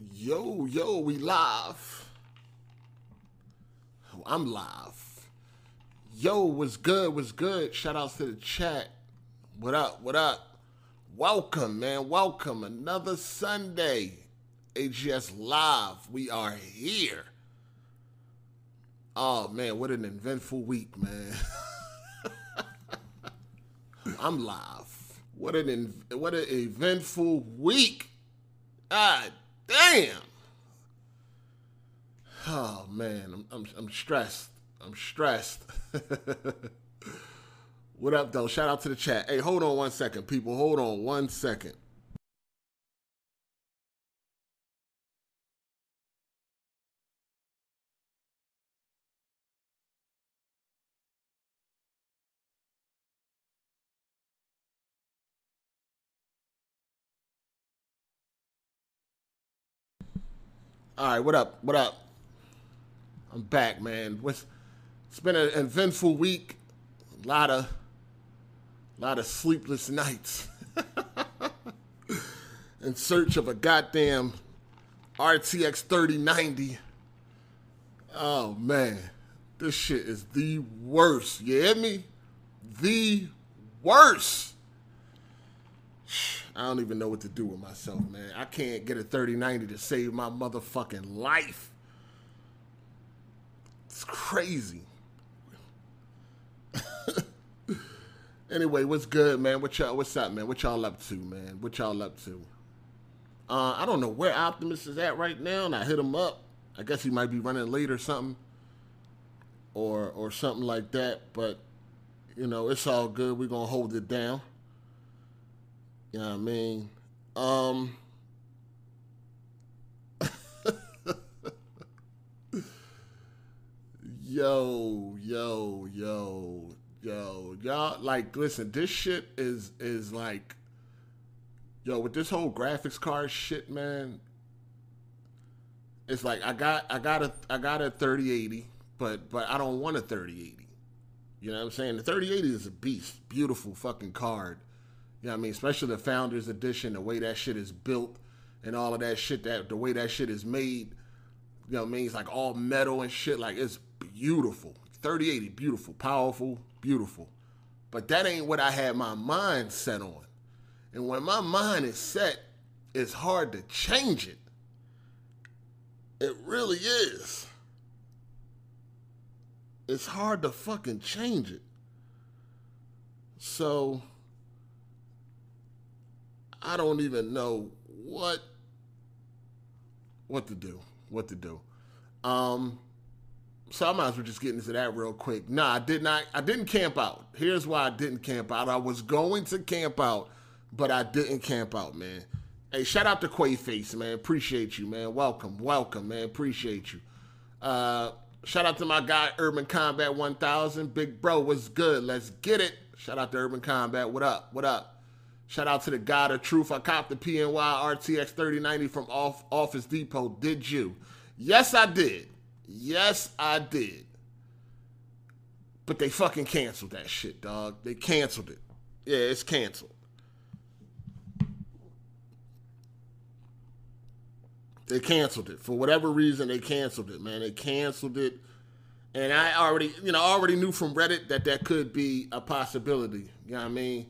Yo, yo, we live. Oh, I'm live. Yo, what's good? What's good? Shout outs to the chat. What up? What up? Welcome, man. Welcome. Another Sunday. AGS Live. We are here. Oh man, what an eventful week, man. I'm live. What an what an eventful week. God damn. Oh man, I'm I'm, I'm stressed. I'm stressed. what up though? Shout out to the chat. Hey, hold on one second, people. Hold on one second. All right, what up? What up? I'm back, man. It's been an eventful week. A lot of a lot of sleepless nights. In search of a goddamn RTX 3090. Oh man. This shit is the worst. You hear me? The worst. I don't even know what to do with myself, man. I can't get a 3090 to save my motherfucking life. It's crazy. anyway, what's good, man? What y'all what's up, man? What y'all up to, man? What y'all up to? Uh, I don't know where Optimus is at right now, and I hit him up. I guess he might be running late or something. Or or something like that, but you know, it's all good. We're gonna hold it down. You know what I mean? Um Yo, yo, yo, yo. Y'all like listen, this shit is is like yo, with this whole graphics card shit, man. It's like I got I got a I got a 3080, but but I don't want a 3080. You know what I'm saying? The 3080 is a beast. Beautiful fucking card. You know what I mean? Especially the Founders Edition, the way that shit is built and all of that shit, that the way that shit is made. You know what I mean? It's like all metal and shit. Like it's beautiful. 3080, beautiful, powerful, beautiful. But that ain't what I had my mind set on. And when my mind is set, it's hard to change it. It really is. It's hard to fucking change it. So I don't even know what what to do. What to do. Um so I might as well just get into that real quick. Nah, I did not I didn't camp out. Here's why I didn't camp out. I was going to camp out, but I didn't camp out, man. Hey, shout out to Quayface, man. Appreciate you, man. Welcome, welcome, man. Appreciate you. Uh shout out to my guy Urban Combat 1000. Big bro, what's good? Let's get it. Shout out to Urban Combat. What up? What up? Shout out to the God of Truth. I copped the PNY RTX 3090 from off Office Depot. Did you? Yes, I did. Yes, I did. But they fucking canceled that shit, dog. They canceled it. Yeah, it's canceled. They canceled it. For whatever reason, they canceled it, man. They canceled it. And I already, you know, I already knew from Reddit that that could be a possibility. You know what I mean?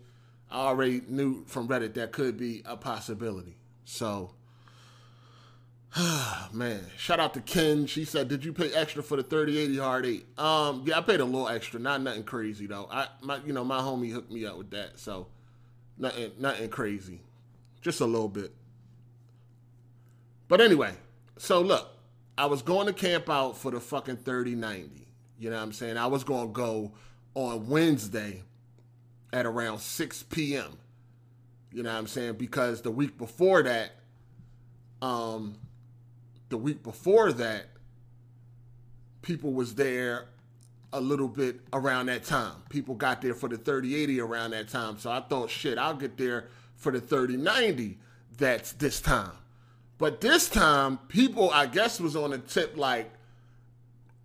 I already knew from Reddit that could be a possibility. So, man, shout out to Ken. She said, "Did you pay extra for the 3080 hard eight? Um, yeah, I paid a little extra, not nothing crazy though. I, my, you know, my homie hooked me up with that, so nothing, nothing crazy, just a little bit. But anyway, so look, I was going to camp out for the fucking 3090. You know what I'm saying? I was going to go on Wednesday at around 6 p.m. You know what I'm saying? Because the week before that, um, the week before that, people was there a little bit around that time. People got there for the 3080 around that time. So I thought, shit, I'll get there for the 3090 that's this time. But this time, people, I guess, was on the tip like,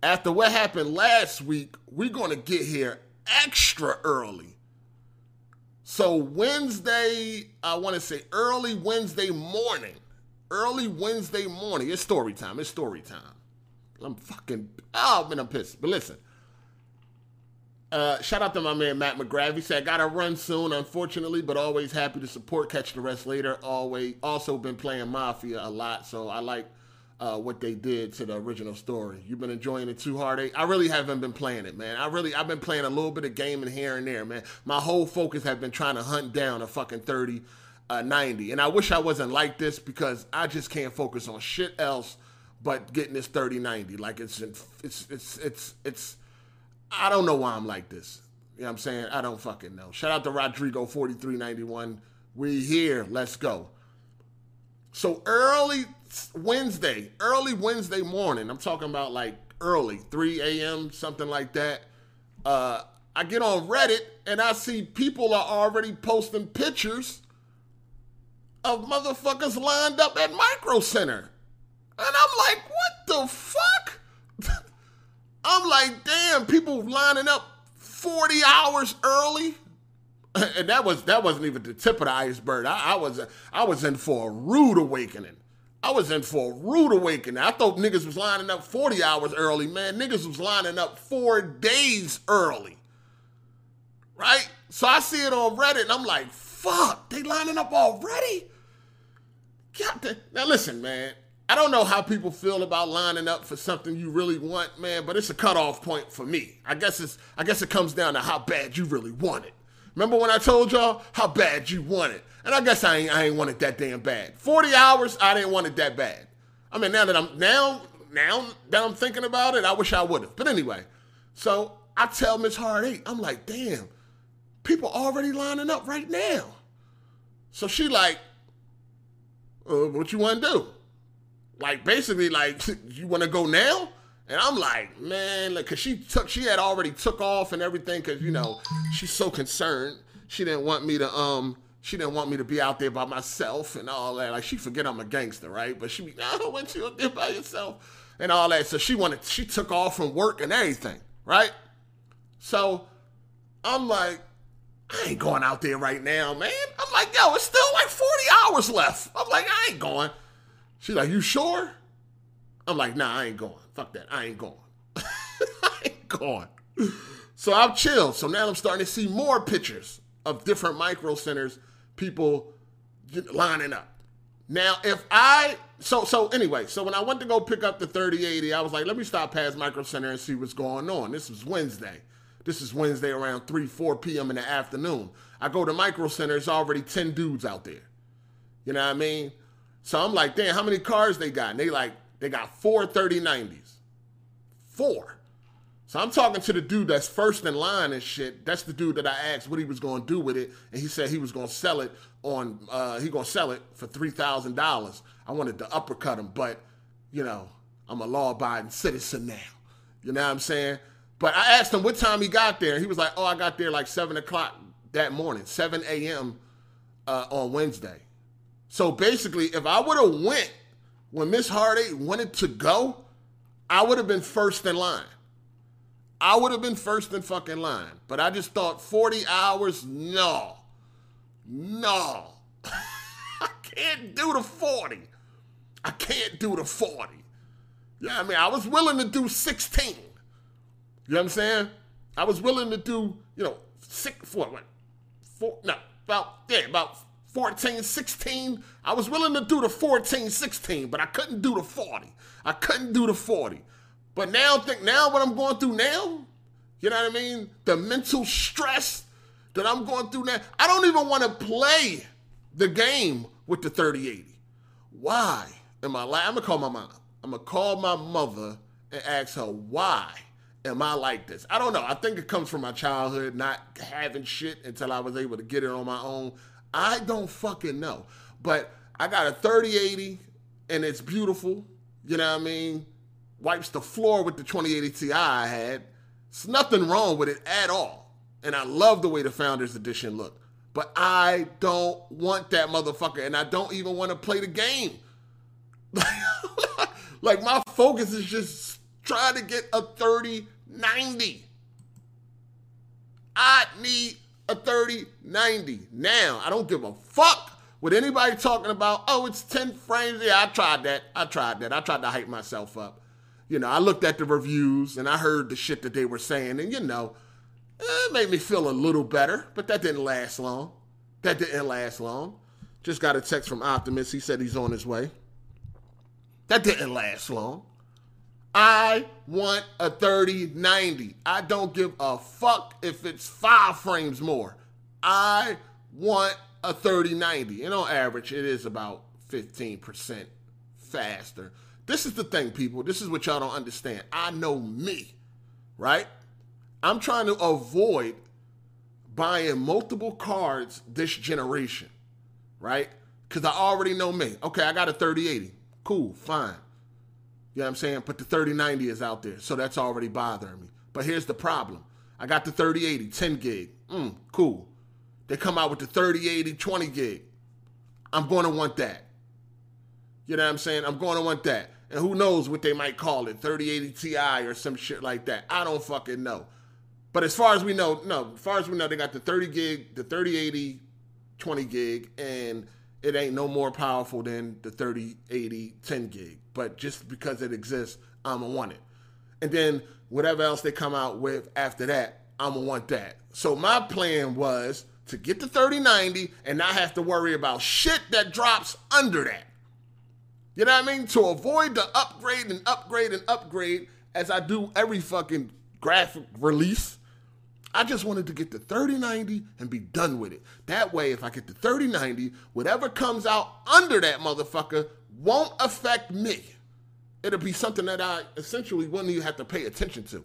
after what happened last week, we're going to get here extra early. So Wednesday, I want to say early Wednesday morning, early Wednesday morning. It's story time. It's story time. I'm fucking, oh, man, I'm pissed. But listen, uh, shout out to my man Matt McGrath. He said, I "Got to run soon, unfortunately, but always happy to support. Catch the rest later. Always also been playing Mafia a lot, so I like uh, what they did to the original story. You've been enjoying it too hard. I really haven't been playing it, man. I really I've been playing a little bit of gaming here and there, man. My whole focus has been trying to hunt down a fucking 30 uh, 90. And I wish I wasn't like this because I just can't focus on shit else but getting this 30 90. Like it's it's it's it's it's I don't know why I'm like this. You know what I'm saying? I don't fucking know. Shout out to Rodrigo 4391. We here. Let's go. So early Wednesday, early Wednesday morning, I'm talking about like early, 3 a.m., something like that. Uh, I get on Reddit and I see people are already posting pictures of motherfuckers lined up at Micro Center. And I'm like, what the fuck? I'm like, damn, people lining up 40 hours early. And that was that wasn't even the tip of the iceberg. I, I was I was in for a rude awakening. I was in for a rude awakening. I thought niggas was lining up 40 hours early, man. Niggas was lining up four days early. Right? So I see it on Reddit and I'm like, fuck, they lining up already? God, now listen, man. I don't know how people feel about lining up for something you really want, man, but it's a cutoff point for me. I guess it's I guess it comes down to how bad you really want it. Remember when I told y'all how bad you want it? And I guess I ain't I ain't want it that damn bad. 40 hours, I didn't want it that bad. I mean now that I'm now now that I'm thinking about it, I wish I would have. But anyway, so I tell Miss Hard Eight, I'm like, damn, people already lining up right now. So she like, uh, what you want to do? Like basically, like you want to go now? And I'm like, man, like, cause she took, she had already took off and everything, cause you know she's so concerned. She didn't want me to, um, she didn't want me to be out there by myself and all that. Like she forget I'm a gangster, right? But she be, I don't want you out there by yourself and all that. So she wanted, she took off from work and everything, right? So I'm like, I ain't going out there right now, man. I'm like, yo, it's still like 40 hours left. I'm like, I ain't going. She's like, you sure? I'm like, nah, I ain't going. Fuck that. I ain't going. I ain't going. So I'm chill. So now I'm starting to see more pictures of different micro centers, people lining up. Now, if I so so anyway, so when I went to go pick up the 3080, I was like, let me stop past Micro Center and see what's going on. This was Wednesday. This is Wednesday around 3, 4 p.m. in the afternoon. I go to Micro Center, it's already 10 dudes out there. You know what I mean? So I'm like, damn, how many cars they got? And they like, they got four 3090s. Four. So I'm talking to the dude that's first in line and shit. That's the dude that I asked what he was going to do with it, and he said he was going to sell it on. Uh, he going to sell it for three thousand dollars. I wanted to uppercut him, but you know I'm a law-abiding citizen now. You know what I'm saying? But I asked him what time he got there. He was like, "Oh, I got there like seven o'clock that morning, seven a.m. Uh, on Wednesday." So basically, if I would have went when Miss Hardy wanted to go, I would have been first in line. I would have been first in fucking line. But I just thought 40 hours, no. No. I can't do the 40. I can't do the 40. Yeah, I mean, I was willing to do 16. You know what I'm saying? I was willing to do, you know, six, four, what, four, no, about, yeah, about 14, 16. I was willing to do the 14, 16, but I couldn't do the 40. I couldn't do the 40. But now think now what I'm going through now, you know what I mean? The mental stress that I'm going through now. I don't even want to play the game with the 3080. Why am I like I'm gonna call my mom. I'm gonna call my mother and ask her why am I like this? I don't know. I think it comes from my childhood, not having shit until I was able to get it on my own. I don't fucking know. But I got a 3080 and it's beautiful. You know what I mean? Wipes the floor with the 2080 Ti I had. It's nothing wrong with it at all. And I love the way the Founders Edition looked. But I don't want that motherfucker. And I don't even want to play the game. like my focus is just trying to get a 3090. I need a 3090 now. I don't give a fuck with anybody talking about, oh, it's 10 frames. Yeah, I tried that. I tried that. I tried to hype myself up. You know, I looked at the reviews and I heard the shit that they were saying, and you know, it made me feel a little better, but that didn't last long. That didn't last long. Just got a text from Optimus. He said he's on his way. That didn't last long. I want a 3090. I don't give a fuck if it's five frames more. I want a 3090. And on average, it is about 15% faster. This is the thing, people. This is what y'all don't understand. I know me, right? I'm trying to avoid buying multiple cards this generation, right? Because I already know me. Okay, I got a 3080. Cool, fine. You know what I'm saying? But the 3090 is out there, so that's already bothering me. But here's the problem. I got the 3080, 10 gig. Mm, cool. They come out with the 3080, 20 gig. I'm going to want that. You know what I'm saying? I'm going to want that. And who knows what they might call it, 3080 Ti or some shit like that. I don't fucking know. But as far as we know, no, as far as we know, they got the 30 gig, the 3080, 20 gig, and it ain't no more powerful than the 3080, 10 gig but just because it exists, I'm gonna want it. And then whatever else they come out with after that, I'm gonna want that. So my plan was to get the 3090 and not have to worry about shit that drops under that. You know what I mean? To avoid the upgrade and upgrade and upgrade as I do every fucking graphic release. I just wanted to get the 3090 and be done with it. That way, if I get the 3090, whatever comes out under that motherfucker won't affect me. It'll be something that I essentially wouldn't even have to pay attention to.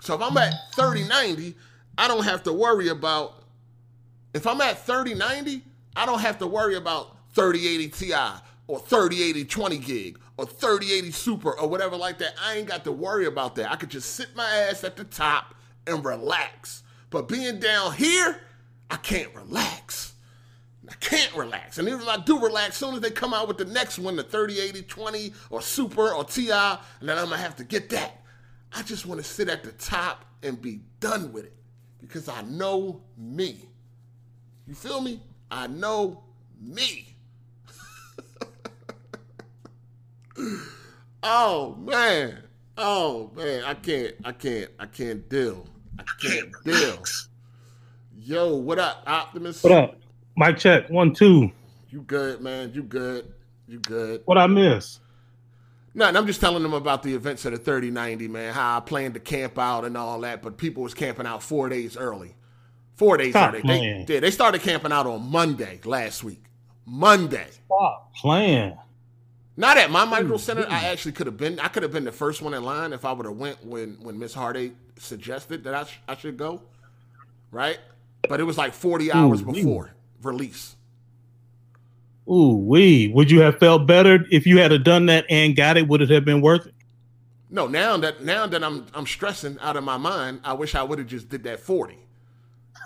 So if I'm at 3090, I don't have to worry about. If I'm at 3090, I don't have to worry about 3080 Ti or 3080 20 gig or 3080 Super or whatever like that. I ain't got to worry about that. I could just sit my ass at the top and relax. But being down here, I can't relax. I can't relax. And even if I do relax, soon as they come out with the next one, the 3080, 20, or Super, or TI, and then I'm to have to get that. I just want to sit at the top and be done with it because I know me. You feel me? I know me. Oh, man. Oh, man. I can't, I can't, I can't deal. I can't deal. Yo, what up, Optimus? What up? Mic check. One, two. You good, man. You good. You good. What I miss? Nothing. I'm just telling them about the events of the 3090, man. How I planned to camp out and all that, but people was camping out four days early. Four days Stop early. Playing. They, they started camping out on Monday last week. Monday. Stop playing. Not at my micro center. I actually could have been. I could have been the first one in line if I would have went when when Miss Hardy suggested that I, sh- I should go. Right, but it was like 40 hours Ooh, before release. Ooh, we would you have felt better if you had done that and got it? Would it have been worth it? No, now that now that I'm I'm stressing out of my mind, I wish I would have just did that forty.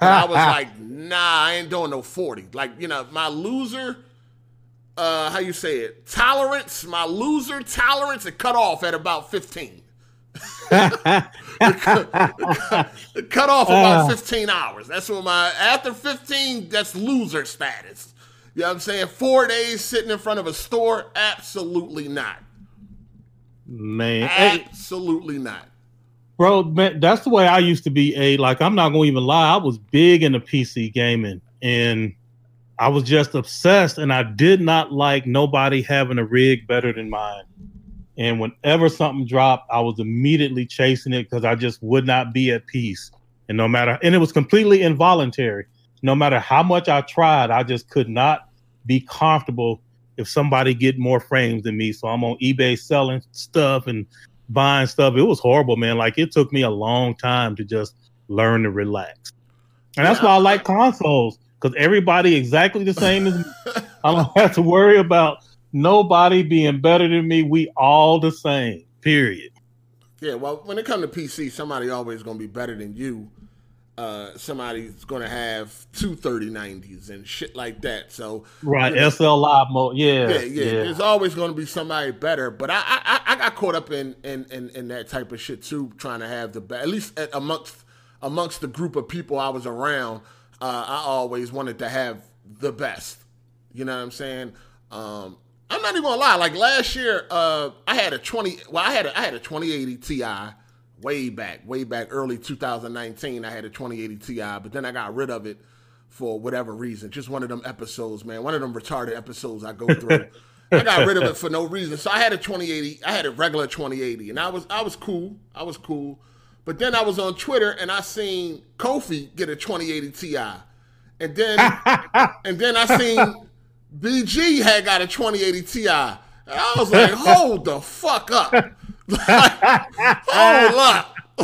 I was like, nah, I ain't doing no forty. Like you know, my loser, uh, how you say it, tolerance, my loser tolerance, it cut off at about fifteen. cut, cut off about uh. 15 hours. That's what my after 15, that's loser status. You know what I'm saying? Four days sitting in front of a store? Absolutely not. Man. Absolutely hey, not. Bro, man, that's the way I used to be. A like I'm not gonna even lie. I was big into PC gaming and I was just obsessed and I did not like nobody having a rig better than mine. And whenever something dropped, I was immediately chasing it because I just would not be at peace. And no matter, and it was completely involuntary. No matter how much I tried, I just could not be comfortable if somebody get more frames than me. So I'm on eBay selling stuff and buying stuff. It was horrible, man. Like it took me a long time to just learn to relax. And that's why I like consoles because everybody exactly the same as me. I don't have to worry about nobody being better than me. We all the same. Period. Yeah, well, when it comes to PC, somebody always going to be better than you. Uh, somebody's going to have two 3090s and shit like that. So right, you know, SL Live mode, yeah, yeah, yeah. yeah. There's always going to be somebody better. But I, I, I got caught up in, in, in, in that type of shit too, trying to have the best. At least at, amongst amongst the group of people I was around, uh, I always wanted to have the best. You know what I'm saying? Um, I'm not even gonna lie. Like last year, uh, I had a 20. Well, I had a, I had a 2080 Ti way back, way back early 2019. I had a 2080 Ti, but then I got rid of it for whatever reason. Just one of them episodes, man. One of them retarded episodes I go through. I got rid of it for no reason. So I had a 2080. I had a regular 2080, and I was I was cool. I was cool. But then I was on Twitter and I seen Kofi get a 2080 Ti, and then and then I seen BG had got a 2080 Ti. And I was like, hold the fuck up. hold up.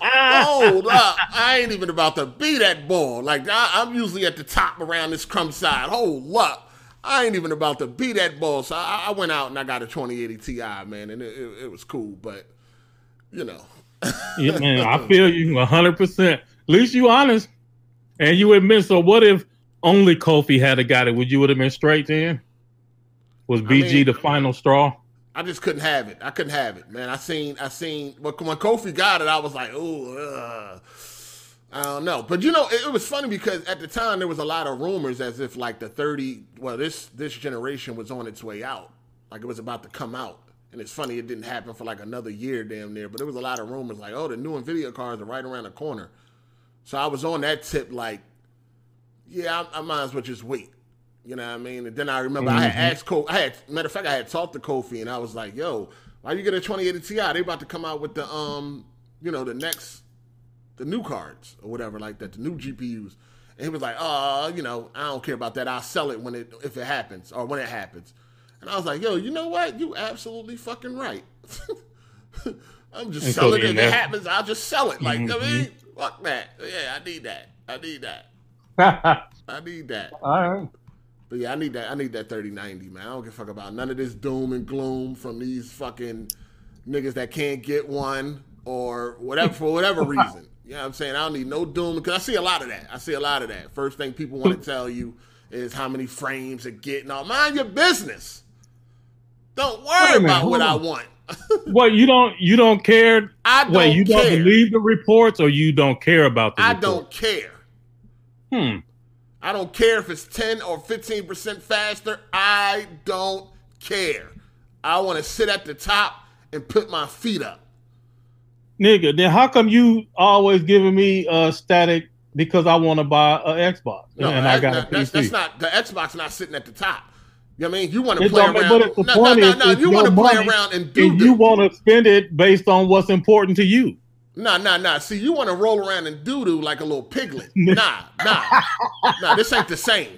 hold up. I ain't even about to be that ball. Like, I, am usually at the top around this crumb side. Hold up. I ain't even about to be that ball. So I, I went out and I got a 2080 Ti, man, and it, it, it was cool. But, you know. yeah, man, I feel you 100%. At least you honest. And you admit, so what if only Kofi had a got it, would you would have been straight then? Was BG I mean, the final straw? I just couldn't have it. I couldn't have it, man. I seen, I seen. When Kofi got it, I was like, oh, I don't know. But you know, it, it, was funny because at the time there was a lot of rumors as if like the thirty, well, this this generation was on its way out, like it was about to come out. And it's funny it didn't happen for like another year, damn near. But there was a lot of rumors like, oh, the new Nvidia cards are right around the corner. So I was on that tip, like, yeah, I, I might as well just wait. You know what I mean? And then I remember mm-hmm. I had mm-hmm. asked Kofi. I had matter of fact, I had talked to Kofi, and I was like, "Yo, why you get a 2080 Ti? They about to come out with the um, you know, the next, the new cards or whatever like that, the new GPUs." And he was like, "Uh, you know, I don't care about that. I'll sell it when it if it happens or when it happens." And I was like, "Yo, you know what? You absolutely fucking right. I'm just selling it. If it happens, I'll just sell it. Like, mm-hmm. I mean, fuck that. Yeah, I need that. I need that." I need that. All right. But yeah, I need that. I need that thirty ninety, man. I don't give a fuck about none of this doom and gloom from these fucking niggas that can't get one or whatever for whatever reason. You know what I'm saying? I don't need no doom because I see a lot of that. I see a lot of that. First thing people want to tell you is how many frames are getting. All mind your business. Don't worry about what I want. what you don't you don't care? I don't. Wait, you care. don't believe the reports, or you don't care about the? I don't care. Hmm. I don't care if it's 10 or 15% faster. I don't care. I want to sit at the top and put my feet up. Nigga, then how come you always giving me uh static because I want to buy an Xbox no, and I got not, a PC? That's, that's, not the Xbox not sitting at the top. You know I mean? You want to play around. But the no, point no, no, no, you want to play around and do and you want to spend it based on what's important to you. Nah, nah, nah. See, you want to roll around and doo doo like a little piglet. Nah, nah, nah. This ain't the same.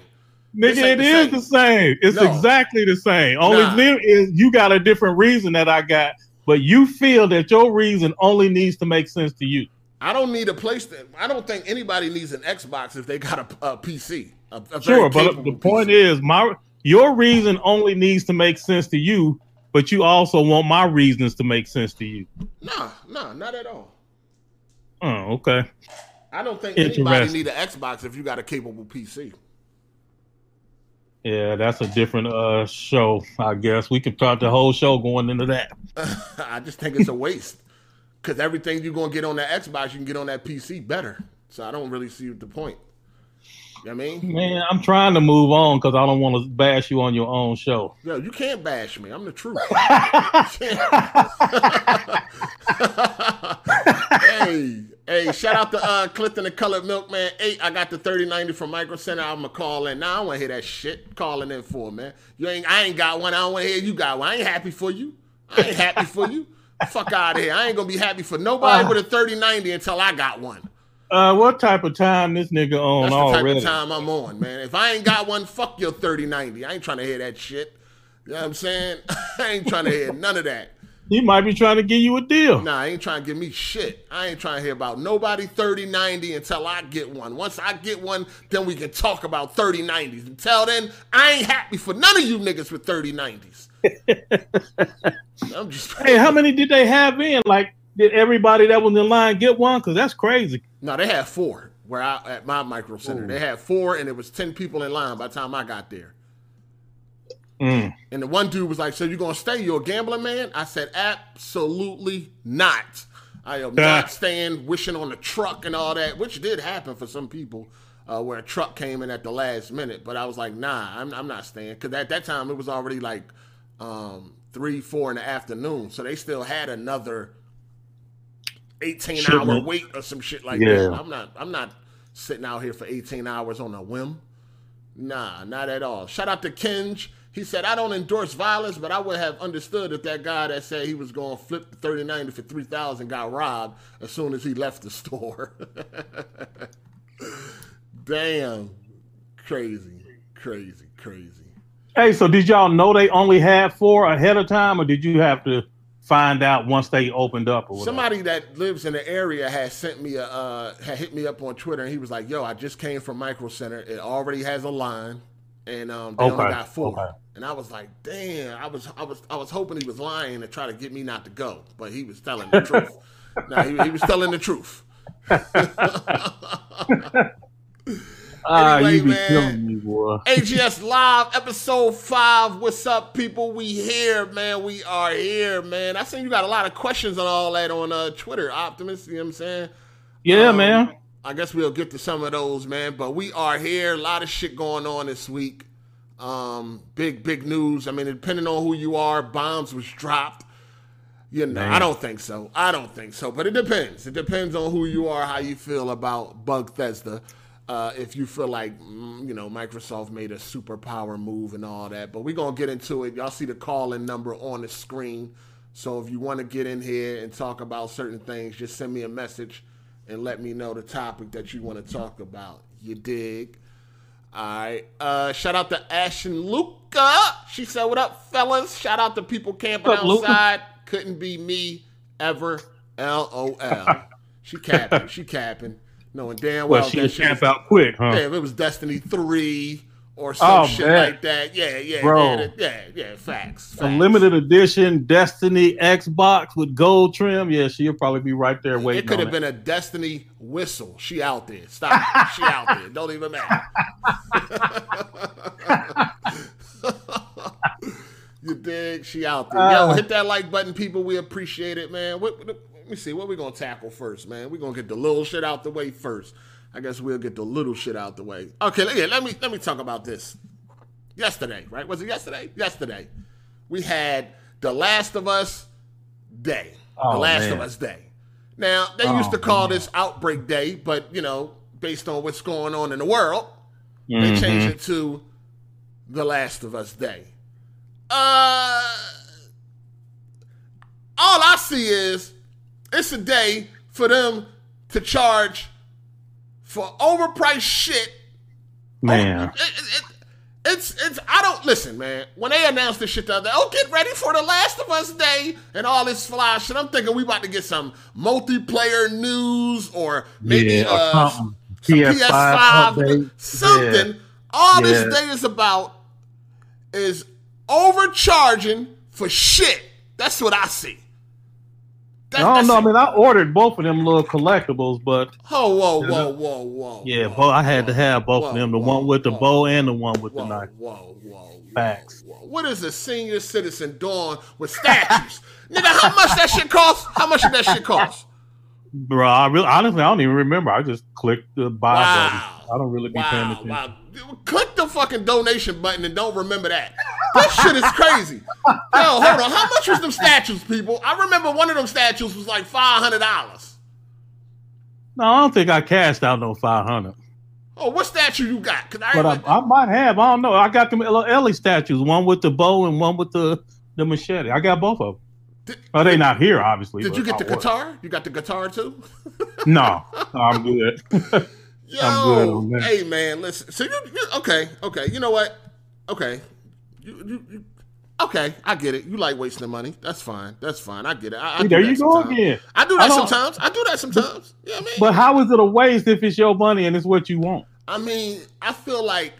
Nigga, it the is same. the same. It's no. exactly the same. Only nah. thing is you got a different reason that I got, but you feel that your reason only needs to make sense to you. I don't need a PlayStation. I don't think anybody needs an Xbox if they got a, a PC. A, a sure, but the point is, my your reason only needs to make sense to you, but you also want my reasons to make sense to you. Nah, nah, not at all. Oh, okay. I don't think anybody need an Xbox if you got a capable PC. Yeah, that's a different uh show, I guess. We could talk the whole show going into that. I just think it's a waste. Cause everything you're gonna get on that Xbox, you can get on that PC better. So I don't really see the point. I mean? Man, I'm trying to move on because I don't want to bash you on your own show. Yo, you can't bash me. I'm the truth. hey, hey, shout out to uh, Clifton the Colored Milkman. Eight, I got the 3090 from Micro Center. I'm gonna call in. Now I don't wanna hear that shit calling in for, man. You ain't I ain't got one. I don't wanna hear you got one. I ain't happy for you. I ain't happy for you. Fuck out of here. I ain't gonna be happy for nobody uh, with a 3090 until I got one. Uh, what type of time this nigga on That's the already? type of time I'm on, man. If I ain't got one, fuck your 3090. I ain't trying to hear that shit. You know what I'm saying? I ain't trying to hear none of that. He might be trying to give you a deal. Nah, I ain't trying to give me shit. I ain't trying to hear about nobody 3090 until I get one. Once I get one, then we can talk about 3090s. Until then, I ain't happy for none of you niggas with 3090s. I'm just Hey, how many did they have in? Like, did everybody that was in line get one? Because that's crazy. No, they had four. Where I at my micro center, Ooh. they had four, and it was ten people in line by the time I got there. Mm. And the one dude was like, "So you're gonna stay? You're a gambling man?" I said, "Absolutely not. I am not staying, wishing on the truck and all that, which did happen for some people. uh, where a truck came in at the last minute. But I was like, nah, I'm, I'm not staying because at that time it was already like um, three, four in the afternoon, so they still had another eighteen Shipment. hour wait or some shit like Yeah. that. I'm not, I'm not sitting out here for eighteen hours on a whim. Nah, not at all. Shout out to Kinge. He said, I don't endorse violence, but I would have understood if that guy that said he was going to flip the 3090 for 3000 got robbed as soon as he left the store. Damn. Crazy. Crazy. Crazy. Hey, so did y'all know they only had four ahead of time, or did you have to find out once they opened up? Or whatever? Somebody that lives in the area had sent me a, uh, had hit me up on Twitter, and he was like, "Yo, I just came from Micro Center. It already has a line, and um, they only got four. okay. And I was like, "Damn!" I was, I was, I was hoping he was lying to try to get me not to go, but he was telling the truth. No, he, he was telling the truth. Ah, Anyway, you be man. killing me, boy. AGS Live, episode five. What's up, people? We here, man. We are here, man. I seen you got a lot of questions on all that on uh, Twitter, Optimus. You know what I'm saying? Yeah, Um, man. I guess we'll get to some of those, man. But we are here. A lot of shit going on this week. Um, big, big news. I mean, depending on who you are, bombs was dropped. You know. I don't think so. I don't think so. But it depends. It depends on who you are, how you feel about Bug Thesda. Uh, if you feel like, mm, you know, Microsoft made a superpower move and all that. But we're going to get into it. Y'all see the call-in number on the screen. So if you want to get in here and talk about certain things, just send me a message and let me know the topic that you want to talk about. You dig? All right. Uh, shout out to Ashen Luca. She said, "What up, fellas?" Shout out to people camping up, Luca? outside. Couldn't be me ever. LOL. she capping. She capping. Knowing damn well, Well, she that would shit camp out quick, huh? Yeah, if it was Destiny three or some Oh, shit man. like that. Yeah, yeah, Bro. yeah, yeah, yeah. Facts. A limited edition Destiny Xbox with gold trim. Yeah, she'll probably be right there waiting. It could have been a Destiny whistle. She out there. Stop. she out there. Don't even matter. you dig? She out there. Yo, Uh. hit that like button, people. We appreciate it, man. What, what- me see. What we gonna tackle first, man? We gonna get the little shit out the way first. I guess we'll get the little shit out the way. Okay, yeah, let me let me talk about this. Yesterday, right? Was it yesterday? Yesterday, we had The Last of Us Day. the Oh, Last man. of Us Day. Now they Oh, used to call man. this Outbreak Day, but you know, based on what's going on in the world, they Mhm. changed it to The Last of Us Day. Uh, all I see is it's a day for them to charge for overpriced shit. Man. It- it- it- it's it's I don't listen, man. When they announced this shit the other day, oh, get ready for the Last of Us Day and all this fly shit. I'm thinking we about to get some multiplayer news or maybe Yeah, uh, some PS5 PS5, something. Yeah. All this day is about is overcharging for shit. That's what I see. I don't know. I mean, I ordered both of them little collectibles, but Oh, whoa, whoa, whoa, whoa. yeah, whoa, I had to have both of them. The one with the bow and the one with the knife. whoa, whoa, whoa. Facts. What is a senior citizen doing with statues? Nigga, how much that shit cost? How much did that shit cost? Bro, I really honestly I don't even remember. I just clicked the buy Wow. button. I don't really be paying attention. wow. Click the fucking donation button and don't remember that. This shit is crazy. Yo, hold on. How much was them statues, people? I remember one of them statues was like five hundred dollars. No, I don't think I cashed out no five hundred. Oh, what statue you got? I, But I, I might have. I don't know. I got them Ellie statues, one with the bow and one with the the machete. I got both of them. did, Oh, they not here, obviously. did you get the guitar? You got the guitar too? No, no, I'm good. Yo, good hey man, listen. So you, you okay? Okay, you know what? Okay, you, you, you okay? I get it. You like wasting the money. That's fine. That's fine. I get it. I, I there you go sometimes. again. I do that don't- sometimes. I do that sometimes. Yeah, I mean, But how is it a waste if it's your money and it's what you want? I mean, I feel like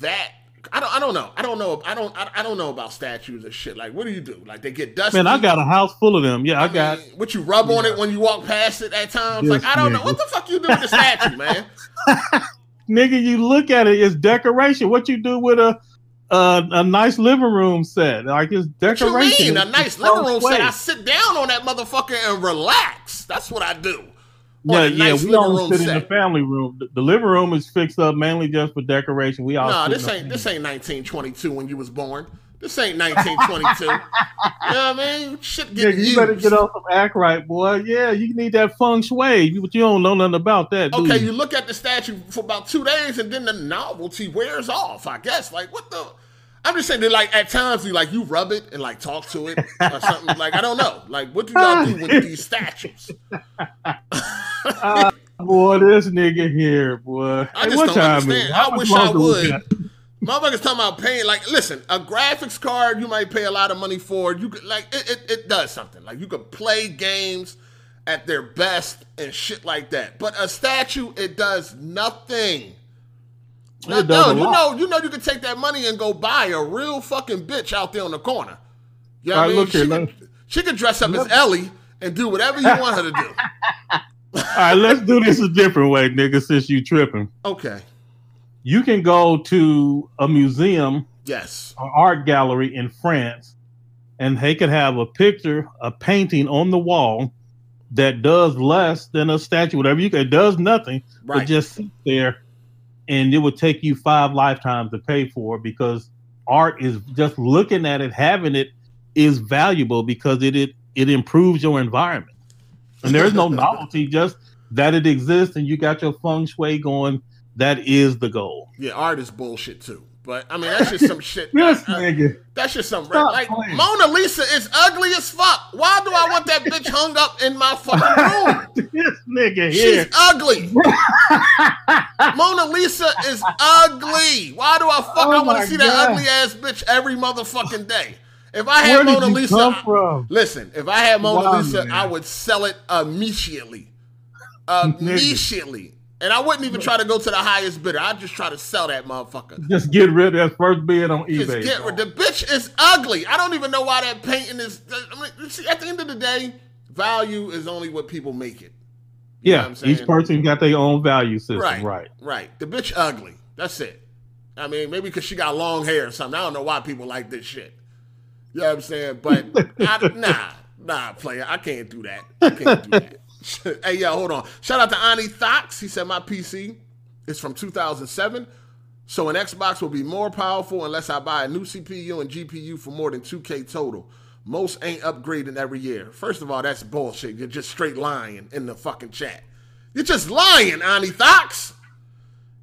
that. I don't. I don't know. I don't know. I don't. I, I don't know about statues and shit. Like, what do you do? Like, they get dusty. Man, I got a house full of them. Yeah, I, got. mean, what you rub on it when you walk past it at times. Yes, like, I don't know. What the fuck you do with the statue, man? Nigga, you look at it, it's decoration. What you do with a a, a nice living room set? Like it's What you decoration. mean? A nice living room set. I sit down on that motherfucker and relax. That's what I do. Yeah, yeah, nice we don't sit set. in the family room. The, the, living room is fixed up mainly just for decoration. We all no, this ain't this ain't 1922 when you was born. This ain't 1922. you know what I mean? Shit get yeah, You better get off some act right, boy. Yeah, you need that feng shui, but you don't know nothing about that. Okay, you? you look at the statue for about two days, and then the novelty wears off. I guess. Like what the. I'm just saying that, like at times, you like you rub it and like talk to it or something. like I don't know. Like what do y'all do with these statues? uh, boy, this nigga here, boy. I just don't understand. I wish I would. Motherfuckers talking about paying like listen, a graphics card you might pay a lot of money for. You could like it, it, it does something. Like you could play games at their best and shit like that. But a statue, it does nothing. No, no you know, you know, you could take that money and go buy a real fucking bitch out there on the corner. You know what I mean? She, here, could, she could dress up as Ellie and do whatever you want her to do. All right, let's do this a different way, nigga. Since you tripping, okay. You can go to a museum, yes, an art gallery in France, and they could have a picture, a painting on the wall that does less than a statue, whatever you can. It does nothing, right. but just sit there and it would take you five lifetimes to pay for because art is just looking at it, having it is valuable because it it, it improves your environment. And there's no novelty, just that it exists and you got your feng shui going. That is the goal. Yeah, art is bullshit too. But I mean, that's just some shit. yes, uh, nigga. That's just some like playing. Mona Lisa is ugly as fuck. Why do I want that bitch hung up in my fucking room? this nigga here. She's ugly. Mona Lisa is ugly. Why do I fuck? Oh I want to see God. that ugly ass bitch every motherfucking day. If I had Where Mona Lisa, I, listen. If I had Mona wow, Lisa, man. I would sell it immediately. Immediately. And I wouldn't even try to go to the highest bidder. I'd just try to sell that motherfucker. Just get rid of that first bid on eBay. Just get rid. The bitch is ugly. I don't even know why that painting is. I mean, see, at the end of the day, value is only what people make it. You yeah, each person got their own value system. Right, right, right. The bitch ugly. That's it. I mean, maybe because she got long hair or something. I don't know why people like this shit. You know what I'm saying? But I, nah, nah, player. I can't do that. I can't do that. Hey, yo, hold on. Shout out to Ani Thox. He said my PC is from 2007, so an Xbox will be more powerful unless I buy a new CPU and GPU for more than 2K total. Most ain't upgrading every year. First of all, that's bullshit. You're just straight lying in the fucking chat. You're just lying, Ani Thox.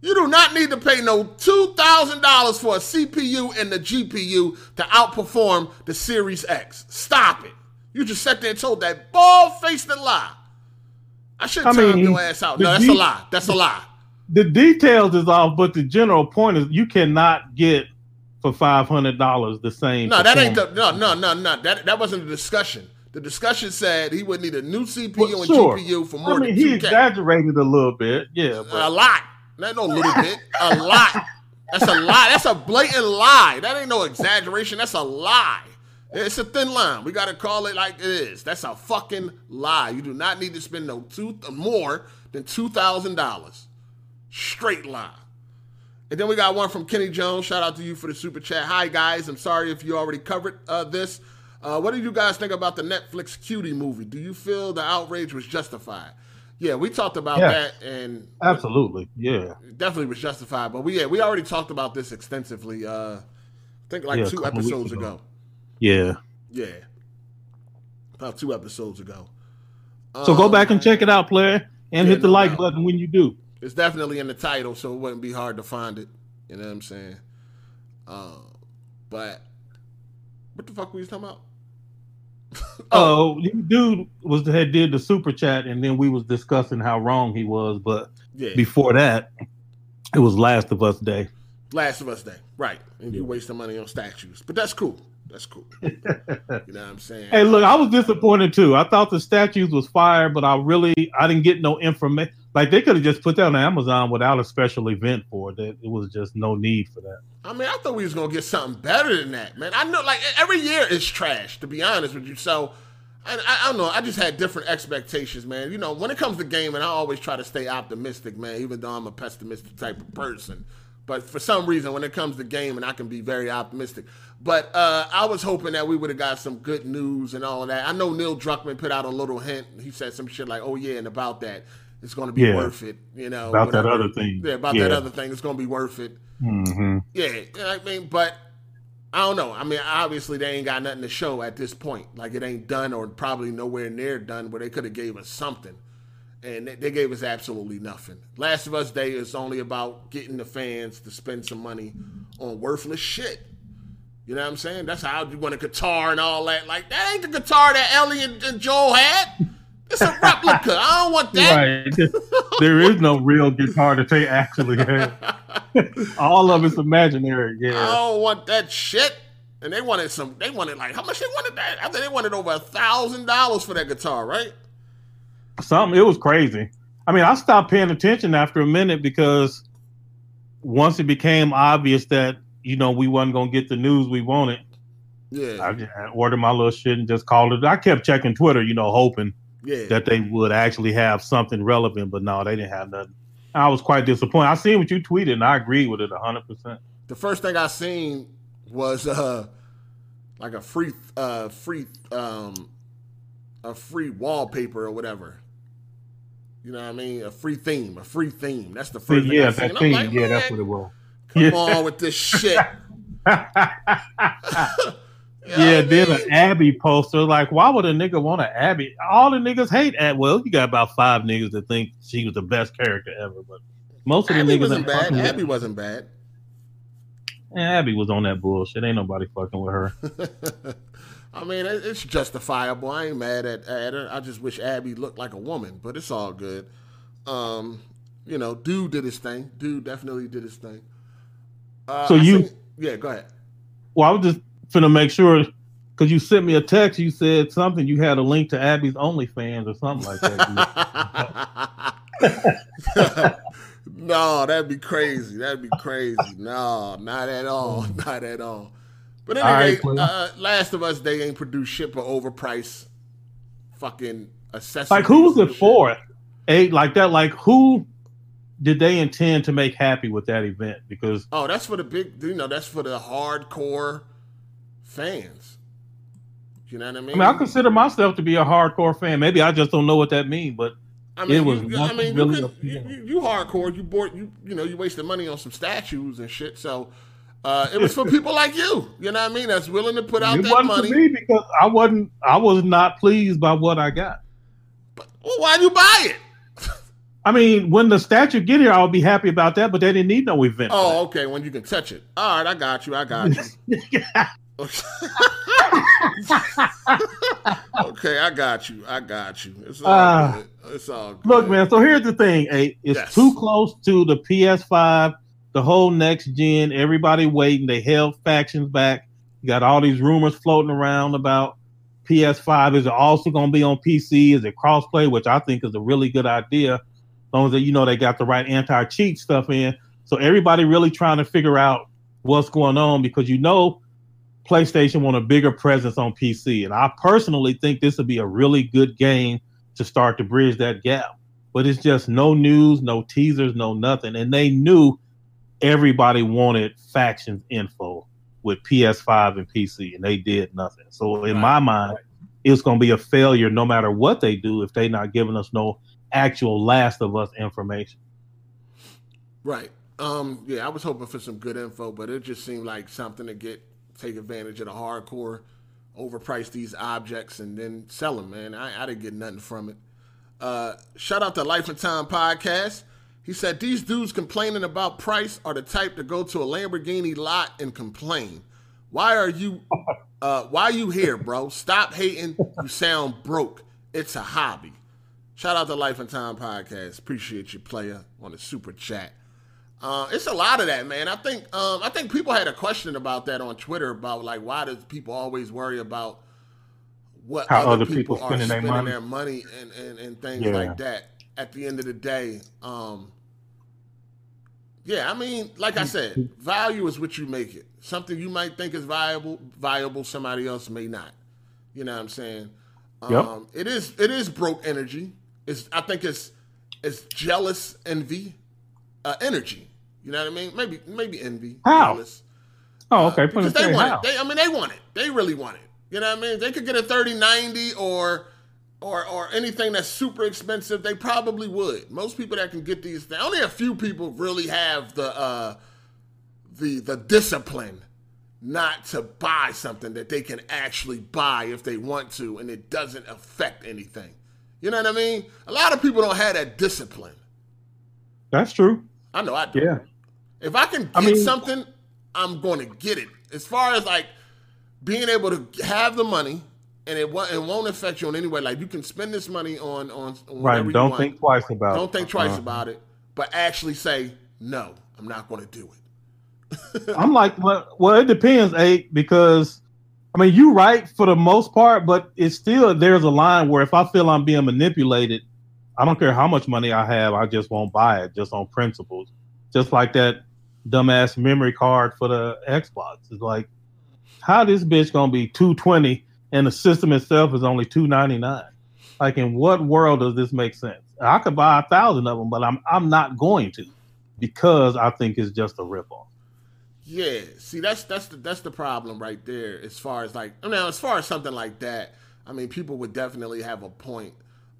You do not need to pay no $2,000 for a CPU and the GPU to outperform the Series X. Stop it. You just sat there and told that bald faced lie. I should I time mean, your ass out. No, that's de- a lie. That's a lie. The details is off, but the general point is you cannot get for five hundred dollars the same. No, that ain't the no no no no. That that wasn't the discussion. The discussion said he would need a new CPU well, and sure. GPU for more I mean, than 2K. He exaggerated a little bit, yeah. But. A lot. Not no little bit. A lot. That's a lie. That's a blatant lie. That ain't no exaggeration. That's a lie. It's a thin line. We got to call it like it is. That's a fucking lie. You do not need to spend no two more than two thousand dollars. Straight lie. And then we got one from Kenny Jones. Shout out to you for the super chat. Hi guys, I'm sorry if you already covered uh, this. Uh, what do you guys think about the Netflix Cutie movie? Do you feel the outrage was justified? Yeah, we talked about that, and absolutely, yeah, definitely was justified. But we yeah, we already talked about this extensively. Uh, I think like yeah, two episodes ago. ago. Yeah. Yeah. About two episodes ago. So um, go back and check it out, player, and yeah, hit the no like doubt. button when you do. It's definitely in the title, so it wouldn't be hard to find it. You know what I'm saying? Uh, but what the fuck were you talking about? oh, uh, dude was the head did the super chat, and then we was discussing how wrong he was. But yeah. before that, it was Last of Us Day. Last of Us Day, right? And you waste the money on statues, but that's cool. That's cool. you know what I'm saying? Hey, look, I was disappointed too. I thought the statues was fire, but I really I didn't get no information. Like they could have just put that on Amazon without a special event for it. It was just no need for that. I mean, I thought we was gonna get something better than that, man. I know, like every year is trash. To be honest with you, so. I, I, don't know. I just had different expectations, man. You know, when it comes to gaming, I always try to stay optimistic, man. Even though I'm a pessimistic type of person, but for some reason, when it comes to gaming, I can be very optimistic. But uh, I was hoping that we would have got some good news and all of that. I know Neil Druckmann put out a little hint. He said some shit like, "Oh yeah," and about that. it's going to be Yeah. worth it. You know, About that other thing. Yeah, about Yeah. that other thing, it's going to be worth it. hmm Yeah, I mean, but I don't know. I mean, obviously they ain't got nothing to show at this point. Like it ain't done, or probably nowhere near done, where they could have gave us something, and they, gave us absolutely nothing. Last of Us Day is only about getting the fans to spend some money on worthless shit. You know what I'm saying? That's how you want a guitar and all that. Like that ain't the guitar that Ellie and, and Joel had. It's a replica. I don't want that. Right. there is no real guitar that they actually have. All of it's imaginary. Yeah. I don't want that shit. And they wanted some. They wanted like how much they wanted that? I think they wanted over a thousand dollars for that guitar, right? Something. It was crazy. I mean, I stopped paying attention after a minute because once it became obvious that you know we wasn't gonna get the news we wanted, Yeah, I just ordered my little shit and just called it. I kept checking Twitter, you know, hoping yeah. that they would actually have something relevant, but no, they didn't have nothing. I was quite disappointed. I seen what you tweeted, and I agree with it hundred percent. the first thing I seen was uh like a free uh free um a free wallpaper or whatever. You know what I mean? A free theme, a free theme. That's the first thing Yeah, I that I'm like, yeah, that's what it was. Come Yeah. on with this shit. You know Yeah, I then mean? an Abby poster. Like, why would a nigga want an Abby? All the niggas hate Abby. Well, you got about five niggas that think she was the best character ever, but most of the Abby niggas wasn't bad. fucking with Abby wasn't bad. Yeah, Abby was on that bullshit. Ain't nobody fucking with her. I mean, it's justifiable. I ain't mad at, at her. I just wish Abby looked like a woman, but it's all good. Um, you know, dude did his thing. Dude definitely did his thing. Uh, So I you- seen- yeah, go ahead. Well, I was just finna make sure because you sent me a text. You said something. You had a link to Abby's OnlyFans or something like that. no, that'd be crazy. That'd be crazy. No, not at all. Not at all. But right, anyway, Quinn. uh, Last of Us, they ain't produced shit for overpriced fucking accessories. like, who was it for? Eight like that. Like, who did they intend to make happy with that event? Because Oh, that's for the big, you know, that's for the hardcore fans. You know what I I mean? mean, I consider myself to be a hardcore fan. Maybe I just don't know what that means, but I mean, it was you, I mean, really you, up can, you, there. you, you hardcore. You bought, you, you know, you wasted money on some statues and shit. So uh, it was for people like you. You know what I mean? That's willing to put out it that wasn't money. for me because I wasn't. I was not pleased by what I got. But, well, why do you buy it? I mean, when the statue get here, I'll be happy about that. But they didn't need no event. Oh, okay. When you can touch it. All right, I got you. I got you. okay, I got you. I got you. It's all good. It's all good. Look, man. So here's the thing. Hey, it's Yes. too close to the PS5, the whole next gen. Everybody waiting. They held factions back. You got all these rumors floating around about PS5. Is it also going to be on PC? Is it crossplay? Which I think is a really good idea. As long as you know they got the right anti-cheat stuff in. So everybody really trying to figure out what's going on because you know PlayStation want a bigger presence on PC, and I personally think this would be a really good game to start to bridge that gap. But it's just no news, no teasers, no nothing. And they knew everybody wanted factions info with PS5 and PC, and they did nothing. So in Right, my mind, it's going to be a failure no matter what they do if they're not giving us no actual Last of Us information. Right. Um, yeah, I was hoping for some good info, but it just seemed like something to get take advantage of the hardcore, overprice these objects, and then sell them. Man, I, I didn't get nothing from it. Uh, shout out to Life and Time podcast. He said these dudes complaining about price are the type to go to a Lamborghini lot and complain. Why are you? Uh, why you here, bro? Stop hating. You sound broke. It's a hobby. Shout out to Life and Time podcast. Appreciate you, player, on the super chat. Uh, it's a lot of that, man. I think um, I think people had a question about that on Twitter about like why does people always worry about what How other, other people, people are spending their money. their money and, and, and things Yeah. like that. At the end of the day, um, yeah, I mean, like I said, value is what you make it. Something you might think is valuable, valuable, somebody else may not. You know what I'm saying? Yep. Um, it is it is broke energy. It's I think it's it's jealous envy, uh, energy. You know what I mean? Maybe maybe envy. How? jealous. Oh, okay. Put Because they want How? it. They, I mean, they want it. They really want it. You know what I mean? They could get a 3090 or or or anything that's super expensive, they probably would. Most people that can get these, only a few people really have the uh, the the discipline not to buy something that they can actually buy if they want to, and it doesn't affect anything. You know what I mean? A lot of people don't have that discipline. That's true. I know I do. Yeah. If I can get I mean- something, I'm going to get it. As far as like being able to have the money and it won't, it won't affect you in any way. Like you can spend this money on on, on Right. Don't think twice about it. Don't think twice Uh-huh. about it, but actually say no. I'm not going to do it. I'm like, well, well, it depends, A, because I mean, you're right for the most part, but it's still there's a line where if I feel I'm being manipulated, I don't care how much money I have, I just won't buy it just on principles. Just like that dumbass memory card for the Xbox. It's like, how this bitch gonna be 220 and the system itself is only 299? Like, in what world does this make sense? I could buy a thousand of them, but I'm I'm not going to because I think it's just a ripoff. Yeah, see that's that's the that's the problem right there. As far as like now, as far as something like that, I mean, people would definitely have a point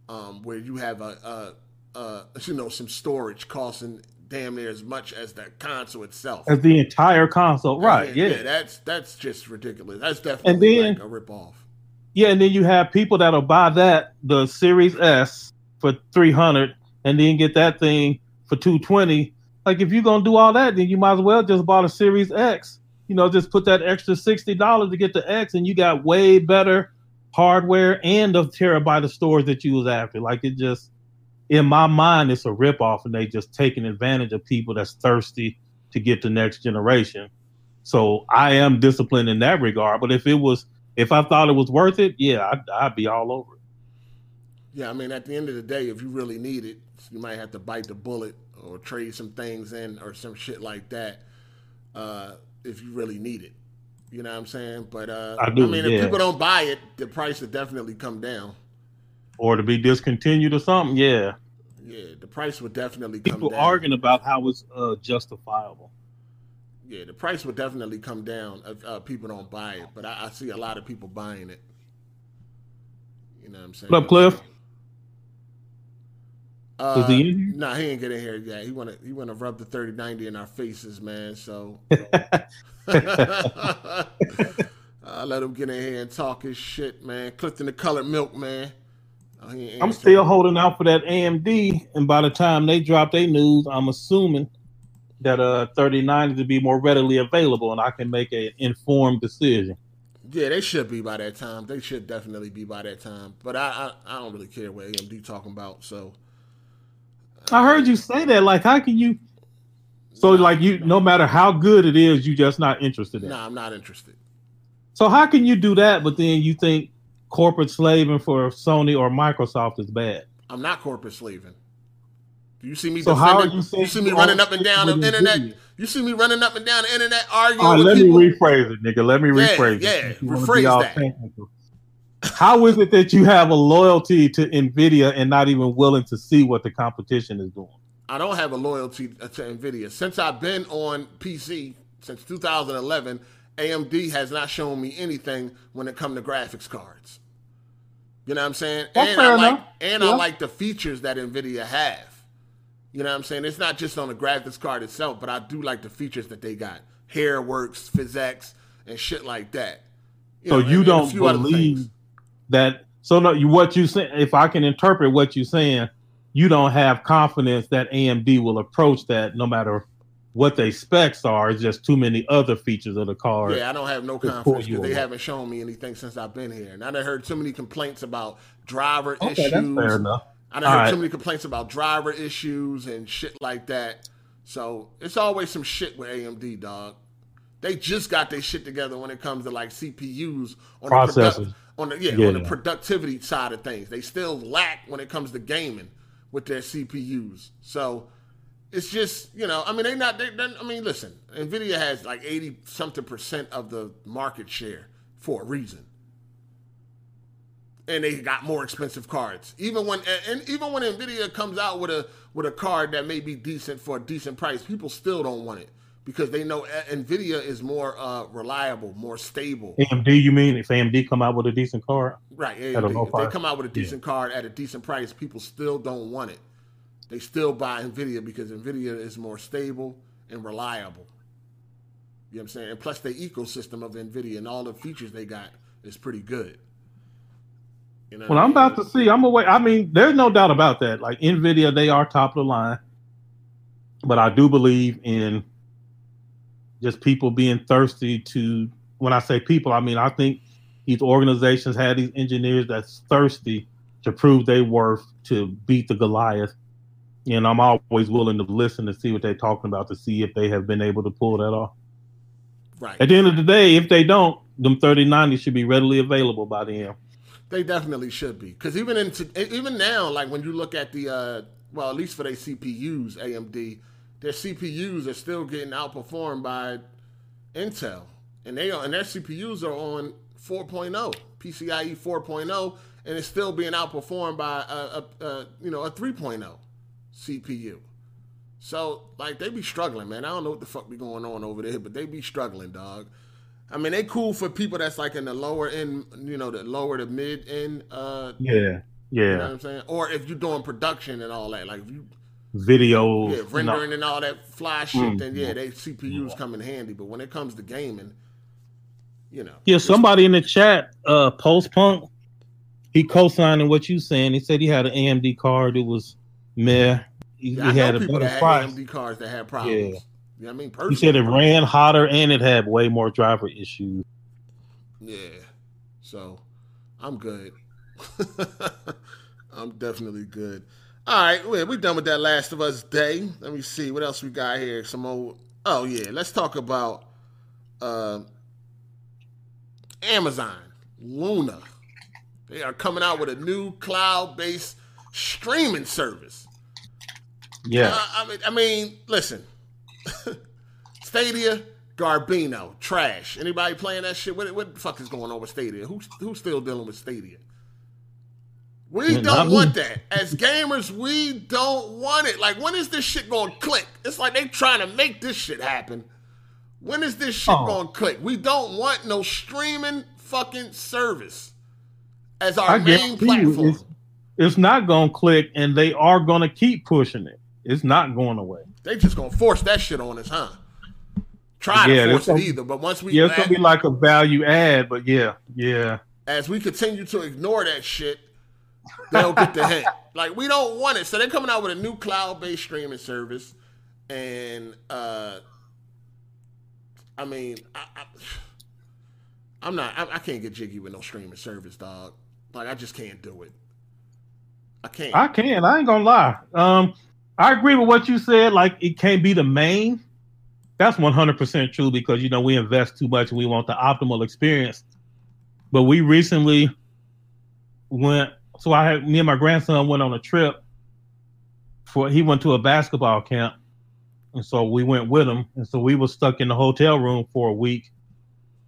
um, where you have a, a, a you know some storage costing damn near as much as the console itself. as the entire console, right? Yeah, that's that's just ridiculous. That's definitely then- like a ripoff. Yeah. And then you have people that'll buy that the Series S for three hundred, and then get that thing for two twenty. Like if you're gonna do all that, then you might as well just buy the Series X. You know, just put that extra sixty dollars to get the X, and you got way better hardware and the terabyte of storage that you was after. Like it just, in my mind, it's a ripoff, and they just taking advantage of people that's thirsty to get the next generation. So I am disciplined in that regard. But if it was, if I thought it was worth it, yeah, I'd, I'd be all over it. Yeah, I mean, at the end of the day, if you really need it, you might have to bite the bullet or trade some things in or some shit like that. Uh, if you really need it, you know what I'm saying. But uh, I do, mean, yeah. if people don't buy it, the price will definitely come down. Or to be discontinued or something, yeah. Yeah, the price would definitely come down. People down. arguing about how it's uh, justifiable. Yeah, the price would definitely come down if uh, people don't buy it. But I, I see a lot of people buying it. You know what I'm saying? What up, Cliff? Uh, Is he in here? Nah, he ain't getting here yet. He wanna he wanna rub the thirty ninety in our faces, man. So I let him get in here and talk his shit, man. Clifton the colored milk, man. Oh, I'm still holding out for that AMD, and by the time they drop their news, I'm assuming that uh 39 to be more readily available, and I can make an informed decision. Yeah, they should be by that time. They should definitely be by that time. But I I, I don't really care what AMD talking about. So I heard you say that. Like, how can you? So, like, you no matter how good it is, you just not interested in. it. nah, I'm not interested. So how can you do that, but then you think corporate slaving for Sony or Microsoft is bad? I'm not corporate slaving. You see me? So how are defending- you see me running up and down the internet? video? You see me running up and down the internet arguing right, let people? me rephrase it, nigga. Let me Yeah, rephrase it. yeah, you wanna rephrase that. technical. How is it that you have a loyalty to Nvidia and not even willing to see what the competition is doing? I don't have a loyalty to Nvidia. Since I've been on PC since 2011, AMD has not shown me anything when it comes to graphics cards. You know what I'm saying? That's and fair I like enough. and I like the features that Nvidia have. You know what I'm saying? It's not just on the graphics card itself, but I do like the features that they got. Hairworks, PhysX, and shit like that. So know, you and don't other believe that? So no, you what you say? If I can interpret what you're saying, you don't have confidence that AMD will approach that, no matter what they specs are. It's just too many other features of the card. Yeah, I don't have no confidence because they haven't shown me anything since I've been here. And I have heard too many complaints about driver okay, issues. that's fair enough. I done heard right. too many complaints about driver issues and shit like that. So it's always some shit with AMD, dog. They just got their shit together when it comes to like CPUs on the, Processors. product, on the yeah, Yeah. on the productivity side of things. They still lack when it comes to gaming with their CPUs. So it's just you know, I mean, they not. They, they, I mean, listen, Nvidia has like eighty something percent of the market share for a reason, and they got more expensive cards. Even when and, even when Nvidia comes out with a with a card that may be decent for a decent price, people still don't want it because they know uh, Nvidia is more uh, reliable, more stable. AMD, you mean if AMD come out with a decent card? Right. AMD. If they come out with a decent yeah. card at a decent price, people still don't want it. They still buy Nvidia because Nvidia is more stable and reliable. You know what I'm saying? And plus, the ecosystem of Nvidia and all the features they got is pretty good. You know well, I'm about to see. I'm away. I mean, there's no doubt about that. Like Nvidia, they are top of the line, but I do believe in just people being thirsty to. When I say people, I mean I think these organizations have these engineers that's thirsty to prove they worth to beat the Goliath. And I'm always willing to listen to see what they're talking about to see if they have been able to pull that off. Right. At the end of the day, if they don't, them 3090 should be readily available by the end. They definitely should be. Because even in even now, like when you look at the uh, well, at least for their CPUs, AMD, their CPUs are still getting outperformed by Intel, and they are, and their CPUs are on 4.0 PCIe 4.0, and it's still being outperformed by a, a, a you know a 3.0 CPU. So like they be struggling, man. I don't know what the fuck be going on over there, but they be struggling, dog. I mean, they cool for people that's like in the lower end, you know, the lower to mid end. Uh, yeah, yeah. You know what I'm saying? Or if you're doing production and all that, like if you videos, yeah, rendering no. and all that fly shit, mm, then yeah, they CPUs yeah. come in handy. But when it comes to gaming, you know, yeah. Somebody in the chat, uh, post punk, he co-signing what you saying. He said he had an AMD card. It was meh. He, yeah, he had a better price. AMD cards that had problems. Yeah. You know what I mean? He said it ran hotter and it had way more driver issues. Yeah. So I'm good. I'm definitely good. All right, we're done with that Last of Us day. Let me see what else we got here. Some old. Oh yeah, let's talk about uh, Amazon Luna. They are coming out with a new cloud-based streaming service. Yeah. Uh, I mean, I mean, listen. Stadia, Garbino, trash. Anybody playing that shit? What, what the fuck is going on with Stadia? Who's who's still dealing with Stadia? We yeah, don't want me. that. As gamers, we don't want it. Like, when is this shit going to click? It's like they trying to make this shit happen. When is this shit oh. going to click? We don't want no streaming fucking service as our I main platform. It's, it's not going to click, and they are going to keep pushing it. It's not going away. They just gonna force that shit on us, huh? Try yeah, to force it either, but once we yeah, it's gonna be like a value add, but yeah, yeah. As we continue to ignore that shit, they'll get the hint. Like we don't want it, so they're coming out with a new cloud-based streaming service, and uh I mean, I, I, am not, I, I can't get jiggy with no streaming service, dog. Like I just can't do it. I can't. I can. I ain't gonna lie. Um, I agree with what you said. Like it can't be the main. That's one hundred percent true because you know we invest too much and we want the optimal experience. But we recently went. So I had me and my grandson went on a trip. For he went to a basketball camp, and so we went with him. And so we were stuck in the hotel room for a week.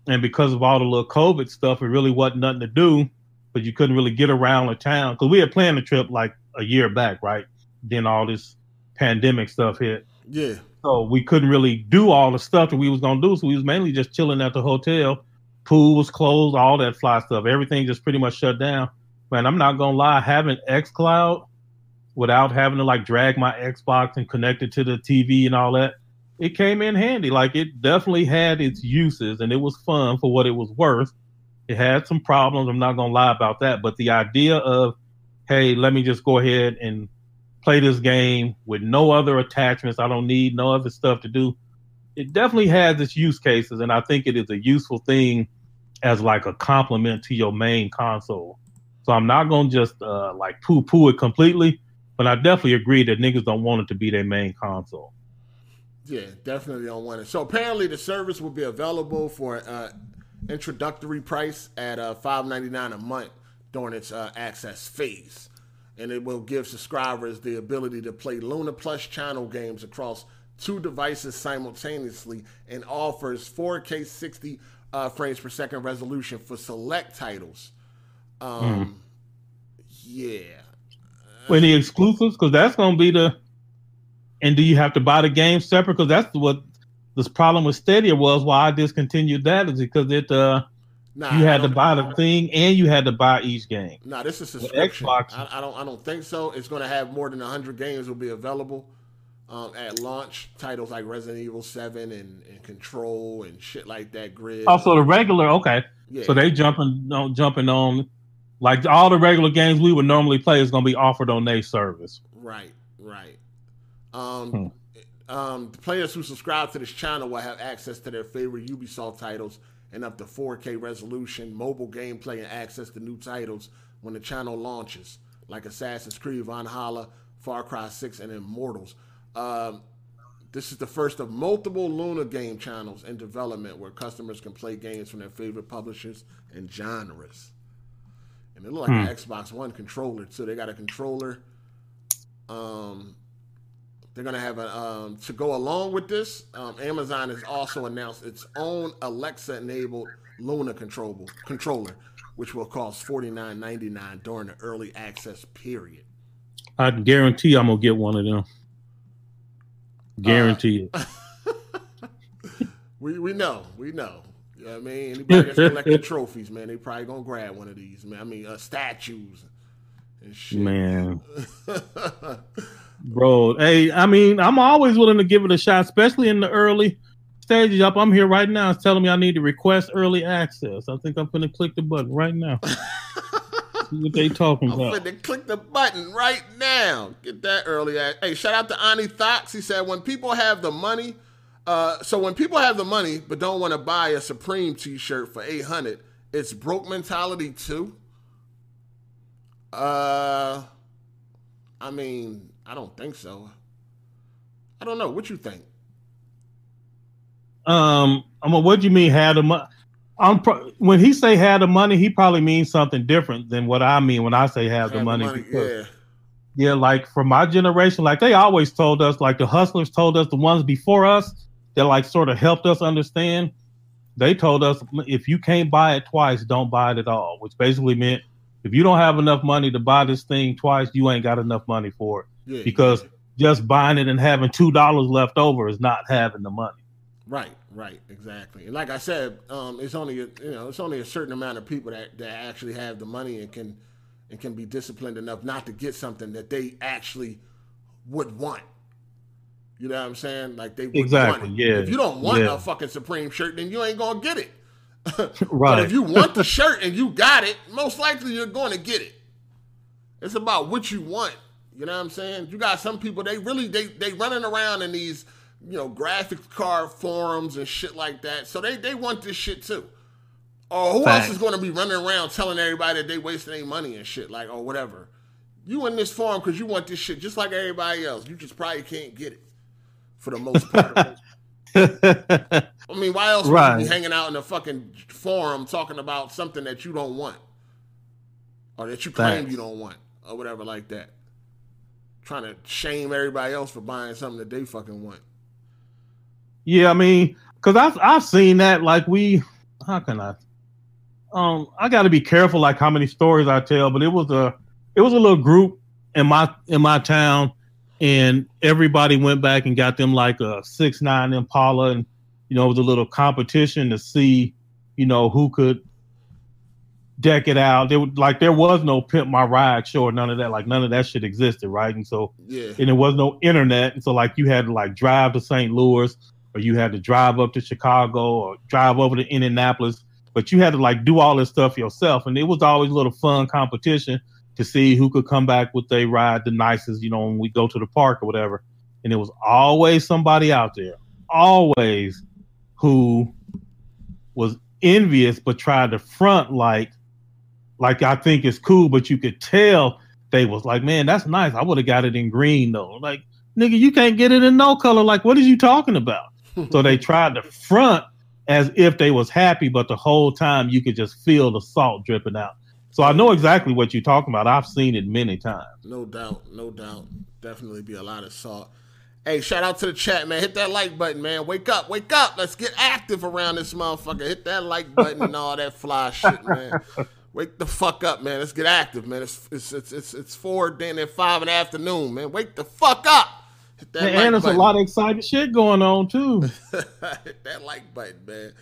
And because of all the little COVID stuff, it really wasn't nothing to do. But you couldn't really get around the town because we had planned the trip like a year back, right? Then all this pandemic stuff hit. Yeah. So we couldn't really do all the stuff that we was gonna do. So we was mainly just chilling at the hotel. Pool was closed, all that fly stuff. Everything just pretty much shut down. Man, I'm not gonna lie, having xCloud without having to like drag my Xbox and connect it to the TV and all that, it came in handy. Like it definitely had its uses and it was fun for what it was worth. It had some problems. I'm not gonna lie about that. But the idea of, hey, let me just go ahead and play this game with no other attachments. I don't need no other stuff to do. It definitely has its use cases, and I think it is a useful thing as like a complement to your main console. So I'm not gonna just uh, like poo poo it completely, but I definitely agree that niggas don't want it to be their main console. Yeah, definitely don't want it. So apparently the service will be available for uh, introductory price at uh, five ninety nine a month during its uh, access phase and it will give subscribers the ability to play Luna Plus channel games across two devices simultaneously and offers 4K 60 uh, frames per second resolution for select titles. Um, mm. Yeah. When the exclusives, because that's going to be the. And do you have to buy the game separate? Because that's what this problem with Stadia was why I discontinued that is because it uh nah, you had to buy the thing and you had to buy each game. Nah, this is subscription. Xbox, I, I, don't I don't think so. It's going to have more than hundred games will be available um, at launch. Titles like Resident Evil Seven and, and Control and shit like that. Grid. Also, the regular okay. Yeah. So they jumping on jumping on like all the regular games we would normally play is going to be offered on their service. Right, right. Um, hmm. um, the players who subscribe to this channel will have access to their favorite Ubisoft titles and up to 4K resolution, mobile gameplay, and access to new titles when the channel launches, like Assassin's Creed Valhalla, Far Cry 6, and Immortals. Um, this is the first of multiple Luna game channels in development where customers can play games from their favorite publishers and genres. And it looks like hmm. an Xbox One controller too. They got a controller. Um, they're gonna have a um, to go along with this. Um, Amazon has also announced its own Alexa-enabled Luna controller, controller, which will cost forty nine ninety nine during the early access period. I guarantee I'm gonna get one of them. Guarantee uh, it. we we know, we know. You know what I mean? Anybody that's collecting trophies, man, they probably gonna grab one of these, man. I mean, uh, statues and shit. Man. Bro, hey, I mean, I'm always willing to give it a shot, especially in the early stages up. I'm here right now. It's telling me I need to request early access. I think I'm gonna click the button right now. See what they talking I'm about. I'm gonna click the button right now. Get that early access. Hey, shout out to Ani Thox. He said when people have the money, uh, so when people have the money but don't want to buy a Supreme T-shirt for eight hundred, it's broke mentality too. Uh, I mean, I don't think so. I don't know. What you think? Um, I mean, what do you mean had the money? I'm pro- when he say had the money, he probably means something different than what I mean when I say have, the money. The money yeah. Yeah, like for my generation, like they always told us, like the hustlers told us, the ones before us that like sort of helped us understand. They told us if you can't buy it twice, don't buy it at all, which basically meant if you don't have enough money to buy this thing twice, you ain't got enough money for it yeah, because yeah. just buying it and having two dollars left over is not having the money. Right, right, exactly. And like I said, um, it's only a, you know it's only a certain amount of people that, that actually have the money and can and can be disciplined enough not to get something that they actually would want. You know what I'm saying? Like they exactly, yeah. If you don't want yeah. a fucking Supreme shirt, then you ain't gonna get it. right. But if you want the shirt and you got it, most likely you're going to get it. It's about what you want you know what I'm saying? You got some people they really they they running around in these you know graphics card forums and shit like that. So they they want this shit too. Or who Fact. else is going to be running around telling everybody that they wasting their money and shit like or whatever? You in this forum because you want this shit just like everybody else. You just probably can't get it for the most part. I mean, why else right. would you be hanging out in a fucking forum talking about something that you don't want or that you claim you don't want or whatever like that? Trying to shame everybody else for buying something that they fucking want. Yeah, I mean, because I've I've seen that. Like we, how can I? Um, I got to be careful, like how many stories I tell. But it was a it was a little group in my in my town, and everybody went back and got them like a six nine Impala, and you know it was a little competition to see, you know, who could deck it out. There like there was no pimp my ride show or none of that. Like none of that shit existed, right? And so yeah, and there was no internet, and so like you had to like drive to St. Louis or you had to drive up to Chicago or drive over to Indianapolis, but you had to like do all this stuff yourself, and it was always a little fun competition to see who could come back with a ride the nicest, you know, when we go to the park or whatever. And it was always somebody out there, always who was envious but tried to front like like I think it's cool, but you could tell they was like, man, that's nice. I would have got it in green though. Like, nigga, you can't get it in no color. Like, what are you talking about? so they tried to front as if they was happy, but the whole time you could just feel the salt dripping out. So I know exactly what you're talking about. I've seen it many times. No doubt, no doubt. Definitely be a lot of salt. Hey, shout out to the chat, man. Hit that like button, man. Wake up, wake up. Let's get active around this motherfucker. Hit that like button and all that fly shit, man. Wake the fuck up, man. Let's get active, man. It's it's it's it's, it's four, then at five in the afternoon, man. Wake the fuck up. that and like there's button. a lot of exciting shit going on too. Hit that like button, man.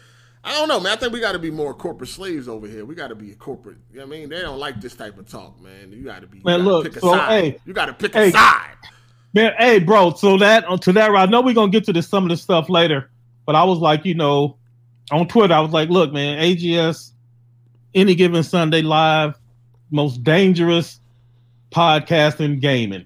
I don't know, man. I think we got to be more corporate slaves over here. We got to be a corporate. You know what I mean? They don't like this type of talk, man. You got to be. Man, look, so side. hey, you got to pick hey, a side. Man, hey, bro. So that uh, to that, I know we're gonna get to this some of this stuff later, but I was like, you know, on Twitter, I was like, look, man, AGS, any given Sunday live, most dangerous podcast in gaming.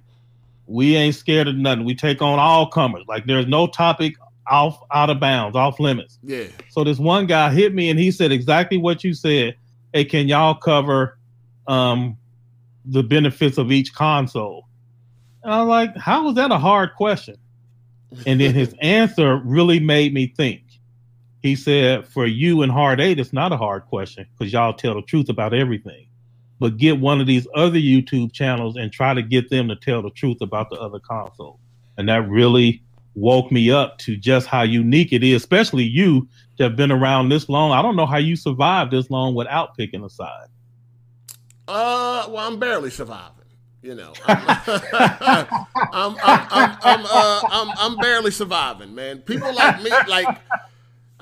We ain't scared of nothing. We take on all comers. Like there's no topic off out of bounds, off limits. Yeah. So this one guy hit me and he said exactly what you said. Hey, can y'all cover um the benefits of each console? And I was like, how was that a hard question? And then his answer really made me think. He said, for you and Hard Eight, it's not a hard question because y'all tell the truth about everything. But get one of these other YouTube channels and try to get them to tell the truth about the other console. And that really woke me up to just how unique it is, especially you that have been around this long. I don't know how you survived this long without picking a side. Uh, well, I'm barely surviving. You know, I'm, I'm, I'm, I'm, uh, I'm, I'm barely surviving, man. People like me, like,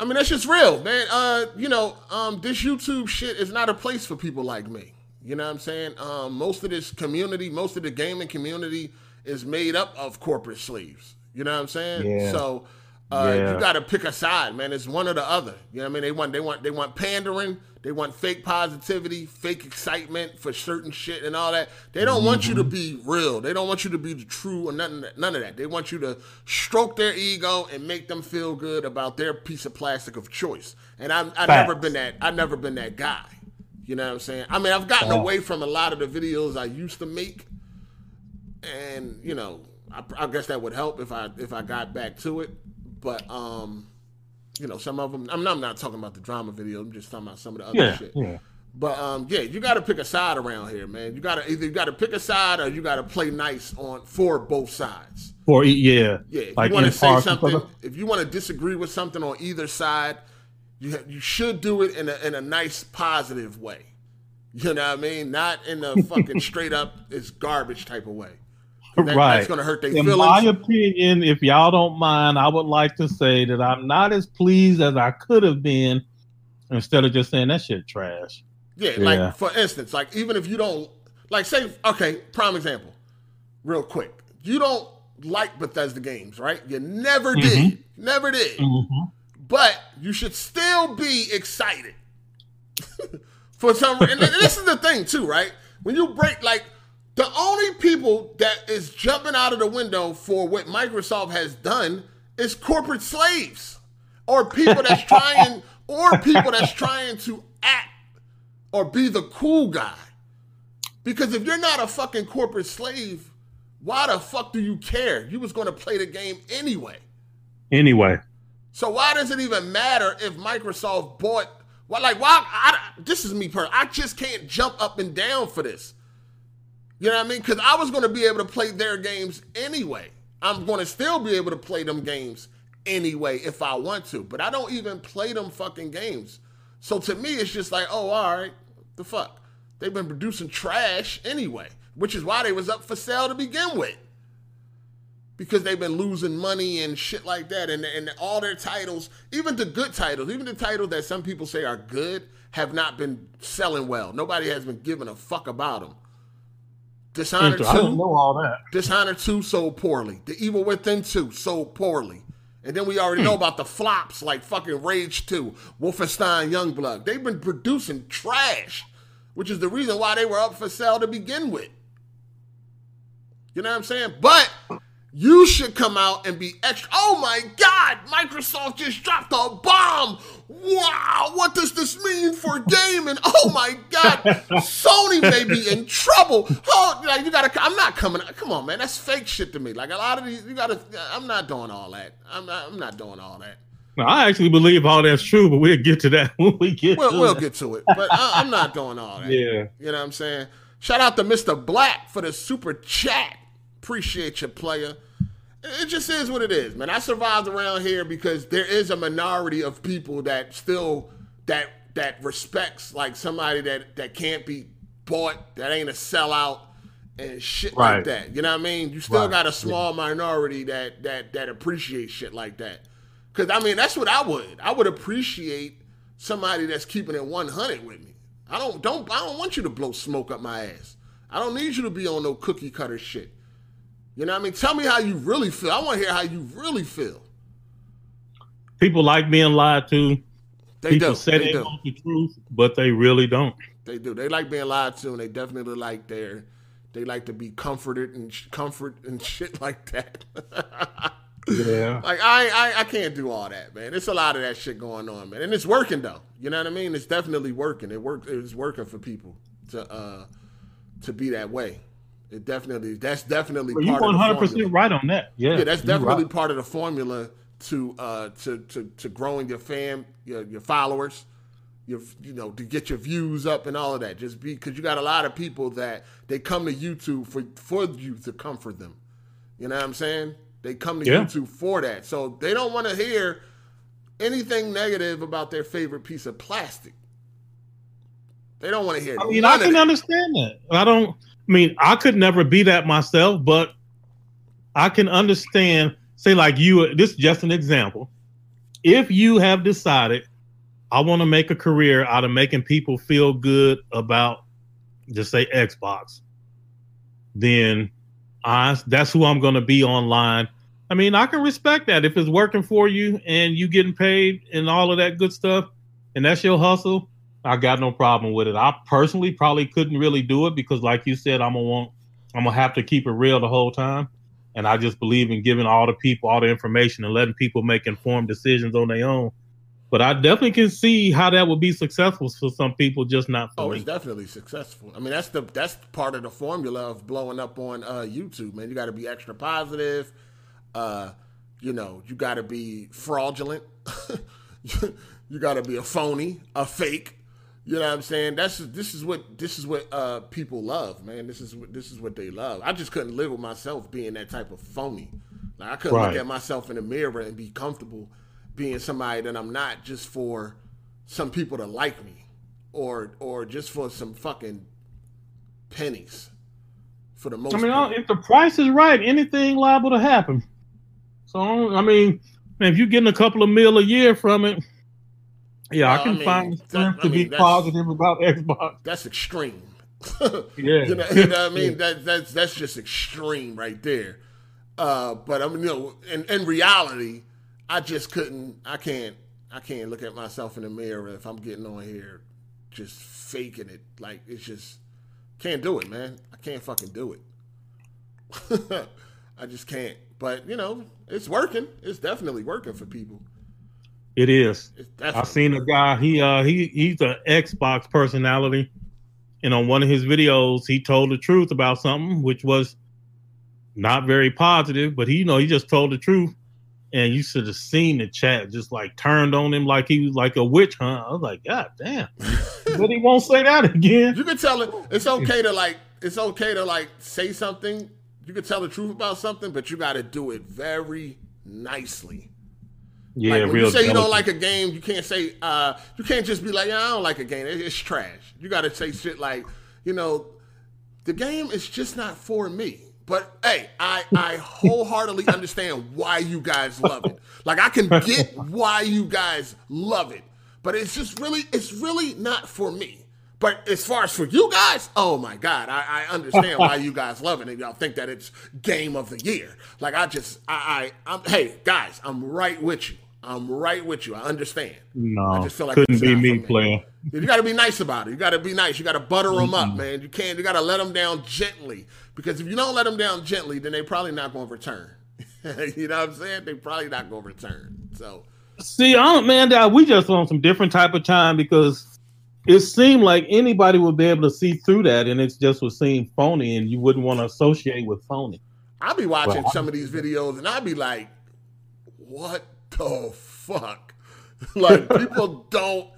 I mean, that's just real, man. Uh, you know, um, this YouTube shit is not a place for people like me. You know what I'm saying? Um, most of this community, most of the gaming community is made up of corporate sleeves. You know what I'm saying? Yeah. So uh, yeah. you got to pick a side, man. It's one or the other. You know what I mean? They want they want they want pandering. They want fake positivity, fake excitement for certain shit and all that. They don't mm-hmm. want you to mm-hmm. be real. They don't want you to be the true or nothing. none of that. They want you to stroke their ego and make them feel good about their piece of plastic of choice. And I've, I've never been that. I've never been that guy. You know what I'm saying? I mean, I've gotten away from a lot of the videos I used to make, and you know, I, I, guess that would help if I if I got back to it. But um, you know, some of them. I'm not, I'm not talking about the drama video. I'm just talking about some of the other yeah, shit. Yeah. But um, yeah, you got to pick a side around here, man. You got to either you got to pick a side or you got to play nice on for both sides. For yeah, yeah. If like you want to say something, if you want to disagree with something on either side, you you should do it in a in a nice positive way. You know what I mean? Not in a fucking straight up it's garbage type of way. That, right. That's going to hurt their In my opinion, if y'all don't mind, I would like to say that I'm not as pleased as I could have been instead of just saying that shit trash. Yeah, yeah, like for instance, like even if you don't like say okay, prime example, real quick. You don't like Bethesda games, right? You never mm-hmm. did. Never did. Mm-hmm. But you should still be excited. for some reason. this is the thing too, right? When you break like the only people that is jumping out of the window for what Microsoft has done is corporate slaves or people that's trying or people that's trying to act or be the cool guy. Because if you're not a fucking corporate slave, why the fuck do you care? You was going to play the game anyway. Anyway. So why does it even matter if Microsoft bought? Well, like why? I, this is me per. I just can't jump up and down for this. You know what I mean? Because I was going to be able to play their games anyway. I'm going to still be able to play them games anyway if I want to. But I don't even play them fucking games. So to me, it's just like, oh, all right, the fuck. They've been producing trash anyway, which is why they was up for sale to begin with. Because they've been losing money and shit like that. And, and all their titles, even the good titles, even the titles that some people say are good, have not been selling well. Nobody has been giving a fuck about them. Dishonored two. I don't know all that. Dishonored two sold poorly. The Evil Within two sold poorly. And then we already hmm. know about the flops like fucking Rage 2, Wolfenstein Youngblood. They've been producing trash, which is the reason why they were up for sale to begin with. You know what I'm saying? But you should come out and be extra. Oh my God, Microsoft just dropped a bomb. Wow, what does this mean for gaming? Oh my God, Sony may be in trouble. Oh, like you gotta. I'm not coming. Come on, man, that's fake shit to me. Like a lot of these, you gotta. I'm not doing all that. I'm not. I'm not doing all that. No, I actually believe all that's true, but we'll get to that when we get. We'll, to we'll get to it, but I, I'm not doing all that. Yeah, you know what I'm saying. Shout out to Mr. Black for the super chat. Appreciate your player. It just is what it is, man. I survived around here because there is a minority of people that still that that respects like somebody that that can't be bought, that ain't a sellout, and shit Right. like that. You know what I mean? You still Right. got a small minority that that that appreciates shit like that. Cause I mean that's what I would. I would appreciate somebody that's keeping it 100 with me. I don't don't I don't want you to blow smoke up my ass. I don't need you to be on no cookie cutter shit. You know what I mean? Tell me how you really feel. I want to hear how you really feel. People like being lied to. They People do. say they they do. want the truth, but they really don't. They do. They like being lied to, and they definitely like their. They like to be comforted and sh- comfort and shit like that. Yeah. like I, I, I can't do all that, man. It's a lot of that shit going on, man, and it's working though. You know what I mean? It's definitely working. It worked. It's working for people to uh to be that way. It definitely. That's definitely You part one of the hundred formula. percent right on that. Yeah, Yeah, that's definitely right. part of the formula to uh to to to growing your fam, your your followers, your you know to get your views up and all of that. Just be because you got a lot of people that they come to YouTube for for you to comfort them. You know what I'm saying? They come to Yeah. YouTube for that, so they don't want to hear anything negative about their favorite piece of plastic. They don't want to hear. I mean, I can understand that. I don't. I mean, I could never be that myself, but I can understand. Say, like you. This is just an example. If you have decided, I want to make a career out of making people feel good about, just say Xbox, then I that's who I'm going to be online. I mean, I can respect that if it's working for you and you getting paid and all of that good stuff, and that's your hustle. I got no problem with it. I personally probably couldn't really do it because, like you said, I'm gonna want, I'm gonna have to keep it real the whole time, and I just believe in giving all the people all the information and letting people make informed decisions on their own. But I definitely can see how that would be successful for some people, just not for Oh, me. it's definitely successful. I mean, that's the that's part of the formula of blowing up on uh, YouTube, man. You got to be extra positive. Uh, you know, you got to be fraudulent. you got to be a phony, a fake. You know what I'm saying? That's this is what this is what uh, people love, man. This is what this is what they love. I just couldn't live with myself being that type of phony. Like I couldn't Right. look at myself in the mirror and be comfortable being somebody that I'm not just for some people to like me or or just for some fucking pennies for the most I mean, part. if the price is right, anything liable to happen. So I mean, if you're getting a couple of mil a year from it, yeah, I I can mean, find that- strength I to mean, be positive about Xbox. that's extreme. Yeah, you, know, you know what I mean? That that's that's just extreme right there. Uh, but I mean, you know, in, in reality, I just couldn't. I can't. I can't look at myself in the mirror if I'm getting on here, just faking it. Like it's just can't do it, man. I can't fucking do it. I just can't. But you know, it's working. It's definitely working for people. It is. It's I seen a guy. He uh he he's an Xbox personality, and on one of his videos, he told the truth about something which was not very positive. But he, you know, he just told the truth, and you should have seen the chat just like turned on him like he was like a witch hunt. I was like, God damn! but he won't say that again. You can tell it. It's okay to like. It's okay to like say something. You can tell the truth about something, but you got to do it very nicely. Yeah, like when you say you don't like a game, you can't say. uh You can't just be like, yeah, I don't like a game. It- It's trash. You got to say shit like, you know, the game is just not for me. But hey, I I wholeheartedly understand why you guys love it. Like I can get why you guys love it, but it's just really it's really not for me. But as far as for you guys, oh my god, I, I understand why you guys love it and y'all think that it's game of the year. Like I just I, I I'm hey guys, I'm right with you. I'm right with you. I understand. No, I just feel like couldn't be me, for player. You got to be nice about it. You got to be nice. You got to butter them up, man. You can't. You got to let them down gently because if you don't let them down gently, then they probably not going to return. you know what I'm saying? They probably not going to return. So See, I don't, man, that we just on some different type of time because it seemed like anybody would be able to see through that, and it just would seem phony, and you wouldn't want to associate with phony. I'll be watching Well, some of these videos and I'll be like, what the fuck? like people don't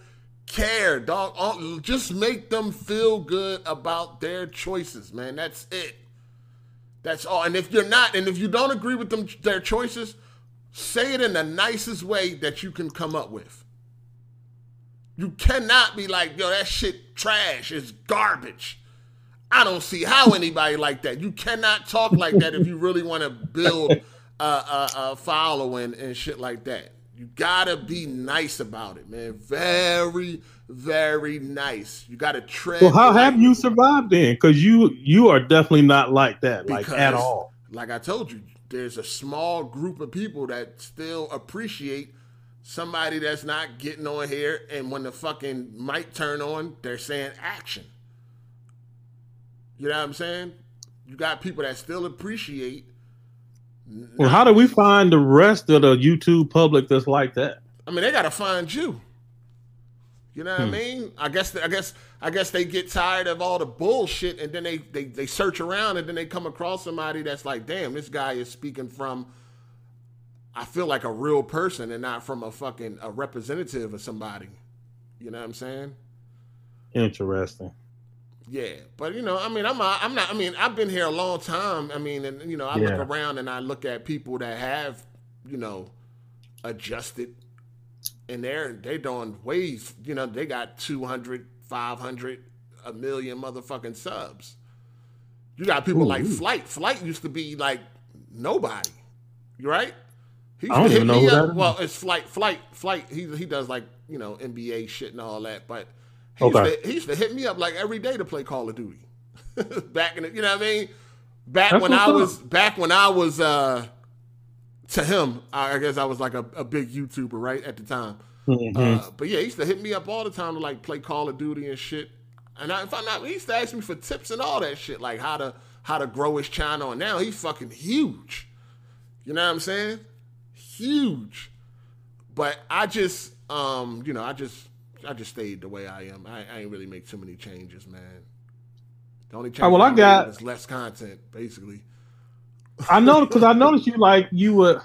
care, dog. Uh, Just make them feel good about their choices, man. That's it. That's all. And if you're not, and if you don't agree with them, their choices, say it in the nicest way that you can come up with. You cannot be like, yo, that shit trash. It's garbage. I don't see how anybody like that. You cannot talk like that if you really want to build a, a, a following and shit like that. You gotta be nice about it, man. Very, very nice. You gotta tread. Well, how have you survived then? Because you you are definitely not like that, like at all. Like I told you, there's a small group of people that still appreciate somebody that's not getting on here, and when the fucking mic turn on, they're saying action. You know what I'm saying? You got people that still appreciate. Well, how do we find the rest of the YouTube public that's like that? I mean, they got to find you. You know what hmm. I mean? I guess I guess I guess they get tired of all the bullshit and then they, they they search around and then they come across somebody that's like, damn, this guy is speaking from I feel like a real person and not from a fucking a representative of somebody. You know what I'm saying? Interesting. Yeah, but you know, I mean, I'm a, I'm not. I mean, I've been here a long time. I mean, and you know, I yeah. look around and I look at people that have, you know, adjusted, and they're they doing ways. You know, they got 200, 500, a million motherfucking subs. You got people Ooh, like Flight. Flight used to be like nobody, right? He I don't even know who that is. Well, it's Flight. Flight. Flight. He he does like you know NBA shit and all that, but he, okay. used to, he used to hit me up like every day to play Call of Duty. back in the, you know what I mean? Back That's when I was back when I was uh to him, I guess I was like a, a big YouTuber, right, at the time. Mm-hmm. Uh, but yeah, he used to hit me up all the time to like play Call of Duty and shit. And I, if I'm not, he used to ask me for tips and all that shit, like how to how to grow his channel. And now he's fucking huge. You know what I'm saying? Huge. But I just, um, you know, I just I just stayed the way I am. I, I ain't really make too many changes, man. The only change right, well, I, got is less content, basically. I know because I noticed you like you would.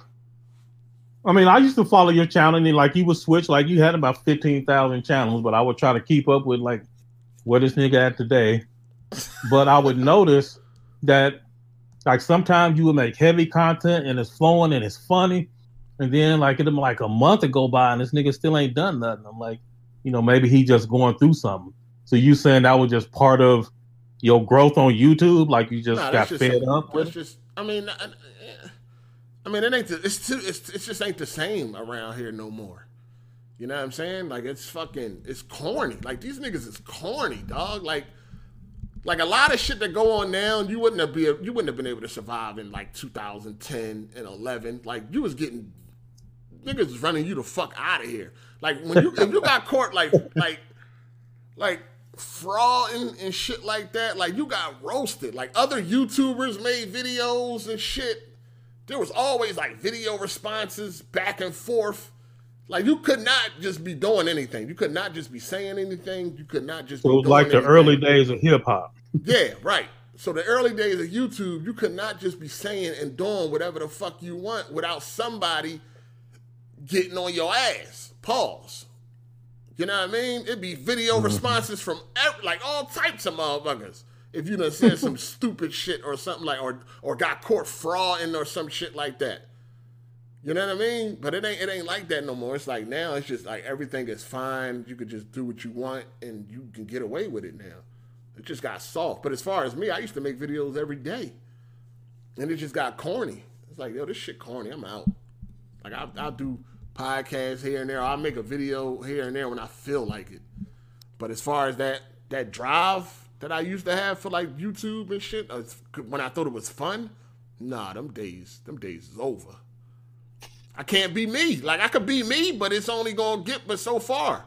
I mean, I used to follow your channel and like you would switch. Like you had about fifteen thousand channels, but I would try to keep up with like where this nigga at today. But I would notice that like sometimes you would make heavy content and it's flowing and it's funny, and then like it'll like a month to go by and this nigga still ain't done nothing. I'm like, you know, maybe he just going through something. So you saying that was just part of your growth on YouTube? Like you just nah, got just fed up? That's just, I mean, I, I mean, it ain't. The, it's too. It's it just ain't the same around here no more. You know what I'm saying? Like it's fucking. It's corny. Like these niggas is corny, dog. Like. Like a lot of shit that go on now, you wouldn't have be you wouldn't have been able to survive in like 2010 and 11. Like you was getting niggas is running you the fuck out of here. Like when you if you got caught like like like frauding and shit like that, like you got roasted. Like other YouTubers made videos and shit. There was always like video responses back and forth. Like you could not just be doing anything. You could not just be saying anything. You could not just. It was like anything. the early days of hip hop. yeah, right. So the early days of YouTube, you could not just be saying and doing whatever the fuck you want without somebody getting on your ass. Pause. You know what I mean? It'd be video mm-hmm. responses from every, like all types of motherfuckers. If you done said some stupid shit or something like, or or got caught frauding or some shit like that. You know what I mean? But it ain't it ain't like that no more. It's like now it's just like everything is fine. You can just do what you want and you can get away with it now. It just got soft. But as far as me, I used to make videos every day, and it just got corny. It's like yo, this shit corny. I'm out. Like I I'll do podcast here and there. I'll make a video here and there when I feel like it. But as far as that that drive that I used to have for like YouTube and shit, uh, when I thought it was fun, nah, them days, them days is over. I can't be me. Like I could be me, but it's only gonna get but so far.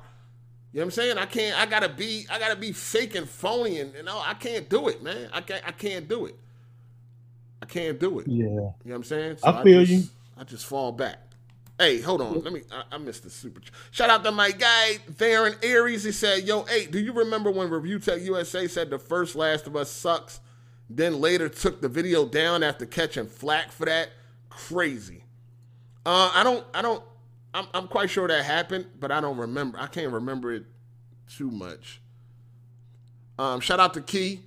You know what I'm saying? I can't. I gotta be. I gotta be fake and phony, and you know I can't do it, man. I can't. I can't do it. I can't do it. Yeah. You know what I'm saying? So I feel I just, you. I just fall back. Hey, hold on. Let me. I, I missed the super. Shout out to my guy Theron Aries. He said, "Yo, hey, do you remember when Review Tech USA said the first Last of Us sucks? Then later took the video down after catching flack for that? Crazy. Uh, I don't. I don't. I'm, I'm quite sure that happened, but I don't remember. I can't remember it too much. Um, shout out to Key.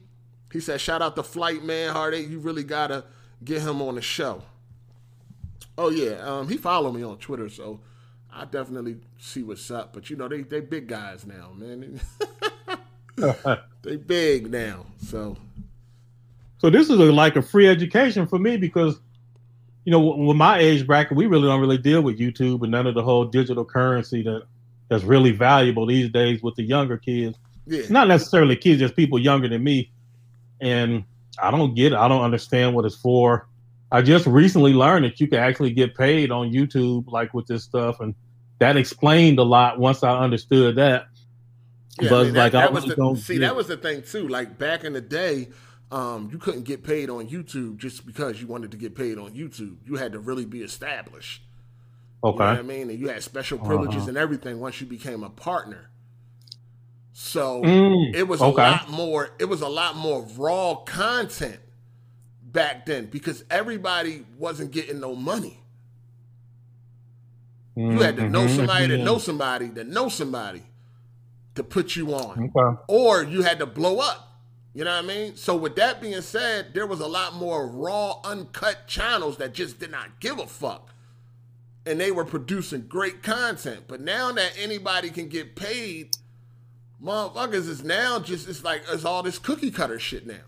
He said, "Shout out to Flight Man Heartache. You really gotta get him on the show." Oh yeah, um, he followed me on Twitter, so I definitely see what's up. But you know, they they big guys now, man. they big now, so So this is a, like a free education for me because, you know, with my age bracket, we really don't really deal with YouTube and none of the whole digital currency that that's really valuable these days with the younger kids. Yeah. Not necessarily kids, just people younger than me. And I don't get it. I don't understand what it's for. I just recently learned that you can actually get paid on YouTube, like with this stuff, and that explained a lot once I understood that. Yeah, But I mean, that, like, I that was the, see that was the thing too. Like back in the day, um, you couldn't get paid on YouTube just because you wanted to get paid on YouTube. You had to really be established. You know what I mean? And you had special privileges Uh-huh. and everything once you became a partner. So Mm, it was okay. a lot more. It was a lot more raw content back then because everybody wasn't getting no money. You had to know Mhm, somebody to mhm. know somebody to know somebody to put you on Okay. or you had to blow up. You know what I mean? So with that being said, there was a lot more raw, uncut channels that just did not give a fuck. And they were producing great content. But now that anybody can get paid, motherfuckers is now just it's like it's all this cookie cutter shit now.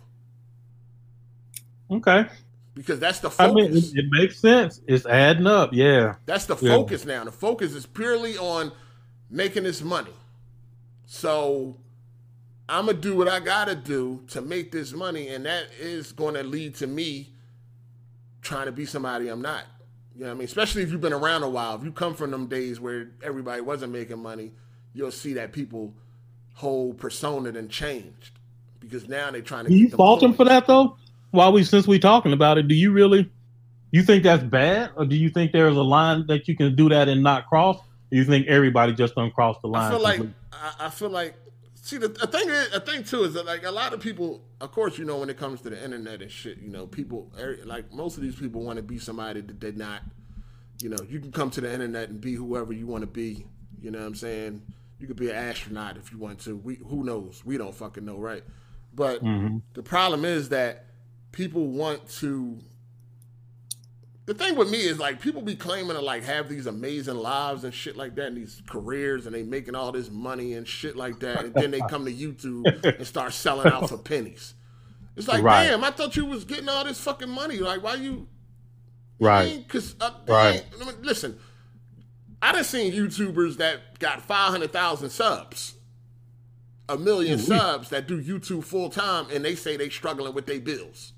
Okay. Because that's the I focus. mean, it, it makes sense. It's adding up. Yeah. That's the Yeah. focus now. The focus is purely on making this money. So I'm gonna do what I gotta do to make this money, and that is going to lead to me trying to be somebody I'm not. You know what I mean? Especially if you've been around a while. If you come from them days where everybody wasn't making money, you'll see that people whole persona then changed because now they're trying to. Do you them fault coins. for that though? While we since we talking about it, do you really you think that's bad, or do you think there's a line that you can do that and not cross? Or you think everybody just don't cross the line? I feel like? I, I feel like see the, the thing is the thing too is that like a lot of people of course you know when it comes to the internet and shit you know people like most of these people want to be somebody that they're not you know you can come to the internet and be whoever you want to be you know what I'm saying you could be an astronaut if you want to we who knows we don't fucking know right but Mhm. the problem is that people want to the thing with me is like people be claiming to like have these amazing lives and shit like that and these careers and they making all this money and shit like that and then they come to YouTube and start selling out for pennies. It's like, Right. damn, I thought you was getting all this fucking money. Like, why you? Right. Because uh, Right. I mean, listen, I done seen YouTubers that got five hundred thousand subs, a million Ooh-wee. subs that do YouTube full time, and they say they struggling with their bills.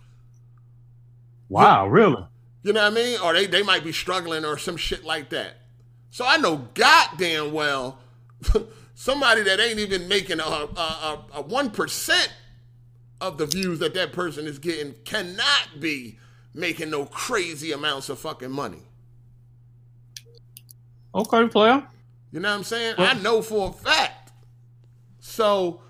Wow, really? You know what I mean? Or they, they might be struggling or some shit like that. So I know goddamn well somebody that ain't even making a a a one percent of the views that that person is getting cannot be making no crazy amounts of fucking money. Okay, player. You know what I'm saying? I know for a fact. So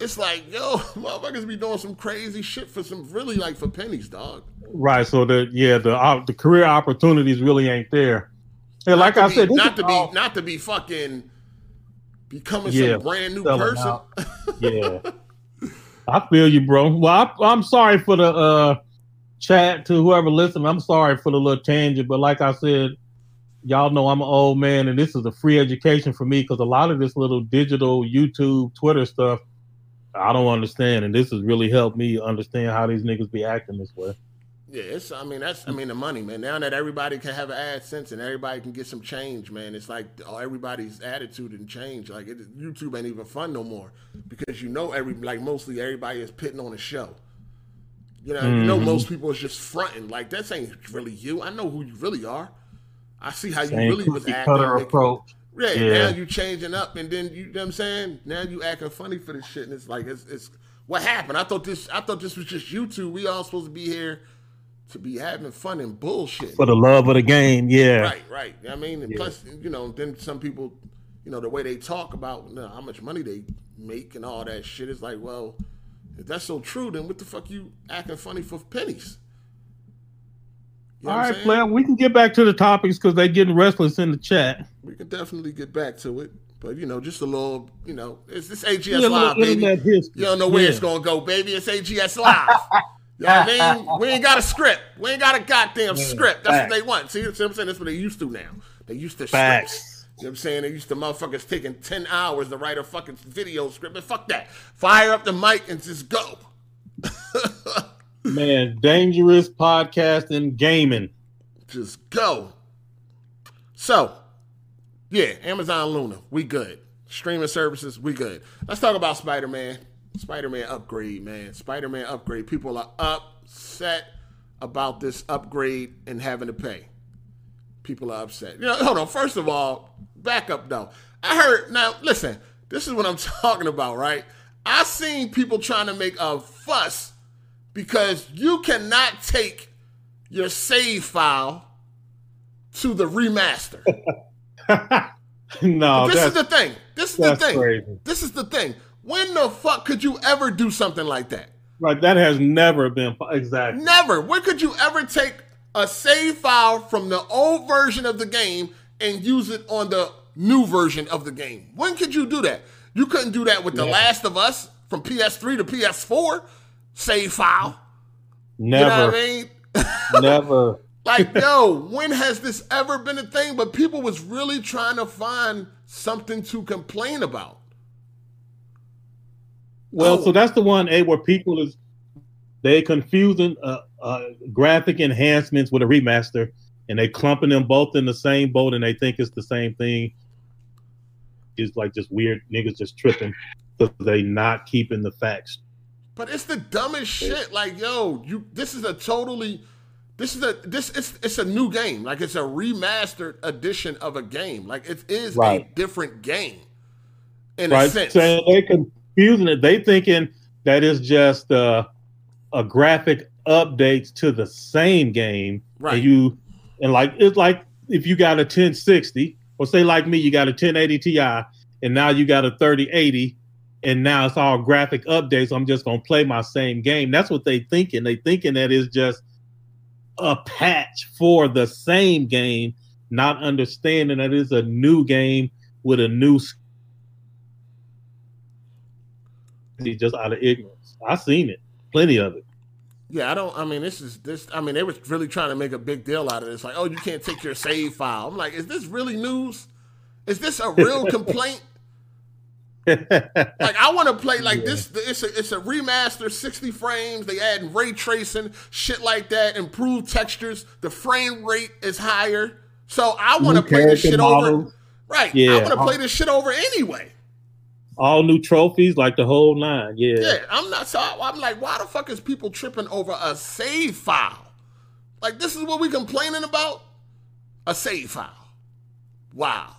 it's like, yo, motherfuckers be doing some crazy shit for some really like for pennies, dog. Right. So the yeah the uh, the career opportunities really ain't there. And like Not to I be- said, not to be all- not to be fucking becoming Yeah, some brand new person. yeah. I feel you, bro. Well, I, I'm sorry for the uh, chat to whoever listened. I'm sorry for the little tangent, but like I said, y'all know I'm an old man, and this is a free education for me because a lot of this little digital YouTube, Twitter stuff, I don't understand, and this has really helped me understand how these niggas be acting this way. Yeah, it's. I mean, that's. I mean, the money, man. Now that everybody can have an AdSense and everybody can get some change, man. It's like oh, everybody's attitude and change. Like it, YouTube ain't even fun no more because you know every like mostly everybody is pitting on a show. You know, you know Mhm. most people is just fronting. Like that's ain't really you. I know who you really are. I see how you really was acting. cutter making- approach. Yeah, Yeah. now you changing up, and then you, know what I'm saying. Now you acting funny for this shit, and it's like it's, it's what happened. I thought this, I thought this was just you two. We all supposed to be here to be having fun and bullshit. For the love of the game, yeah. Right, right. I mean, and Yeah. plus, you know, then some people, you know, the way they talk about you know, how much money they make and all that shit is like, well, if that's so true, then what the fuck you acting funny for pennies? You know All what I'm right, saying? player. We can get back to the topics because they're getting restless in the chat. We can definitely get back to it. But you know, just a little, you know, it's this AGS Yeah, a little Live, baby. You don't know where Yeah. it's gonna go, baby. It's AGS Live. you know what I mean? We ain't got a script. We ain't got a goddamn script. That's facts. what they want. See, see what I'm saying? That's what they used to now. They used to Facts. scripts. You know what I'm saying? They used to motherfuckers taking 10 hours to write a fucking video script. But fuck that. Fire up the mic and just go. Man, dangerous podcasting gaming. Just go. So, yeah, Amazon Luna, we good. Streaming services, we good. Let's talk about Spider Man. Spider Man upgrade, man. Spider Man upgrade. People are upset about this upgrade and having to pay. People are upset. You know, hold on. First of all, back up though. I heard now. Listen, this is what I'm talking about, right? I seen people trying to make a fuss because you cannot take your save file to the remaster. no, this is the thing. This is the thing. Crazy. This is the thing. When the fuck could you ever do something like that? Right, that has never been exactly. Never. When could you ever take a save file from the old version of the game and use it on the new version of the game? When could you do that? You couldn't do that with The Last of Us from PS3 to PS4 save file. Never. You know what I mean? never. Like, yo, when has this ever been a thing? But people was really trying to find something to complain about. Well, oh. so that's the one, A, where people is they confusing uh, uh, graphic enhancements with a remaster, and they clumping them both in the same boat, and they think it's the same thing. It's like just weird niggas just tripping because they not keeping the facts. But it's the dumbest shit. Like, yo, you this is a totally this is a this it's it's a new game. Like it's a remastered edition of a game. Like it is right. a different game. In right. a sense. So they confusing it. They thinking that is just uh, a graphic updates to the same game. Right. And you and like it's like if you got a 1060, or say like me, you got a 1080 Ti, and now you got a 3080, and now it's all graphic updates. I'm just gonna play my same game. That's what they thinking. They thinking that is just a patch for the same game, not understanding that it's a new game with a new just out of ignorance. I've seen it, plenty of it. Yeah, I don't. I mean, this is this. I mean, they were really trying to make a big deal out of this. Like, oh, you can't take your save file. I'm like, is this really news? Is this a real complaint? Like, I want to play like yeah. this. It's a it's a remaster, 60 frames. They add ray tracing, shit like that, improved textures. The frame rate is higher. So I want to play this shit models. over. Right. Yeah. I want to play this shit over anyway all new trophies, like the whole nine. Yeah. Yeah, I'm not. So I'm like, why the fuck is people tripping over a save file? Like this is what we complaining about? A save file. Wow.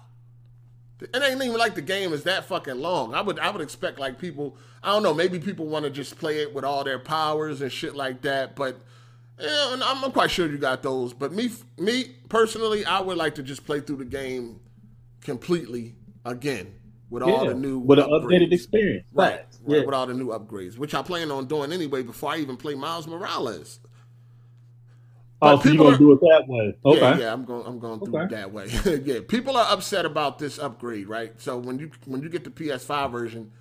It ain't even like the game is that fucking long. I would I would expect like people I don't know maybe people want to just play it with all their powers and shit like that. But yeah, I'm, I'm quite sure you got those. But me me personally, I would like to just play through the game completely again with yeah, all the new with upgrades. an updated experience, right? right yeah. With all the new upgrades, which I plan on doing anyway before I even play Miles Morales. Oh, but oh, so you're gonna are, do it that way? Okay. Yeah, yeah I'm going. I'm going through okay. that way. yeah, people are upset about this upgrade, right? So when you when you get the PS5 version,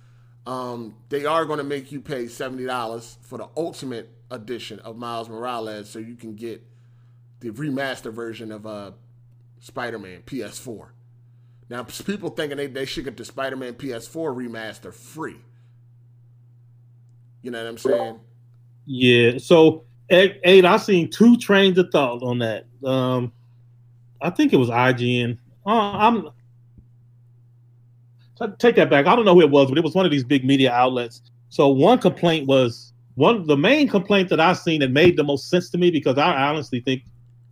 um, they are going to make you pay seventy dollars for the Ultimate Edition of Miles Morales, so you can get the remaster version of uh, Spider-Man PS4. Now, people thinking they, they should get the Spider Man PS4 remaster free. You know what I'm saying? Yeah. So, eight, I seen two trains of thought on that. Um, I think it was IGN. Uh, I'm take that back. I don't know who it was, but it was one of these big media outlets. So one complaint was one the main complaint that I seen that made the most sense to me because I honestly think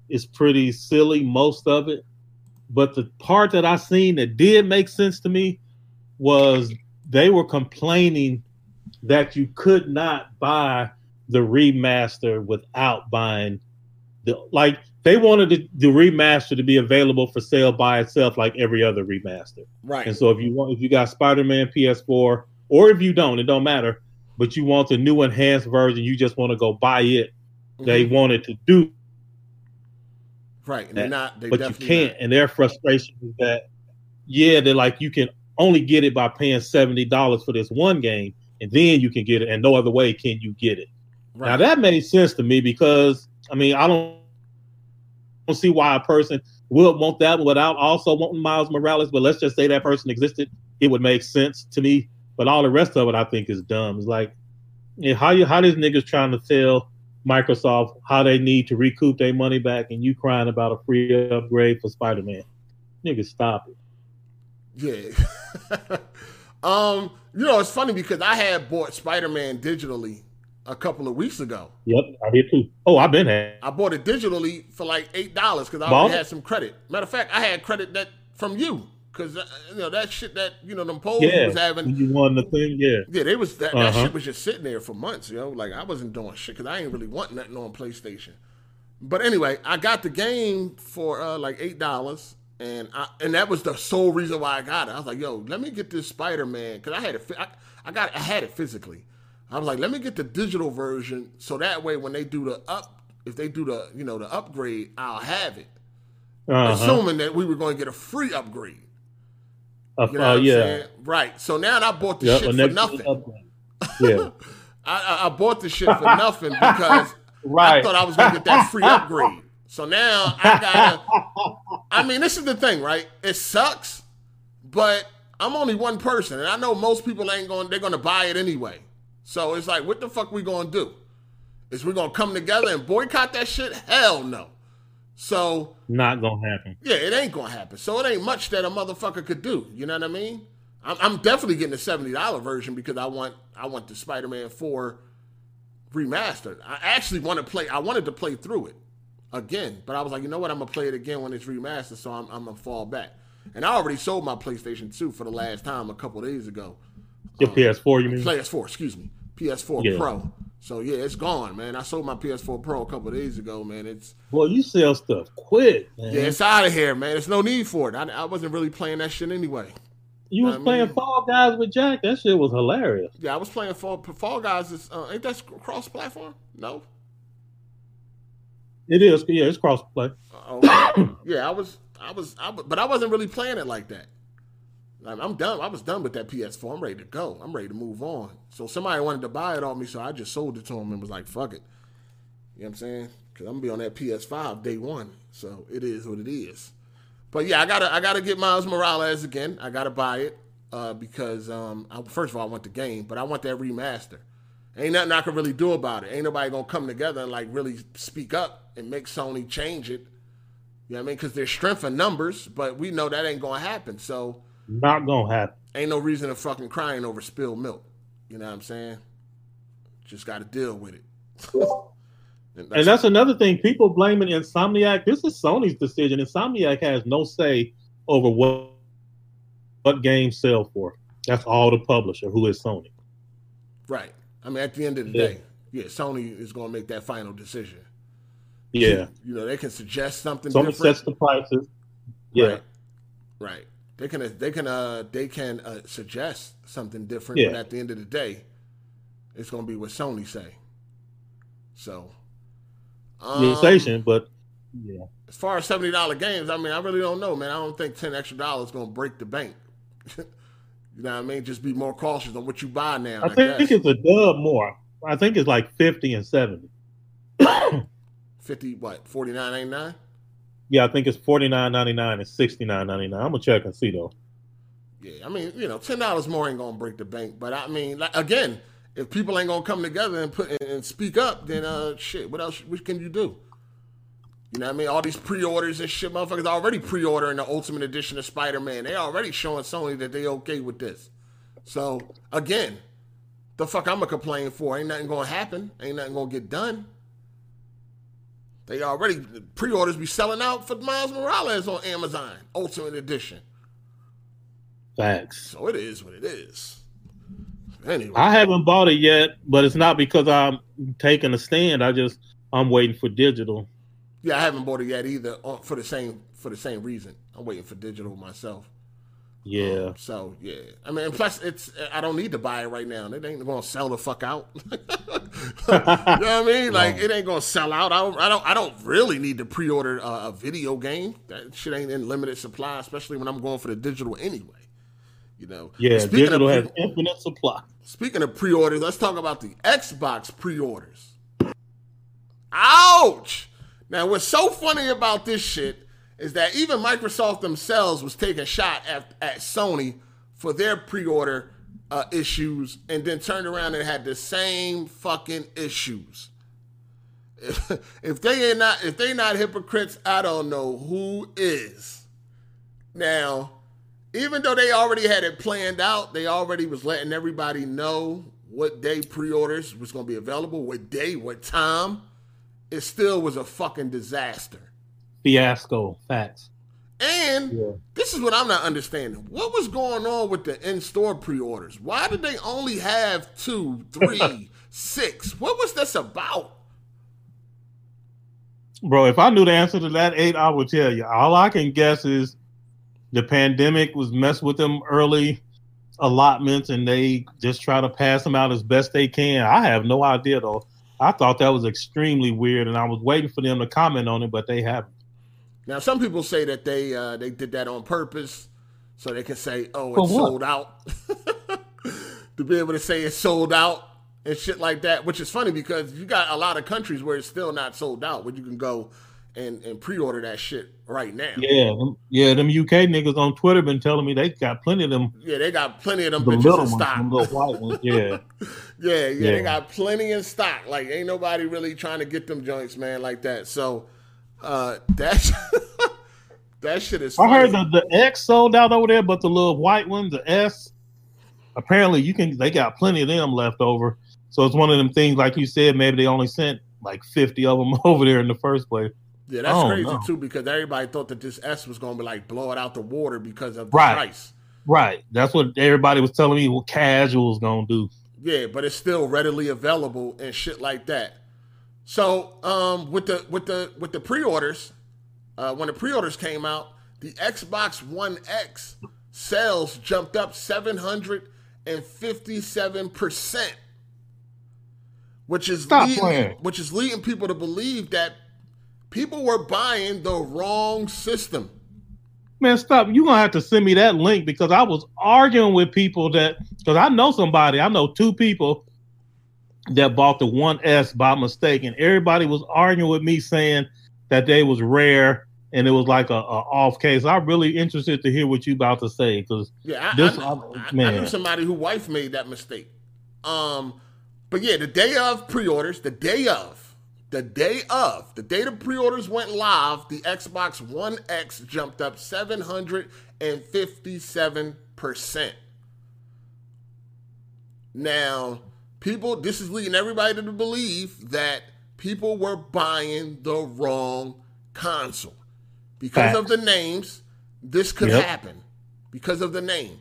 it's pretty silly most of it but the part that I seen that did make sense to me was they were complaining that you could not buy the remaster without buying the like they wanted the, the remaster to be available for sale by itself like every other remaster. Right. And so if you want if you got Spider-Man PS4 or if you don't, it don't matter, but you want the new enhanced version, you just want to go buy it. Mm-hmm. They wanted to do Right. And they're not, they but you can't. Not. And their frustration is that, yeah, they're like, you can only get it by paying $70 for this one game, and then you can get it, and no other way can you get it. Right. Now, that made sense to me because, I mean, I don't, don't see why a person would want that without also wanting Miles Morales, but let's just say that person existed. It would make sense to me. But all the rest of it, I think, is dumb. It's like, yeah, how you how these niggas trying to sell Microsoft how they need to recoup their money back, and you crying about a free upgrade for Spider Man. Niggas stop it. Yeah. um, you know, it's funny because I had bought Spider Man digitally a couple of weeks ago. Yep, I did too. Oh, I've been had. I bought it digitally for like eight dollars because I already had some credit. Matter of fact, I had credit that from you because uh, you know that shit that you know them polls yeah, was having. You won the thing, yeah. Yeah, they was that, uh-huh. that shit was just sitting there for months. You know, like I wasn't doing shit because I ain't really want nothing on PlayStation. But anyway, I got the game for uh, like eight dollars, and I, and that was the sole reason why I got it. I was like, yo, let me get this Spider Man because I had it. I, I got I had it physically. I was like, let me get the digital version so that way when they do the up, if they do the you know the upgrade, I'll have it. Uh-huh. Assuming that we were going to get a free upgrade. Uh, you know uh, yeah. Right. So now I bought the yep, shit for nothing. Yeah. I, I, bought the shit for nothing because right. I thought I was going to get that free upgrade. So now I gotta. I mean, this is the thing, right? It sucks, but I'm only one person, and I know most people ain't going. They're going to buy it anyway. So it's like, what the fuck we to do? Is we to come together and boycott that shit? Hell no. So not gonna happen. Yeah, it ain't gonna happen. So it ain't much that a motherfucker could do. You know what I mean? I'm, I'm definitely getting the seventy dollar version because I want I want the Spider Man Four remastered. I actually want to play. I wanted to play through it again, but I was like, you know what? I'm gonna play it again when it's remastered. So I'm, I'm gonna fall back. And I already sold my PlayStation 2 for the last time a couple days ago. Your um, PS4, you mean? PS4, excuse me. PS4 yeah. Pro. So yeah, it's gone, man. I sold my PS4 Pro a couple days ago, man. It's well, you sell stuff quick, man. Yeah, it's out of here, man. There's no need for it. I, I wasn't really playing that shit anyway. You, was playing mean? Fall Guys with Jack. That shit was hilarious. Yeah, I was playing Fall Fall Guys. Is uh, ain't that cross platform? No. It is. Yeah, it's cross play. Uh, yeah, I was. I was. I, but I wasn't really playing it like that. I'm done. I was done with that PS4. I'm ready to go. I'm ready to move on. So somebody wanted to buy it off me, so I just sold it to him and was like, "Fuck it." You know what I'm saying? Because I'm gonna be on that PS5 day one. So it is what it is. But yeah, I gotta I gotta get Miles Morales again. I gotta buy it uh, because um, I, first of all I want the game, but I want that remaster. Ain't nothing I can really do about it. Ain't nobody gonna come together and like really speak up and make Sony change it. You know what I mean? Because there's strength in numbers, but we know that ain't gonna happen. So not gonna happen. Ain't no reason to fucking crying over spilled milk. You know what I'm saying? Just got to deal with it. and, that's, and that's another thing. People blaming Insomniac. This is Sony's decision. Insomniac has no say over what what games sell for. That's all the publisher, who is Sony. Right. I mean, at the end of the yeah. day, yeah, Sony is going to make that final decision. Yeah. You know, they can suggest something. Sony different. sets the prices. Yeah. Right. right. They can they can uh they can uh, suggest something different, yeah. but at the end of the day, it's gonna be what Sony say. So, um, station, but yeah. As far as seventy dollar games, I mean, I really don't know, man. I don't think ten extra dollars gonna break the bank. you know what I mean? Just be more cautious on what you buy now. I, I think, think it's a dub more. I think it's like fifty and seventy. Fifty what? Forty nine eighty nine. Yeah, I think it's forty nine ninety nine and sixty nine ninety nine. I'm gonna check and see though. Yeah, I mean, you know, ten dollars more ain't gonna break the bank, but I mean, like, again, if people ain't gonna come together and put and speak up, then uh, shit, what else? What can you do? You know what I mean? All these pre-orders and shit, motherfuckers already pre-ordering the Ultimate Edition of Spider-Man. They already showing Sony that they okay with this. So again, the fuck I'm gonna complain for? Ain't nothing gonna happen. Ain't nothing gonna get done. They already pre-orders be selling out for Miles Morales on Amazon Ultimate Edition. Facts. So it is what it is. Anyway, I haven't bought it yet, but it's not because I'm taking a stand. I just I'm waiting for digital. Yeah, I haven't bought it yet either uh, for the same for the same reason. I'm waiting for digital myself. Yeah. Um, so yeah, I mean, plus it's I don't need to buy it right now. It ain't gonna sell the fuck out. you know what I mean? Like it ain't gonna sell out. I don't. I don't. I don't really need to pre-order a, a video game. That shit ain't in limited supply, especially when I'm going for the digital anyway. You know. Yeah, digital has infinite supply. Speaking of pre-orders, let's talk about the Xbox pre-orders. Ouch! Now, what's so funny about this shit is that even Microsoft themselves was taking a shot at, at Sony for their pre-order uh, issues and then turned around and had the same fucking issues. If, if they ain't not if they not hypocrites, I don't know who is. Now, even though they already had it planned out, they already was letting everybody know what day pre-orders was going to be available, what day, what time. It still was a fucking disaster. Fiasco. Facts. And yeah. this is what I'm not understanding. What was going on with the in-store pre-orders? Why did they only have two, three, six? What was this about? Bro, if I knew the answer to that eight, I would tell you. All I can guess is the pandemic was messed with them early allotments and they just try to pass them out as best they can. I have no idea though. I thought that was extremely weird and I was waiting for them to comment on it, but they haven't. Now some people say that they uh, they did that on purpose so they can say, "Oh, it's sold out." to be able to say it's sold out and shit like that, which is funny because you got a lot of countries where it's still not sold out, where you can go and, and pre-order that shit right now. Yeah, them, yeah, them UK niggas on Twitter been telling me they got plenty of them. Yeah, they got plenty of them the bitches in stock. Ones, little white ones. Yeah. yeah, yeah, yeah, they got plenty in stock. Like, ain't nobody really trying to get them joints, man, like that. So, uh, that that shit is. Funny. I heard the the X sold out over there, but the little white ones, the S, apparently you can. They got plenty of them left over. So it's one of them things, like you said, maybe they only sent like fifty of them over there in the first place. Yeah, that's oh, crazy too because everybody thought that this S was going to be like blow it out the water because of the right. price. Right. That's what everybody was telling me what casuals going to do. Yeah, but it's still readily available and shit like that. So, um, with the with the with the pre-orders, uh, when the pre-orders came out, the Xbox One X sales jumped up 757%, which is leading, which is leading people to believe that people were buying the wrong system. Man, stop. You're gonna have to send me that link because I was arguing with people that because I know somebody, I know two people that bought the one S by mistake, and everybody was arguing with me saying that they was rare and it was like a, a off case. I'm really interested to hear what you about to say because yeah, I, this I, I, man. I knew somebody who wife made that mistake. Um, but yeah, the day of pre-orders, the day of the day of, the day the pre-orders went live, the Xbox One X jumped up 757%. Now, people, this is leading everybody to believe that people were buying the wrong console. Because Facts. of the names, this could yep. happen. Because of the name.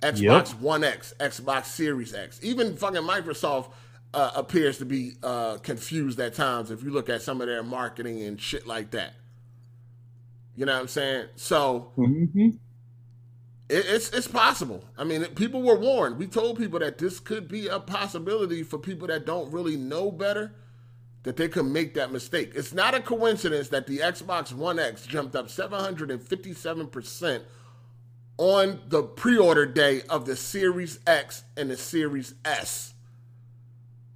Xbox yep. One X, Xbox Series X. Even fucking Microsoft uh, appears to be uh, confused at times if you look at some of their marketing and shit like that. You know what I'm saying? So mm-hmm. It, it's it's possible. I mean, people were warned. We told people that this could be a possibility for people that don't really know better, that they could make that mistake. It's not a coincidence that the Xbox One X jumped up 757 percent on the pre-order day of the Series X and the Series S.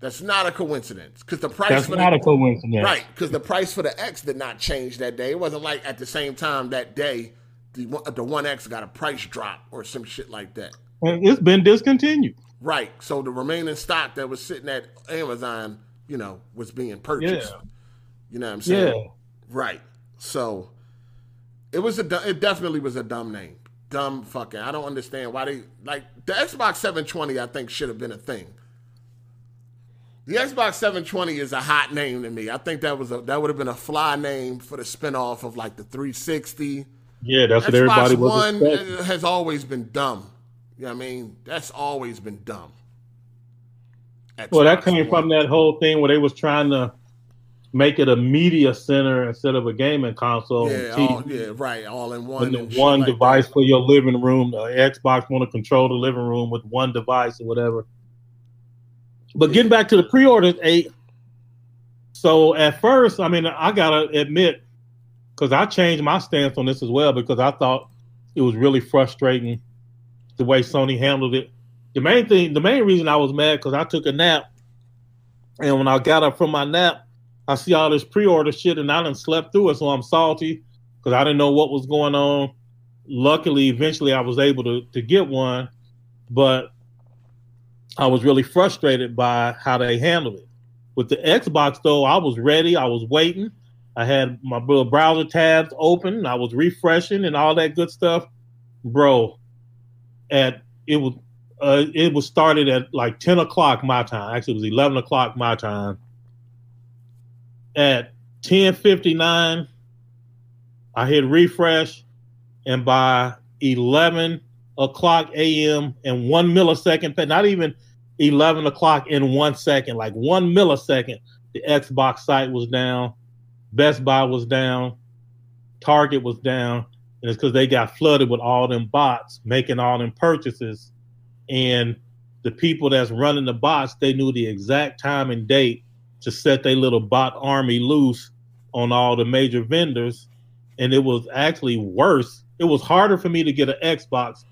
That's not a coincidence because the price. That's for not the, a coincidence, right? Because the price for the X did not change that day. It wasn't like at the same time that day the the One X got a price drop or some shit like that. It's been discontinued. Right. So the remaining stock that was sitting at Amazon, you know, was being purchased. Yeah. You know what I'm saying? Yeah. Right. So it was a it definitely was a dumb name. Dumb fucking. I don't understand why they like the Xbox 720. I think should have been a thing. The Xbox 720 is a hot name to me. I think that was a that would have been a fly name for the spinoff of like the 360. Yeah, that's Xbox what everybody was One expecting. has always been dumb. You know what I mean? That's always been dumb. Xbox well, that came One. from that whole thing where they was trying to make it a media center instead of a gaming console. Yeah, all, yeah, right, all in one. one like device that. for your living room. The Xbox want to control the living room with one device or whatever. But getting back to the pre-orders, eight. So at first, I mean, I gotta admit, because I changed my stance on this as well because I thought it was really frustrating the way Sony handled it. The main thing, the main reason I was mad because I took a nap, and when I got up from my nap, I see all this pre-order shit, and I didn't slept through it, so I'm salty because I didn't know what was going on. Luckily, eventually, I was able to to get one, but I was really frustrated by how they handled it. With the Xbox though, I was ready. I was waiting. I had my browser tabs open. I was refreshing and all that good stuff, bro. At it was uh, it was started at like ten o'clock my time. Actually, it was eleven o'clock my time. At ten fifty nine, I hit refresh, and by eleven o'clock a.m. and one millisecond, not even 11 o'clock in one second, like one millisecond, the Xbox site was down, Best Buy was down, Target was down, and it's because they got flooded with all them bots making all them purchases. And the people that's running the bots, they knew the exact time and date to set their little bot army loose on all the major vendors. And it was actually worse. It was harder for me to get an Xbox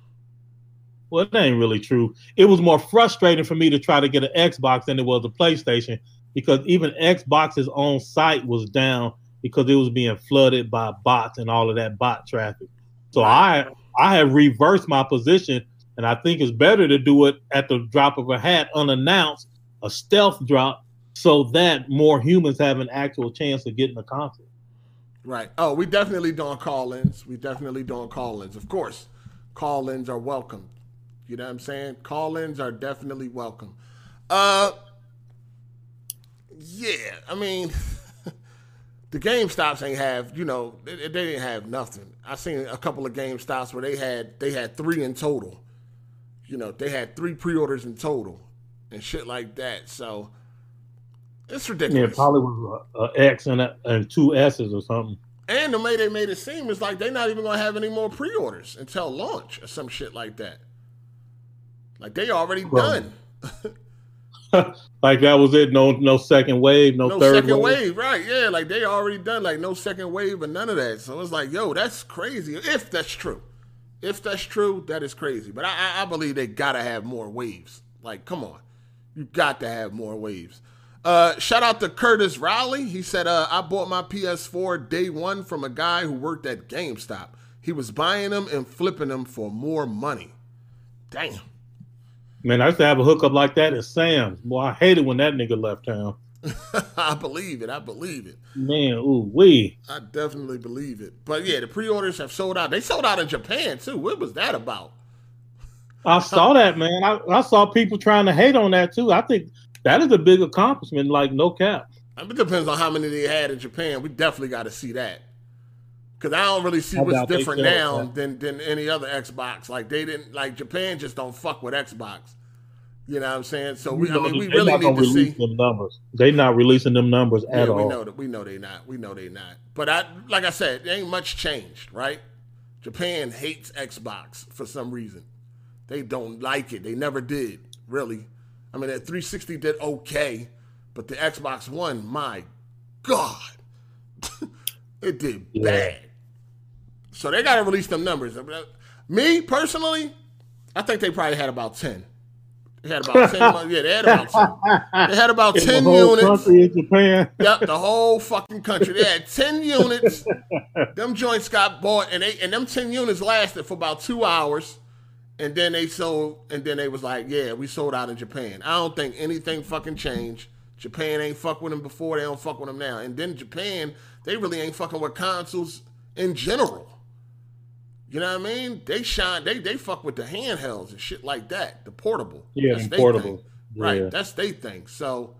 well, that ain't really true. It was more frustrating for me to try to get an Xbox than it was a PlayStation because even Xbox's own site was down because it was being flooded by bots and all of that bot traffic. So I I have reversed my position, and I think it's better to do it at the drop of a hat, unannounced, a stealth drop, so that more humans have an actual chance of getting a console. Right. Oh, we definitely doing call-ins. We definitely doing call-ins. Of course, call-ins are welcome. You know what I'm saying? Call-ins are definitely welcome. Uh, yeah. I mean, the GameStops ain't have you know they, they, didn't have nothing. I seen a couple of GameStops where they had they had three in total. You know, they had three pre-orders in total and shit like that. So it's ridiculous. Yeah, probably was a, a X and, a, and two S's or something. And the way they made it seem is like they're not even gonna have any more pre-orders until launch or some shit like that. Like they already well, done. like that was it. No, no second wave, no, no third second wave. wave. Right? Yeah, like they already done. Like no second wave and none of that. So it's like, yo, that's crazy. If that's true, if that's true, that is crazy. But I, I believe they gotta have more waves. Like, come on, you got to have more waves. Uh, shout out to Curtis Riley. He said, uh, I bought my PS4 day one from a guy who worked at GameStop. He was buying them and flipping them for more money. Damn. Man, I used to have a hookup like that at Sam's. Boy, I hated when that nigga left town. I believe it. I believe it. Man, ooh, we. I definitely believe it. But yeah, the pre-orders have sold out. They sold out in Japan too. What was that about? I saw that, man. I, I saw people trying to hate on that too. I think that is a big accomplishment. Like no cap. It depends on how many they had in Japan. We definitely got to see that because I don't really see what's different now than than any other Xbox. Like they didn't like Japan just don't fuck with Xbox. You know what I'm saying? So we, I mean, we really need to see them numbers. They not releasing them numbers at yeah, we all. We know that. We know they not. We know they not. But I, like I said, there ain't much changed, right? Japan hates Xbox for some reason. They don't like it. They never did, really. I mean, that 360 did okay, but the Xbox One, my God, it did yeah. bad. So they got to release them numbers. Me personally, I think they probably had about ten. They had about ten. yeah, they had about ten. They had about in ten the units. Country in Japan. Yep, the whole fucking country. They had ten units. them joints got bought, and they and them ten units lasted for about two hours, and then they sold. And then they was like, "Yeah, we sold out in Japan." I don't think anything fucking changed. Japan ain't fuck with them before. They don't fuck with them now. And then Japan, they really ain't fucking with consoles in general. You know what I mean? They shine. They they fuck with the handhelds and shit like that. The portable. Yeah, portable. Yeah. Right. That's they thing. So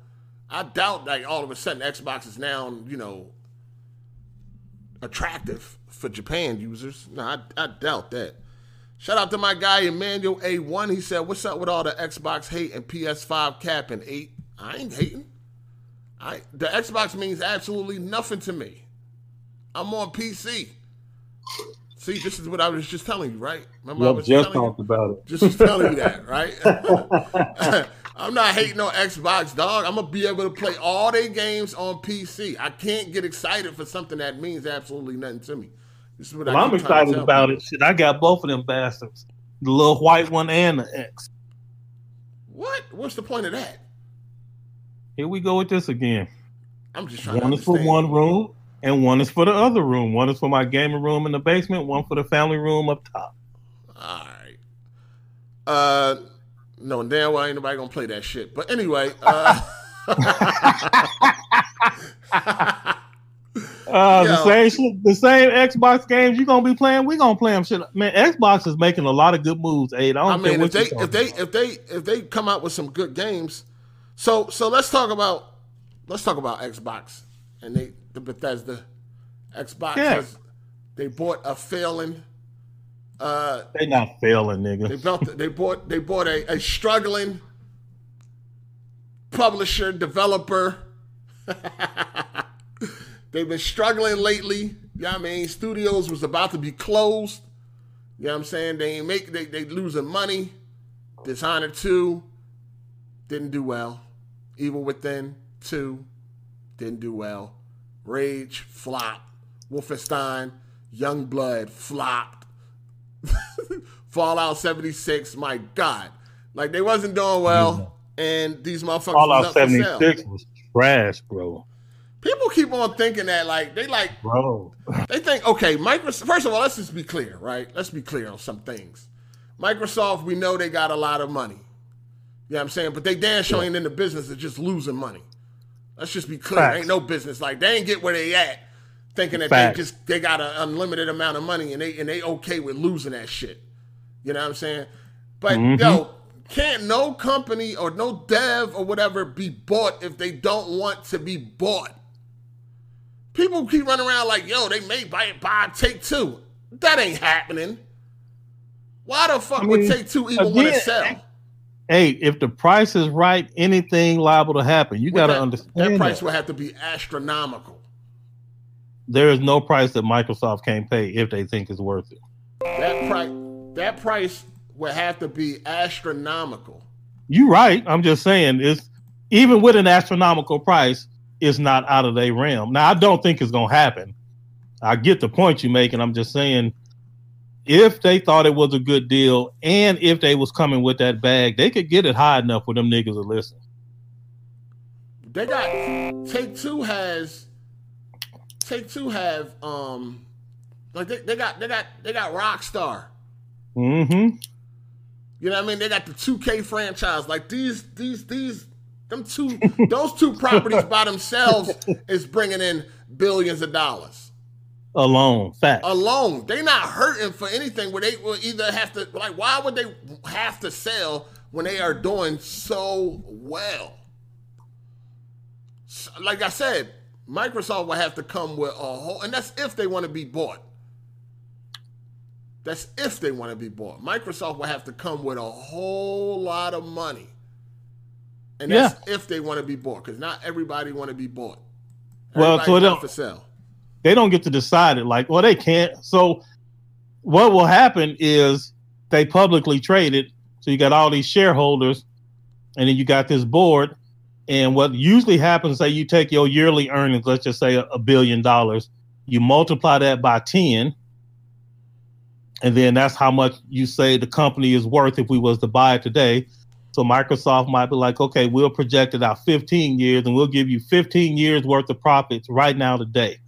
I doubt like all of a sudden Xbox is now you know attractive for Japan users. No, I, I doubt that. Shout out to my guy Emmanuel A1. He said, "What's up with all the Xbox hate and PS5 cap and eight? I ain't hating. I the Xbox means absolutely nothing to me. I'm on PC. See, this is what I was just telling you, right? Remember, yep, I was just talked you, about it. Just was telling you that, right? I'm not hating on Xbox, dog. I'm gonna be able to play all their games on PC. I can't get excited for something that means absolutely nothing to me. This is what well, I'm excited about people. it. Shit, I got both of them bastards, the little white one and the X. What? What's the point of that? Here we go with this again. I'm just trying. One is for one room, and one is for the other room. One is for my gaming room in the basement. One for the family room up top. All right. Uh, no, damn well ain't nobody gonna play that shit. But anyway, uh, Uh, the same shit, the same Xbox games you gonna be playing, we gonna play them. Shit, man. Xbox is making a lot of good moves. Aid. I, I mean, if they if they about. if they if they come out with some good games, so so let's talk about let's talk about Xbox and they the Bethesda Xbox yeah. has they bought a failing. Uh, they not failing, nigga. They built. They bought. They bought a, a struggling publisher developer. They've been struggling lately. You know what I mean? Studios was about to be closed. You know what I'm saying? They ain't make they they losing money. Dishonored 2 didn't do well. Evil Within 2 didn't do well. Rage flop. Wolfenstein, Youngblood flopped. Fallout 76, my God. Like they wasn't doing well. And these motherfuckers Fallout 76 was trash, bro. People keep on thinking that like they like bro. they think okay, Microsoft. First of all, let's just be clear, right? Let's be clear on some things. Microsoft, we know they got a lot of money. You know what I'm saying? But they damn sure ain't in the business of just losing money. Let's just be clear. Ain't no business like they ain't get where they at, thinking that Facts. they just they got an unlimited amount of money and they and they okay with losing that shit. You know what I'm saying? But mm-hmm. yo, can't no company or no dev or whatever be bought if they don't want to be bought. People keep running around like, yo, they may buy it, buy Take Two. That ain't happening. Why the fuck I mean, would Take Two even want to sell? Hey, if the price is right, anything liable to happen. You got to understand that price that. will have to be astronomical. There is no price that Microsoft can't pay if they think it's worth it. That price, that price would have to be astronomical. You're right. I'm just saying, it's even with an astronomical price, it's not out of their realm. Now, I don't think it's going to happen. I get the point you make, and I'm just saying, if they thought it was a good deal, and if they was coming with that bag, they could get it high enough for them niggas to listen. They got Take Two has Take Two have um like they, they got they got they got Rockstar. Mm-hmm. You know what I mean? They got the 2K franchise. Like these these these them two, those two properties by themselves is bringing in billions of dollars. Alone, fact. Alone, they not hurting for anything. Where they will either have to like, why would they have to sell when they are doing so well? Like I said, Microsoft will have to come with a whole, and that's if they want to be bought. That's if they want to be bought. Microsoft will have to come with a whole lot of money and that's yeah. if they want to be bought, because not everybody want to be bought. Everybody well, so for sale. They don't get to decide it. Like, well, they can't. So, what will happen is they publicly traded. So you got all these shareholders, and then you got this board. And what usually happens, say you take your yearly earnings, let's just say a, a billion dollars, you multiply that by ten, and then that's how much you say the company is worth if we was to buy it today. So Microsoft might be like, okay, we'll project it out 15 years and we'll give you 15 years worth of profits right now today.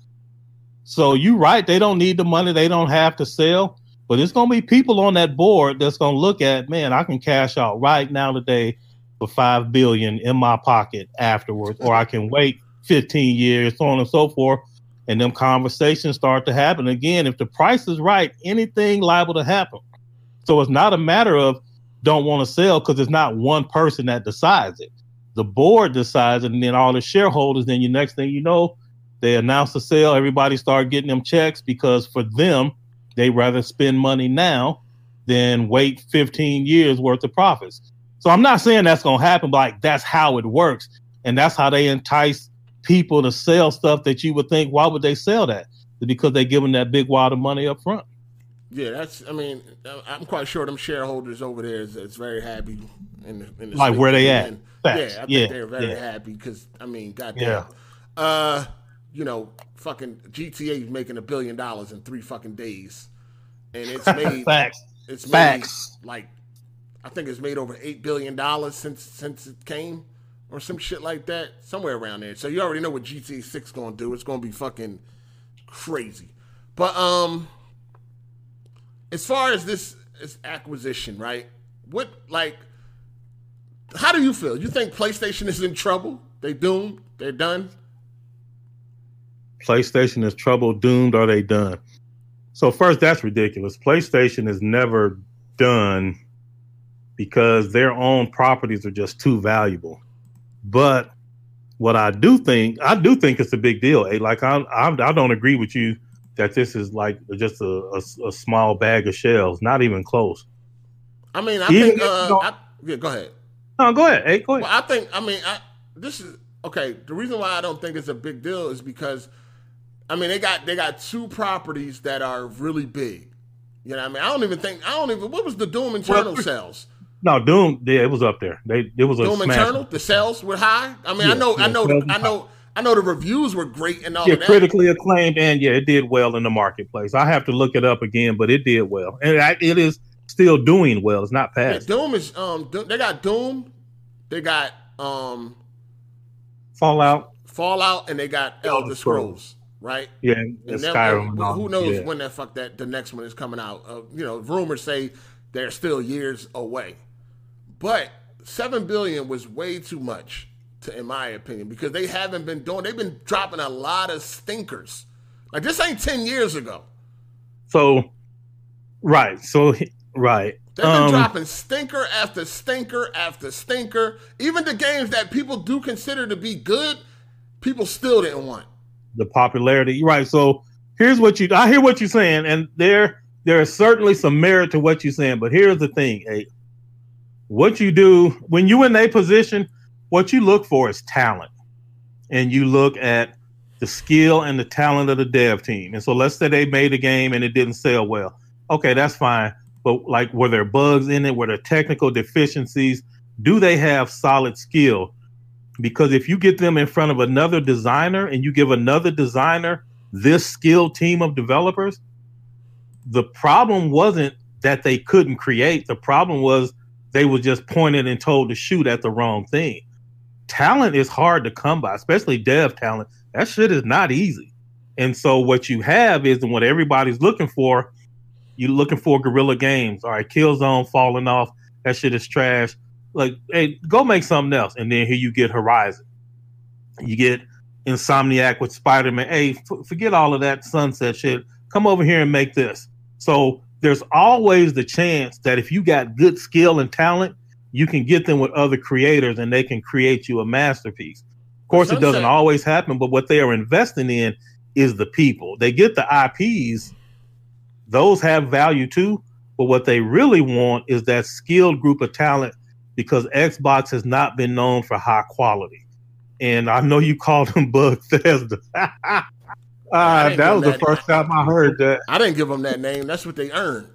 So you're right, they don't need the money, they don't have to sell, but it's gonna be people on that board that's gonna look at, man, I can cash out right now today for five billion in my pocket afterwards, or I can wait 15 years, so on and so forth. And them conversations start to happen again. If the price is right, anything liable to happen. So it's not a matter of don't want to sell because it's not one person that decides it. The board decides and then all the shareholders. Then you next thing you know, they announce the sale. Everybody start getting them checks because for them, they rather spend money now than wait 15 years worth of profits. So I'm not saying that's gonna happen, but like that's how it works, and that's how they entice people to sell stuff that you would think, why would they sell that? Because they give them that big wad of money up front. Yeah, that's. I mean, I'm quite sure them shareholders over there is, is very happy in the, in the like where they at. And, yeah, I think yeah, they're very yeah. happy because I mean, goddamn. Yeah. Uh, you know, fucking GTA is making a billion dollars in three fucking days, and it's made facts. It's made facts. like I think it's made over eight billion dollars since since it came, or some shit like that, somewhere around there. So you already know what GTA Six gonna do. It's gonna be fucking crazy. But um as far as this, this acquisition, right? What like how do you feel? You think PlayStation is in trouble? They doomed? They're done? PlayStation is trouble, doomed, are they done? So first, that's ridiculous. PlayStation is never done because their own properties are just too valuable. But what I do think, I do think it's a big deal. Like I, I, I don't agree with you that this is like just a, a, a, small bag of shells. Not even close. I mean, I even think. Uh, I, yeah, go ahead. No, go ahead. Hey, go ahead. Well, I think. I mean, I, this is okay. The reason why I don't think it's a big deal is because, I mean, they got they got two properties that are really big. You know, what I mean, I don't even think I don't even. What was the Doom Eternal well, sales? No, Doom. Yeah, it was up there. They it was a Doom. Eternal. The sales were high. I mean, yeah, I know, yeah, I know, I know. I know the reviews were great and all yeah, of that. critically acclaimed, and yeah, it did well in the marketplace. I have to look it up again, but it did well, and it is still doing well. It's not past. Yeah, Doom is um, they got Doom, they got um, Fallout, Fallout, and they got Elder Scrolls. Right? Yeah, and Skyrim. Who knows yeah. when that fuck that the next one is coming out? Uh, you know, rumors say they're still years away, but seven billion was way too much to, in my opinion, because they haven't been doing. They've been dropping a lot of stinkers. Like this ain't ten years ago. So, right. So, right. They've been um, dropping stinker after stinker after stinker. Even the games that people do consider to be good, people still didn't want. The popularity, right? So here's what you. I hear what you're saying, and there there is certainly some merit to what you're saying. But here's the thing: hey, what you do when you in a position, what you look for is talent, and you look at the skill and the talent of the dev team. And so let's say they made a game and it didn't sell well. Okay, that's fine. But like, were there bugs in it? Were there technical deficiencies? Do they have solid skill? Because if you get them in front of another designer and you give another designer this skilled team of developers, the problem wasn't that they couldn't create. The problem was they were just pointed and told to shoot at the wrong thing talent is hard to come by, especially dev talent. That shit is not easy. And so what you have is what everybody's looking for. You're looking for guerrilla games. All right, Killzone falling off. That shit is trash. Like, hey, go make something else. And then here you get Horizon. You get Insomniac with Spider Man. Hey, f- forget all of that sunset shit. Come over here and make this. So there's always the chance that if you got good skill and talent, you can get them with other creators and they can create you a masterpiece. Of course, it doesn't always happen, but what they are investing in is the people. They get the IPs, those have value too, but what they really want is that skilled group of talent because Xbox has not been known for high quality. And I know you called them Bethesda. uh, that was the first time I heard that. I didn't give them that name. That's what they earned.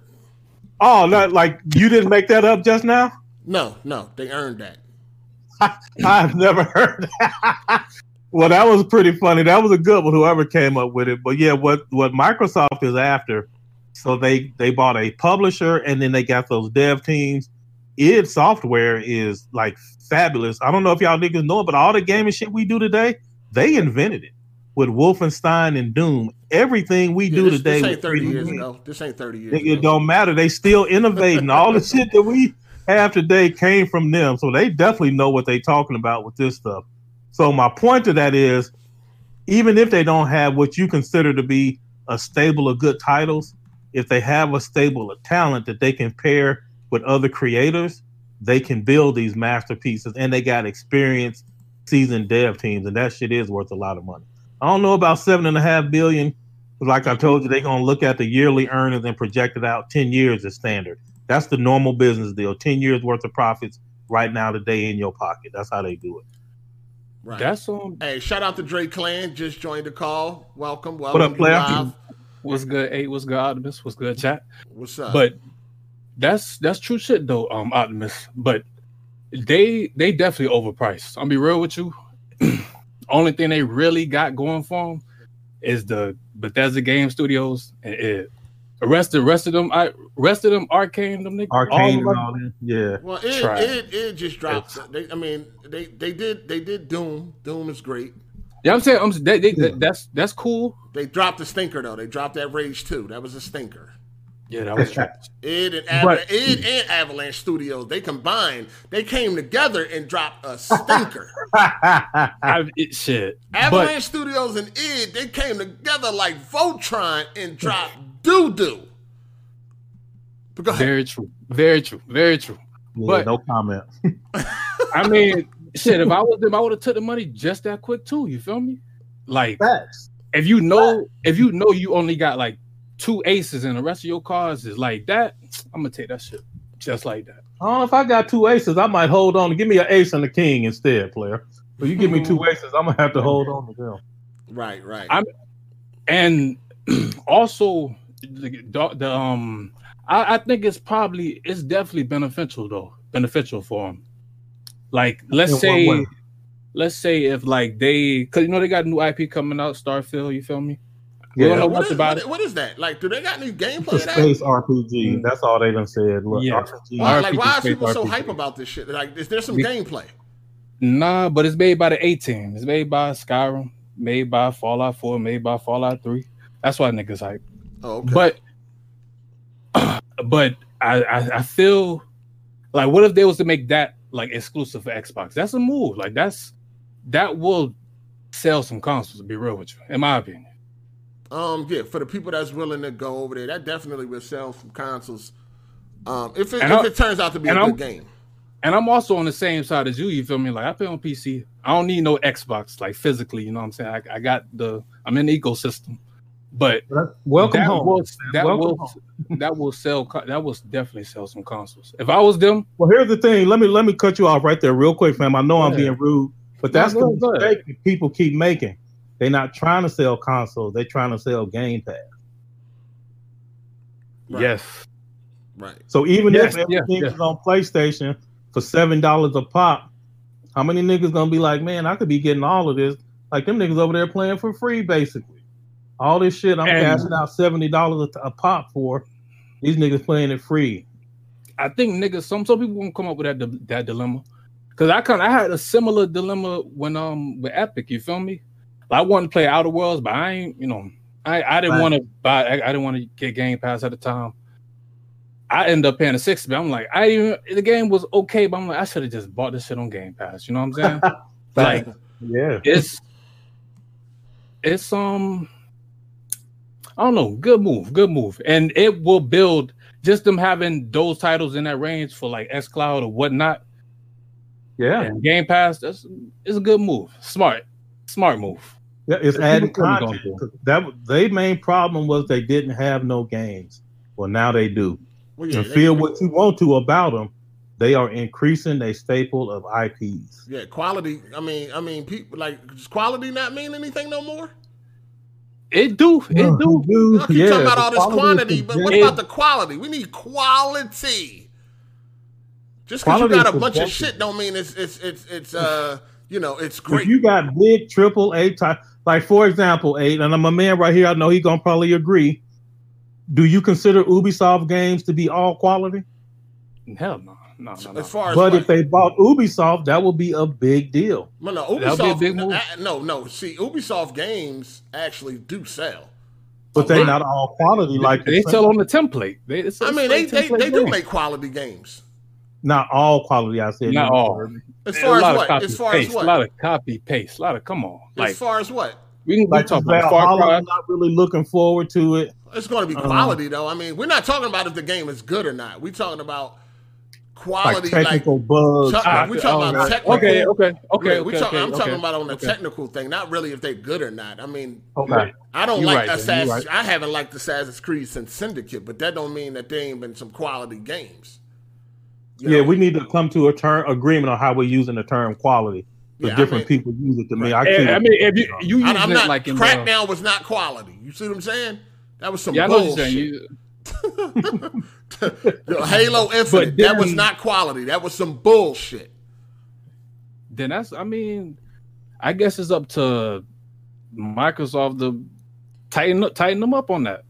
Oh, not like you didn't make that up just now? No, no, they earned that. I've never heard. that. well, that was pretty funny. That was a good one. Whoever came up with it, but yeah, what what Microsoft is after. So they they bought a publisher, and then they got those dev teams. Id Software is like fabulous. I don't know if y'all niggas know it, but all the gaming shit we do today, they invented it with Wolfenstein and Doom. Everything we yeah, do this, today, this ain't thirty years ago. This ain't thirty years. It, it don't matter. They still innovating. all the shit that we have today came from them. So they definitely know what they're talking about with this stuff. So my point to that is even if they don't have what you consider to be a stable of good titles, if they have a stable of talent that they can pair with other creators, they can build these masterpieces and they got experienced seasoned dev teams, and that shit is worth a lot of money. I don't know about seven and a half billion. Like I told you, they're gonna look at the yearly earnings and project it out 10 years as standard. That's the normal business deal. Ten years worth of profits right now today in your pocket. That's how they do it. Right. That's um. Hey, shout out to Drake Clan. Just joined the call. Welcome. Welcome. What up, player? What's good? Eight. What's good, Optimus? What's good, chat? What's up? But that's that's true shit though, um, Optimus. But they they definitely overpriced. I'll be real with you. Only thing they really got going for them is the Bethesda Game Studios and it the rest, the rest of them, I rest of them, Arkane, them niggas, Arkane, all, all yeah. Well, it, it, it just dropped. They, I mean, they they did they did Doom. Doom is great. Yeah, I'm saying, I'm they, they, yeah. that's that's cool. They dropped the stinker though. They dropped that Rage too. That was a stinker. Yeah, that was trash. Id and Ava- But- Id and Avalanche Studios, they combined, they came together and dropped a stinker. I, it, shit. Avalanche Studios and Id, they came together like Voltron and dropped doo doo. But go But ahead. very true. Very true. Very true. Yeah, But- no comment. I mean, shit, if I was them, I would have took the money just that quick too. You feel me? Like Facts. if you know if you know you only got like two aces and the rest of your cards is like that, I'm gonna take that shit just like that. I don't know if I got two aces. I might hold on. Give me an ace and a king instead, player. But you give me two aces, I'm gonna have to hold on to them. Right, right. I'm- And also the, the um I, I think it's probably it's definitely beneficial though. Beneficial for them. Like let's In say let's say if like they cause you know they got a new IP coming out, Starfield, you feel me? We don't know What much is, about what, it. what is that? Like, do they got new it's a gameplay of that? space RPG. Mm. That's all they done said. Look, Yeah. RPG. Why, like, why are space people so hype about this shit? Like, is there some Be- gameplay? Nah, but it's made by the A team. It's made by Skyrim, made by Fallout 4, made by Fallout 3. That's why niggas hype. Oh, okay. But but I, I I feel like what if they was to make that like exclusive for Xbox? That's a move. Like that's that will sell some consoles, to be real with you, in my opinion. Um, yeah, for the people that's willing to go over there, that definitely will sell some consoles. Um, if it, if I- it turns out to be a and good game. And I'm also on the same side as you. You feel me? Like I play on PC. I don't need no Xbox, like physically. You know what I'm saying? I, I got the. I'm in the ecosystem, but Welcome that home. will that Welcome will home. that will sell. That will definitely sell some consoles. If I was them, Well, here's the thing. Let me let me cut you off right there, real quick, fam. I know I'm being rude, but that's No, the go- go mistake that people keep making. They're not trying to sell consoles. They're trying to sell Game Pass. Right. yes, Right. So even Yes, if yeah, everything yeah. is on PlayStation for seven dollars a pop, how many niggas gonna be like, man, I could be getting all of this? Like them niggas over there playing for free, basically. All this shit I'm And- cashing out seventy dollars a pop for. These niggas playing it free. I think niggas. Some some people won't come up with that that dilemma. Cause I kind of I had a similar dilemma when um with Epic. You feel me? I wanted to play Outer Worlds, but I ain't. You know, I I didn't Right. want to buy. I, I didn't want to get Game Pass at the time. I ended up paying a sixty. But I'm like, I even the game was okay, but I'm like, I should have just bought this shit on Game Pass. You know what I'm saying? like Yeah. it's it's um I don't know, good move, good move. And it will build just them having those titles in that range for like xCloud or whatnot Yeah. and Game Pass, that's it's a good move. Smart. Smart move. Yeah, it's People adding content. That their main problem was they didn't have no games. Well, now they do. Well, yeah, and they- feel what you want to about them. They are increasing a staple of IPs. yeah, quality. I mean, I mean, people like does quality not mean anything no more? It do, it do. Y'all keep talking about all this quantity, but what about the quality? We need quality. Just because you got a bunch of shit don't mean it's it's it's it's uh you know it's great. If great. you got big triple A type, like for example, eight, and I'm a man right here. I know he gonna probably agree. Do you consider Ubisoft games to be all quality? Hell no. No, no, no. as far as But what? if they bought Ubisoft, that would be a big deal. Well, no, That'll be a Ubisoft. big move. no, no. See, Ubisoft games actually do sell. But they're not all quality. Like they sell on the template. They, it's a I mean, they they, they do make quality games. Not all quality. I said not all. As far as what? copy As far paste, as a lot of copy paste, a lot of come on. Like as far as what? we can Like talk about Far Valhalla, Cry. I'm not really looking forward to it. It's going to be Uh-huh. quality though. I mean, we're not talking about if the game is good or not. We're talking about quality, like. technical bugs. Chuck- Ah, we talking about okay, technical- Okay, okay, okay, Yeah, okay. we talk, okay, I'm okay. talking about on the okay. technical thing, not really if they're good or not. I mean, Okay. I don't You like right, then, Assassin's. right. I haven't liked the Assassin's Creed since Syndicate, but that don't mean that there ain't been some quality games. You Yeah, know? we need to come to a term agreement on how we're using the term quality. The Yeah, I different mean- people use it to me. Right. I, can't- I mean, if you you I, using I'm it not. like in Crackdown was not quality. You see what I'm saying? That was some yeah, I know what you're bullshit. You, Halo Infinite, that was not quality. That was some bullshit. then that's I mean, I guess it's up to Microsoft to tighten up, tighten them up on that,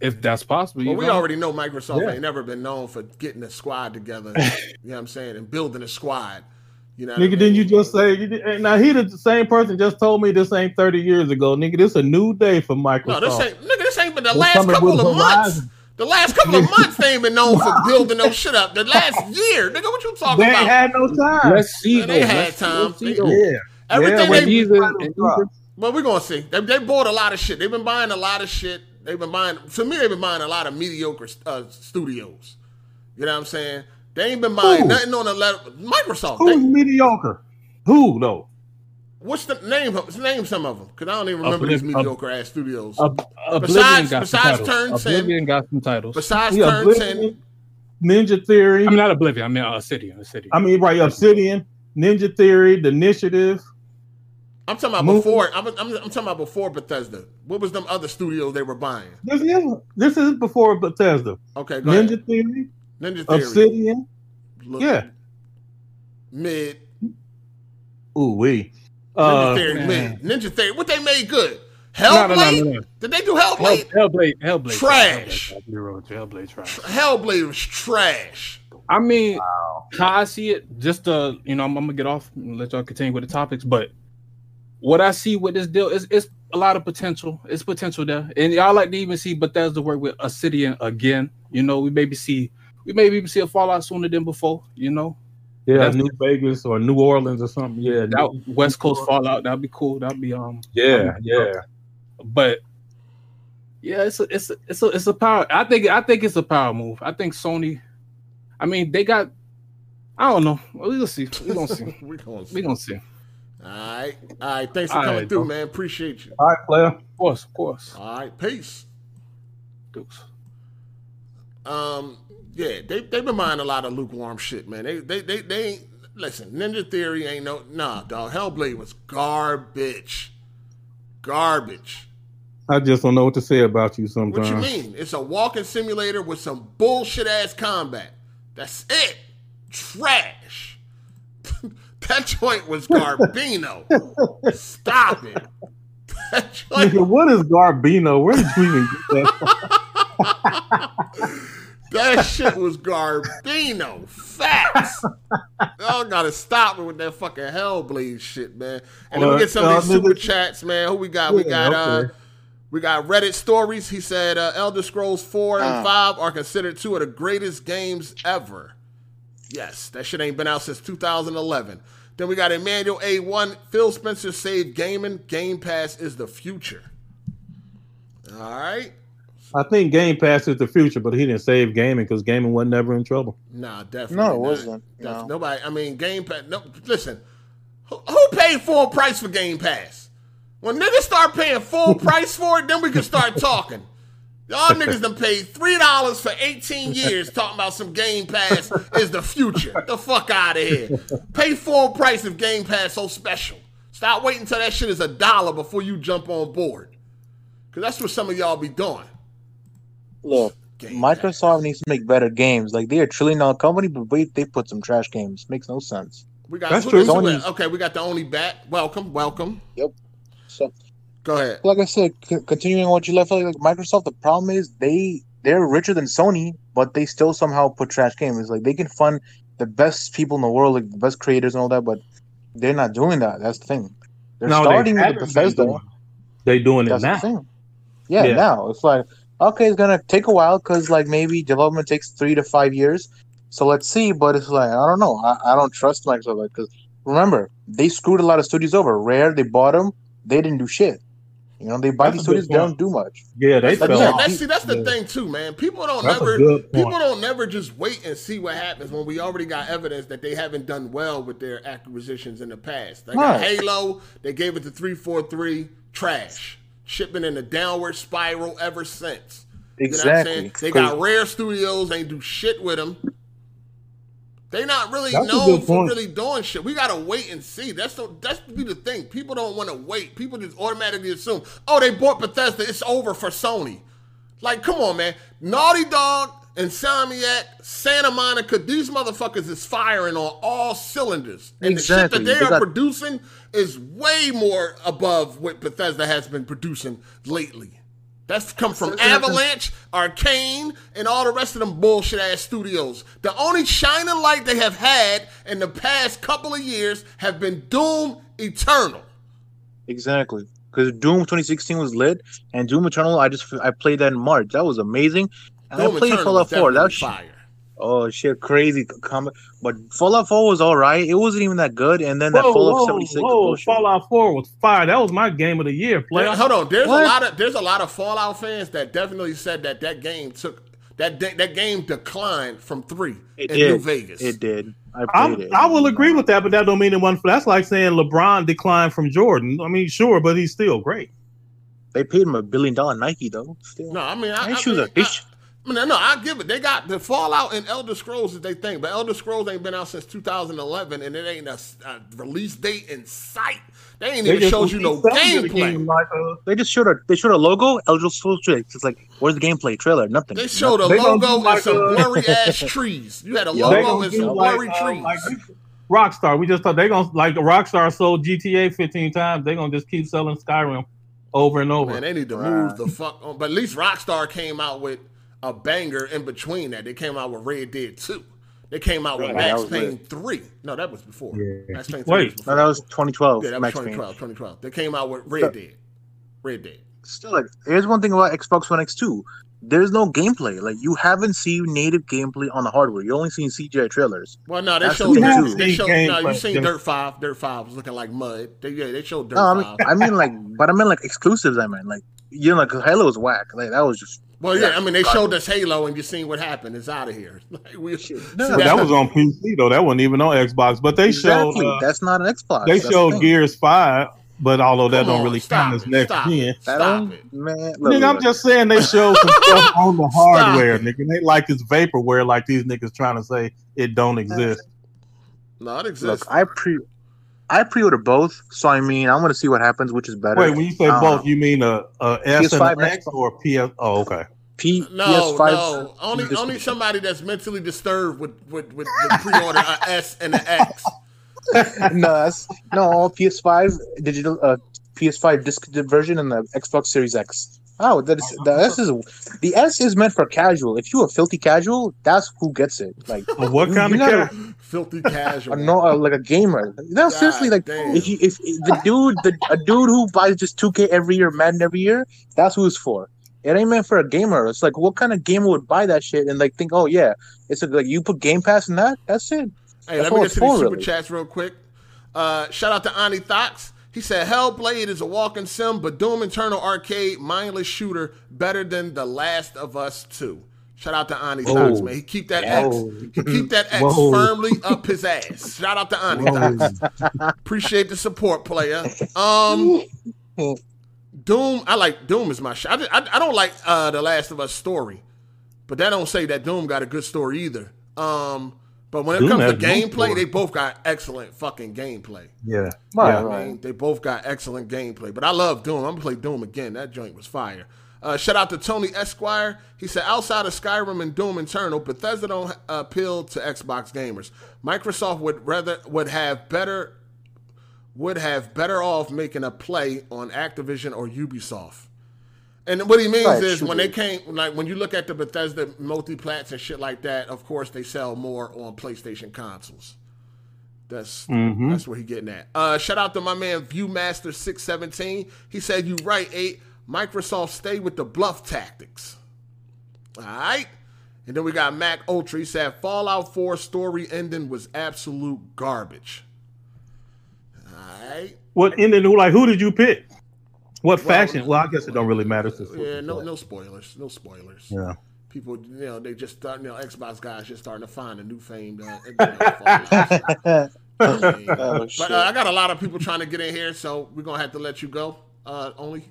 if that's possible. Well, we know? already know Microsoft Yeah. ain't never been known for getting a squad together. you know what I'm saying? And building a squad. You know, what I Nigga, mean? didn't you just say? You did, and now he the same person just told me this ain't thirty years ago. Nigga, this a new day for Microsoft. No, this ain't nigga. This ain't been the They're last couple with of months. Horizon. The last couple of months they ain't been known for building no shit up. The last year, nigga, what you talking They about? ain't had no time. Let's see. Man, they though. had Let's- time. let's see, They- yeah. Everything yeah, they- when And these these are- titles and these drop. are- Well, we're gonna see. They, they bought a lot of shit. They've been buying a lot of shit. They've been buying. To me, they've been buying a lot of mediocre uh, studios. You know what I'm saying? They ain't been buying Who? nothing on the level. Microsoft. Who's They, mediocre? Who though? what's the name? Of the name some of them, because I don't even remember these Obliv- mediocre ass studios. Ob- Oblivion Besides- got besides some Turn titles. 10. Oblivion got some titles. Besides Yeah, Turn Ten, Ninja Theory. I mean, not Oblivion. I mean, uh, Obsidian. Obsidian. I mean, right, Obsidian, Ninja Theory, The Initiative. I'm talking about Movie. before. I'm, I'm, I'm talking about before Bethesda. What was them other studios they were buying? This is this is before Bethesda. Okay, go Ninja ahead. Theory, Ninja Theory. Obsidian. Look, Yeah. Mid. Ooh wee. Ninja Uh, Theory. man. Mid. Ninja Theory. What they made good? Hellblade. no, no, no, no. Did they do Hell, Hellblade? Hellblade. Hellblade. Trash. Hellblade, Hellblade, Hellblade trash. Hellblade was trash. I mean, how I see it, just to you know, I'm, I'm gonna get off and let y'all continue with the topics. But what I see with this deal is it's a lot of potential. It's potential there, and y'all like to even see Bethesda work with Obsidian again. You know, we maybe see we maybe even see a Fallout sooner than before. You know, yeah, That's- New Vegas or New Orleans or something. Yeah, that West Coast Fallout that'd be cool. That'd be um yeah, yeah. but yeah, it's a it's a, it's a it's a power. I think I think it's a power move. I think Sony. I mean, they got. I don't know. We'll see. We gonna see. we gonna see. We gonna see. Of All right. All right. Thanks for All coming right, through, bro. man. Appreciate you. All right, player. Of course, of course. All right. Peace. Dukes. Um, yeah, they they've been buying a lot of lukewarm shit, man. They they they, they ain't listen. Ninja Theory ain't no nah, dog. Hellblade was garbage, garbage. I just don't know what to say about you sometimes. What you mean? It's a walking simulator with some bullshit ass combat. That's it. Trash. That joint was Garbino. Stop it. That joint Nigga, what is Garbino? Where did you even get that? That shit was Garbino. Facts. Y'all gotta stop me with that fucking Hellblade shit, man. And then we Well, get some of these uh, super chats, man. Who we got? We Yeah, got uh we got Reddit stories. He said uh, Elder Scrolls 4 and Ah. 5 are considered two of the greatest games ever. Yes, that shit ain't been out since 2011. Then we got Emmanuel A1. Phil Spencer saved gaming. Game Pass is the future. All right. I think Game Pass is the future, but he didn't save gaming because gaming wasn't never in trouble. Nah, definitely. No, it not. wasn't. Def- No. Nobody. I mean, Game Pass. No, listen. Who, who paid full price for Game Pass? When niggas start paying full price for it, then we can start talking. Y'all niggas done paid three dollars for eighteen years talking about some Game Pass is the future. The fuck out of here. Pay full price if Game Pass so special. Stop waiting until that shit is a dollar before you jump on board. Cause that's what some of y'all be doing. Look, Game Microsoft needs to make better games. Like they're a trillion dollar company, but wait, they put some trash games. Makes no sense. We got That's who- true. who- Sony's- okay, we got the only bat. Welcome, welcome. Yep. So, Go ahead. like I said, c- continuing on what you left, like Microsoft, the problem is they they're richer than Sony, but they still somehow put trash games. Like they can fund the best people in the world, like the best creators and all that, but they're not doing that. That's the thing. They're No, they starting with the Bethesda. doing it. They doing it now. the thing. Yeah, Yeah. now it's like okay, it's gonna take a while because like maybe development takes three to five years. So let's see, but it's like I don't know. I, I don't trust Microsoft because remember they screwed a lot of studios over. Rare, they bought them, they didn't do shit. You know, they buy That's these a studios, they don't do much. Yeah, they But fell yeah, that's, see, that's the Yeah. thing too, man. People don't That's never people don't never just wait and see what happens when we already got evidence that they haven't done well with their acquisitions in the past. They got Right. Halo, they gave it to three four three, trash. Shipping in a downward spiral ever since. You know what I'm saying? Exactly. They got rare studios, ain't do shit with them. They not really That's known for really doing shit. We gotta wait and see. That's the that's be the thing. People don't want to wait. People just automatically assume, oh, they bought Bethesda, it's over for Sony. Like, come on, man. Naughty Dog, Insomniac, Santa Monica, these motherfuckers is firing on all cylinders. And Exactly. the shit that they, They are got- producing is way more above what Bethesda has been producing lately. That's come from Avalanche, Arkane, and all the rest of them bullshit ass studios. The only shining light they have had in the past couple of years have been Doom Eternal. Exactly. Because Doom 2016 was lit, and Doom Eternal, I just I played that in March. That was amazing. I Doom played Eternal Fallout was 4. That was fire. Oh shit, crazy comment. But Fallout 4 was alright. It wasn't even that good. And then that Fallout whoa, 76 whoa, bullshit. Fallout 4 was fire. That was my game of the year, player. Yeah, hold on. There's What? a lot of there's a lot of Fallout fans that definitely said that that game took that that, that game declined from three It in did. New Vegas. It did. I I'm, it. I will agree with that, but that don't mean it wasn't. That's like saying LeBron declined from Jordan. I mean, sure, but he's still great. They paid him a billion dollar Nike though. Still. No, I mean, I, I, His shoes mean, are- his I- sh- I mean, no, I give it. They got the Fallout and Elder Scrolls is they thing, but Elder Scrolls ain't been out since 2011, and it ain't a, a release date in sight. They ain't even just showed you no released something in the gameplay. game Like, uh, They just showed a they showed a logo. Elder Scrolls It's like where's the gameplay trailer? Nothing. They showed a They gonna logo do like and some a- blurry ass trees. You had a Yeah, logo gonna and do some like, blurry uh, trees. like Rockstar. We just thought they gonna like Rockstar sold GTA 15 times. They gonna just keep selling Skyrim over and over. Man, they need to Right. move the fuck on. But at least Rockstar came out with a banger in between that. They came out with Red Dead 2. They came out with Right, Max that was Payne 3. No, that was before. Yeah. Max Payne 3 Wait. was before. no, that was 2012. yeah, that was Max Payne. 2012, 2012. They came out with Red So- Dead. Red Dead. Still, like, here's one thing about Xbox One X2. There's no gameplay. Like, you haven't seen native gameplay on the hardware. You're only seen CGI trailers. Well, no, they That's showed. the thing, they showed. No, you play. seen Yeah. Dirt Five. Dirt Five was looking like mud. They, yeah, they showed Dirt No, I mean, Five. I mean, like, but I mean, like, exclusives. I mean, like, you know, like, 'cause Halo was whack. Like, that was just. Well, yeah, I mean, they showed us Halo, and you seen what happened. It's out of here. Like, we, No, But that was on PC though. That wasn't even on Xbox. But they Exactly. showed uh, That's not an Xbox. they That's showed thing. Gears Five. But although that Come don't on, really count as it, next stop gen, it. Stop it. Man, look, nigga, I'm just saying they showed some stuff on the hardware, nigga. They like this vaporware, like these niggas trying to say it don't exist. No, it Look, exists. I pre, I pre-order both. So I mean, I'm gonna see what happens, which is better. Wait, when you say Uh, both, you mean a, a S and PS5 an X Xbox. or PS? Oh, okay. P, No, PS5. no. Only This- only somebody that's mentally disturbed would would, would, would pre-order a S and an X. no, that's, no PS5 digital, uh, PS5 disc version and the Xbox Series X. Oh, that is the S is the S is meant for casual. If you a filthy casual, that's who gets it. Like But what You- kind you of gotta- cat? Filthy casual. no, uh, like a gamer. No, seriously, like damn. if you if the dude the a dude who buys just 2K every year, Madden every year, that's who it's for. It ain't meant for a gamer. It's like what kind of gamer would buy that shit and like think, oh yeah, it's a, like you put Game Pass in that. That's it. Hey, That's let me get to these super really. chats real quick. Uh, shout out to Ani Thox. He said, Hellblade is a walking sim, but Doom Eternal Arcade, mindless shooter, better than The Last of Us 2. Shout out to Ani Thox, man. He keep that X, he keep that X Whoa. firmly up his ass. Shout out to Ani Thox. Appreciate the support, player. Um, Doom, I like Doom is my shit. I, I, I don't like uh, The Last of Us story, but that don't say that Doom got a good story either. Um, but when it Doom comes to gameplay, they both got excellent fucking gameplay. Yeah. Right, yeah. I mean, they both got excellent gameplay. But I love Doom. I'm gonna play Doom again. That joint was fire. Uh, shout out to Tony Esquire. He said, outside of Skyrim and Doom Eternal, Bethesda don't uh, appeal to Xbox gamers. Microsoft would rather would have better would have better off making a play on Activision or Ubisoft. And what he means Right, is when be. they came, like when you look at the Bethesda multiplats and shit like that, of course they sell more on PlayStation consoles. That's Mhm. that's where he getting at. Uh, shout out to my man Viewmaster six seventeen. He said you right, eight. Microsoft stay with the bluff tactics. All right. And then we got Mac Ultra. He said Fallout 4 story ending was absolute garbage. All right. What ended? Like, who did you pick? What Well, faction? Well, I guess it don't really matter. Yeah, no, no spoilers. No spoilers. Yeah. People, you know, they just start, you know, Xbox guys just starting to find a new fame. Uh, you know, Fallout. I mean, Oh, but uh, I got a lot of people trying to get in here, so we're gonna have to let you go. Uh, only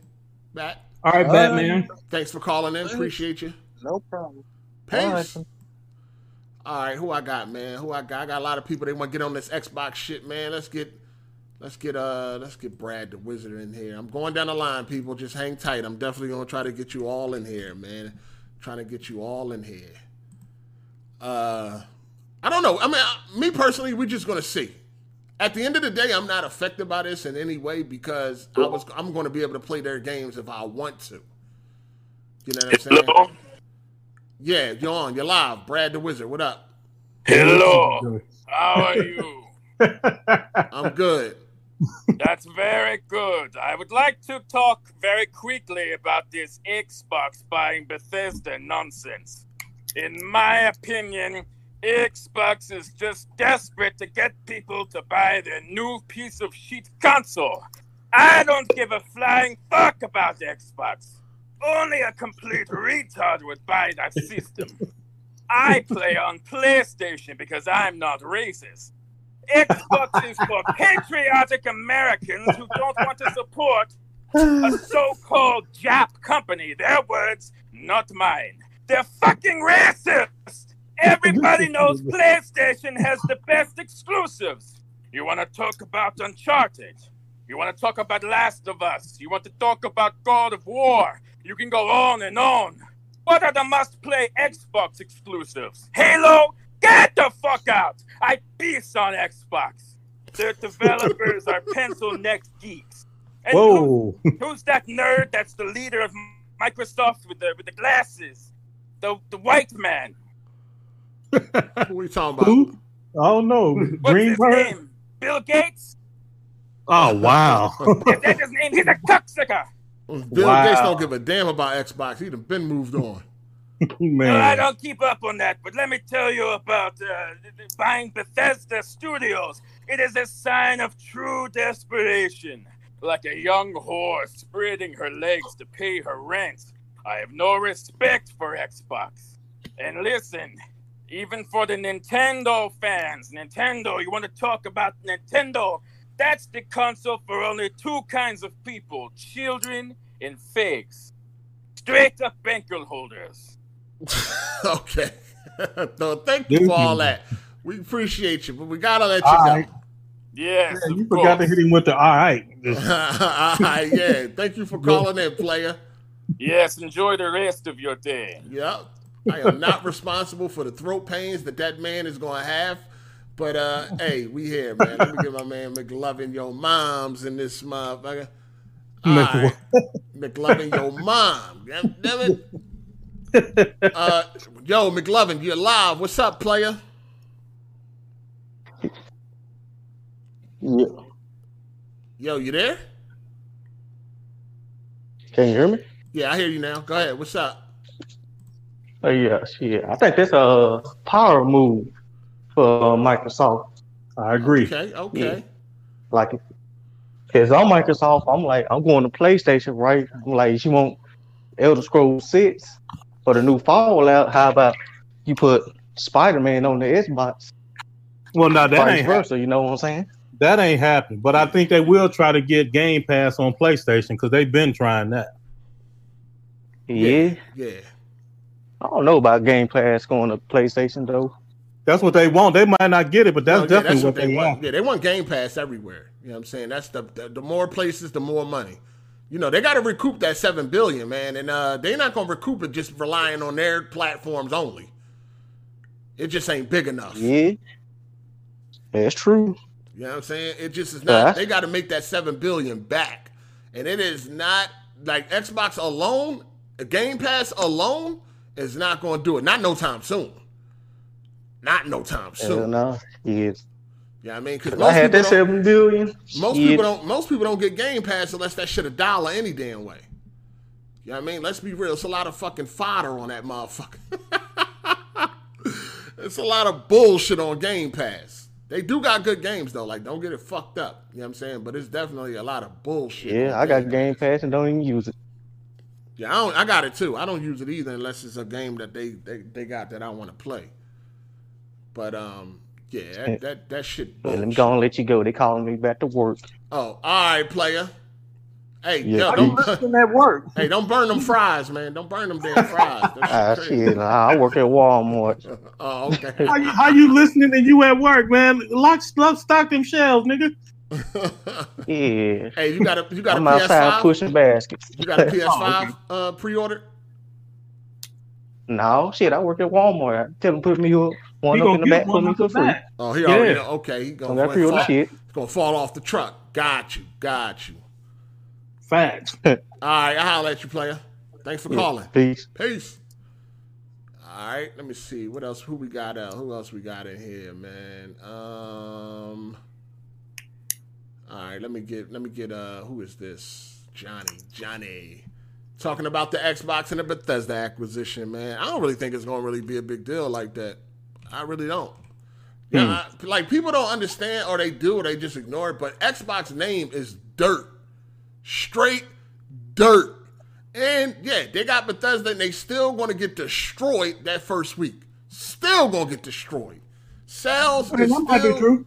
Bat. All right, Uh, Batman. Thanks for calling in. Appreciate you. no problem. Peace. All right. All right, who I got, man? Who I got? I got a lot of people. They want to get on this Xbox shit, man. Let's get, let's get, uh, let's get Brad the Wizard in here. I'm going down the line, people. Just hang tight. I'm definitely gonna try to get you all in here, man. Trying to get you all in here. Uh, I don't know. I mean, I- me personally, we're just gonna see. At the end of the day, I'm not affected by this in any way because I was, I'm going to be able to play their games if I want to. You know what I'm saying? Hello. Yeah, you're on. You're live. Brad the Wizard. What up? Hello. How are you? I'm good. That's very good. I would like to talk very quickly about this Xbox buying Bethesda nonsense. In my opinion, Xbox is just desperate to get people to buy their new piece of shit console. I don't give a flying fuck about Xbox. Only a complete retard would buy that system. I play on PlayStation because I'm not racist. Xbox is for patriotic Americans who don't want to support a so-called Jap company. Their words, not mine. They're fucking racist. Everybody knows PlayStation has the best exclusives. You want to talk about Uncharted? You want to talk about Last of Us? You want to talk about God of War? You can go on and on. What are the must-play Xbox exclusives? Halo? Get the fuck out! I piss on Xbox. Their developers are pencil necked geeks. And who- Whoa. Who's that nerd that's the leader of Microsoft with the with the glasses? The the white man. What are we talking about? Who? Oh no. What's his Greenberg. name? Bill Gates? Oh wow. Is that his name? He's a cocksucker. Bill Wow. Gates don't give a damn about Xbox. He'd have been moved on. Man. I don't keep up on that, but let me tell you about uh, buying Bethesda Studios. It is a sign of true desperation. Like a young horse spreading her legs to pay her rent. I have no respect for Xbox. And listen, even for the Nintendo fans, Nintendo, you want to talk about Nintendo? That's the console for only two kinds of people children and fakes. Straight up bankroll holders. okay. no, thank you Dude. for all that. We appreciate you, but we gotta let you All go. right. Yes, Yeah, you of forgot to hit him with the all right. all right, yeah. Thank you for calling in, player. Yes, enjoy the rest of your day. Yep. I am not responsible for the throat pains that that man is going to have. But, uh, hey, we here, man. Let me get my man McLovin your moms in this motherfucker. All Mc- right. McLovin your mom. Damn damn it. Uh, yo, McLovin, you're live. What's up, player? Yeah. Yo, you there? Can you hear me? Yeah, I hear you now. Go ahead. What's up? Oh yeah, shit. I think that's a power move for Microsoft. I agree. Okay, okay. Like, cause on Microsoft, I'm like, I'm going to PlayStation, right? I'm like, you want Elder Scrolls Six for the new Fallout? How about you put Spider Man on the Xbox? Well, now that Vice ain't hap- versa. You know what I'm saying? that ain't happening. But I think they will try to get Game Pass on PlayStation because they've been trying that. Yeah. Yeah. I don't know about Game Pass going to PlayStation though. That's what they want. They might not get it, but that's No, yeah, definitely what, they, want. Yeah, they want Game Pass everywhere. You know what I'm saying? That's the the, the more places, the more money. You know, they got to recoup that seven billion, man, and uh, they're not gonna recoup it just relying on their platforms only. It just ain't big enough. Yeah. That's true. You know what I'm saying? It just is not. They got to make that seven billion back, and it is not like Xbox alone. Game Pass alone is not going to do it. Not no time soon. Not no time soon. no. Yeah. Yeah, I mean, because I most had people that don't, seven billion. most Shit. people don't most people don't get Game Pass unless that shit a dollar any damn way. You know what I mean? Let's be real. It's a lot of fucking fodder on that motherfucker. it's a lot of bullshit on Game Pass. They do got good games though. Like, don't get it fucked up. You know what I'm saying? But it's definitely a lot of bullshit. Yeah, I got Game Pass and don't even use it. Yeah, I don't. I got it too. I don't use it either unless it's a game that they they, they got that I want to play. But um, yeah, that that, that shit. Well, let me bullshit. go and let you go. They calling me back to work. Oh, all right, player. Hey, Yeah. yo, don't, listen at work. hey, don't burn them fries, man. Don't burn them damn fries. Ah, shit crazy. I work at Walmart. Oh, okay. How you, how you listening and you at work, man? Lock, lock, stock them shelves, nigga. Yeah. hey, you got a you got a I'm outside PS5? pushing baskets. You got a PS5 uh, pre-ordered? No, shit. I work at Walmart. Tell them put me up, one He up gonna in the back, put one me out the for free. Oh, he already Yeah. okay. He I gonna got pre-order fall, shit. It's gonna fall off the truck. Got you. Got you. Facts. All right, I'll holler at you, player. Thanks for calling. Peace. Peace. All right, let me see what else. Who we got? Uh, who else we got in here, man? Um. All right, let me get. Let me get. Uh, who is this? Johnny. Johnny. talking about the Xbox and the Bethesda acquisition, man. I don't really think it's going to really be a big deal like that. I really don't. Hmm. Yeah, I- like people don't understand, or they do, or they just ignore it. But Xbox name is dirt, straight dirt. And yeah, they got Bethesda, and they still going to get destroyed that first week. Still going to get destroyed. Sales I is that might be still- true.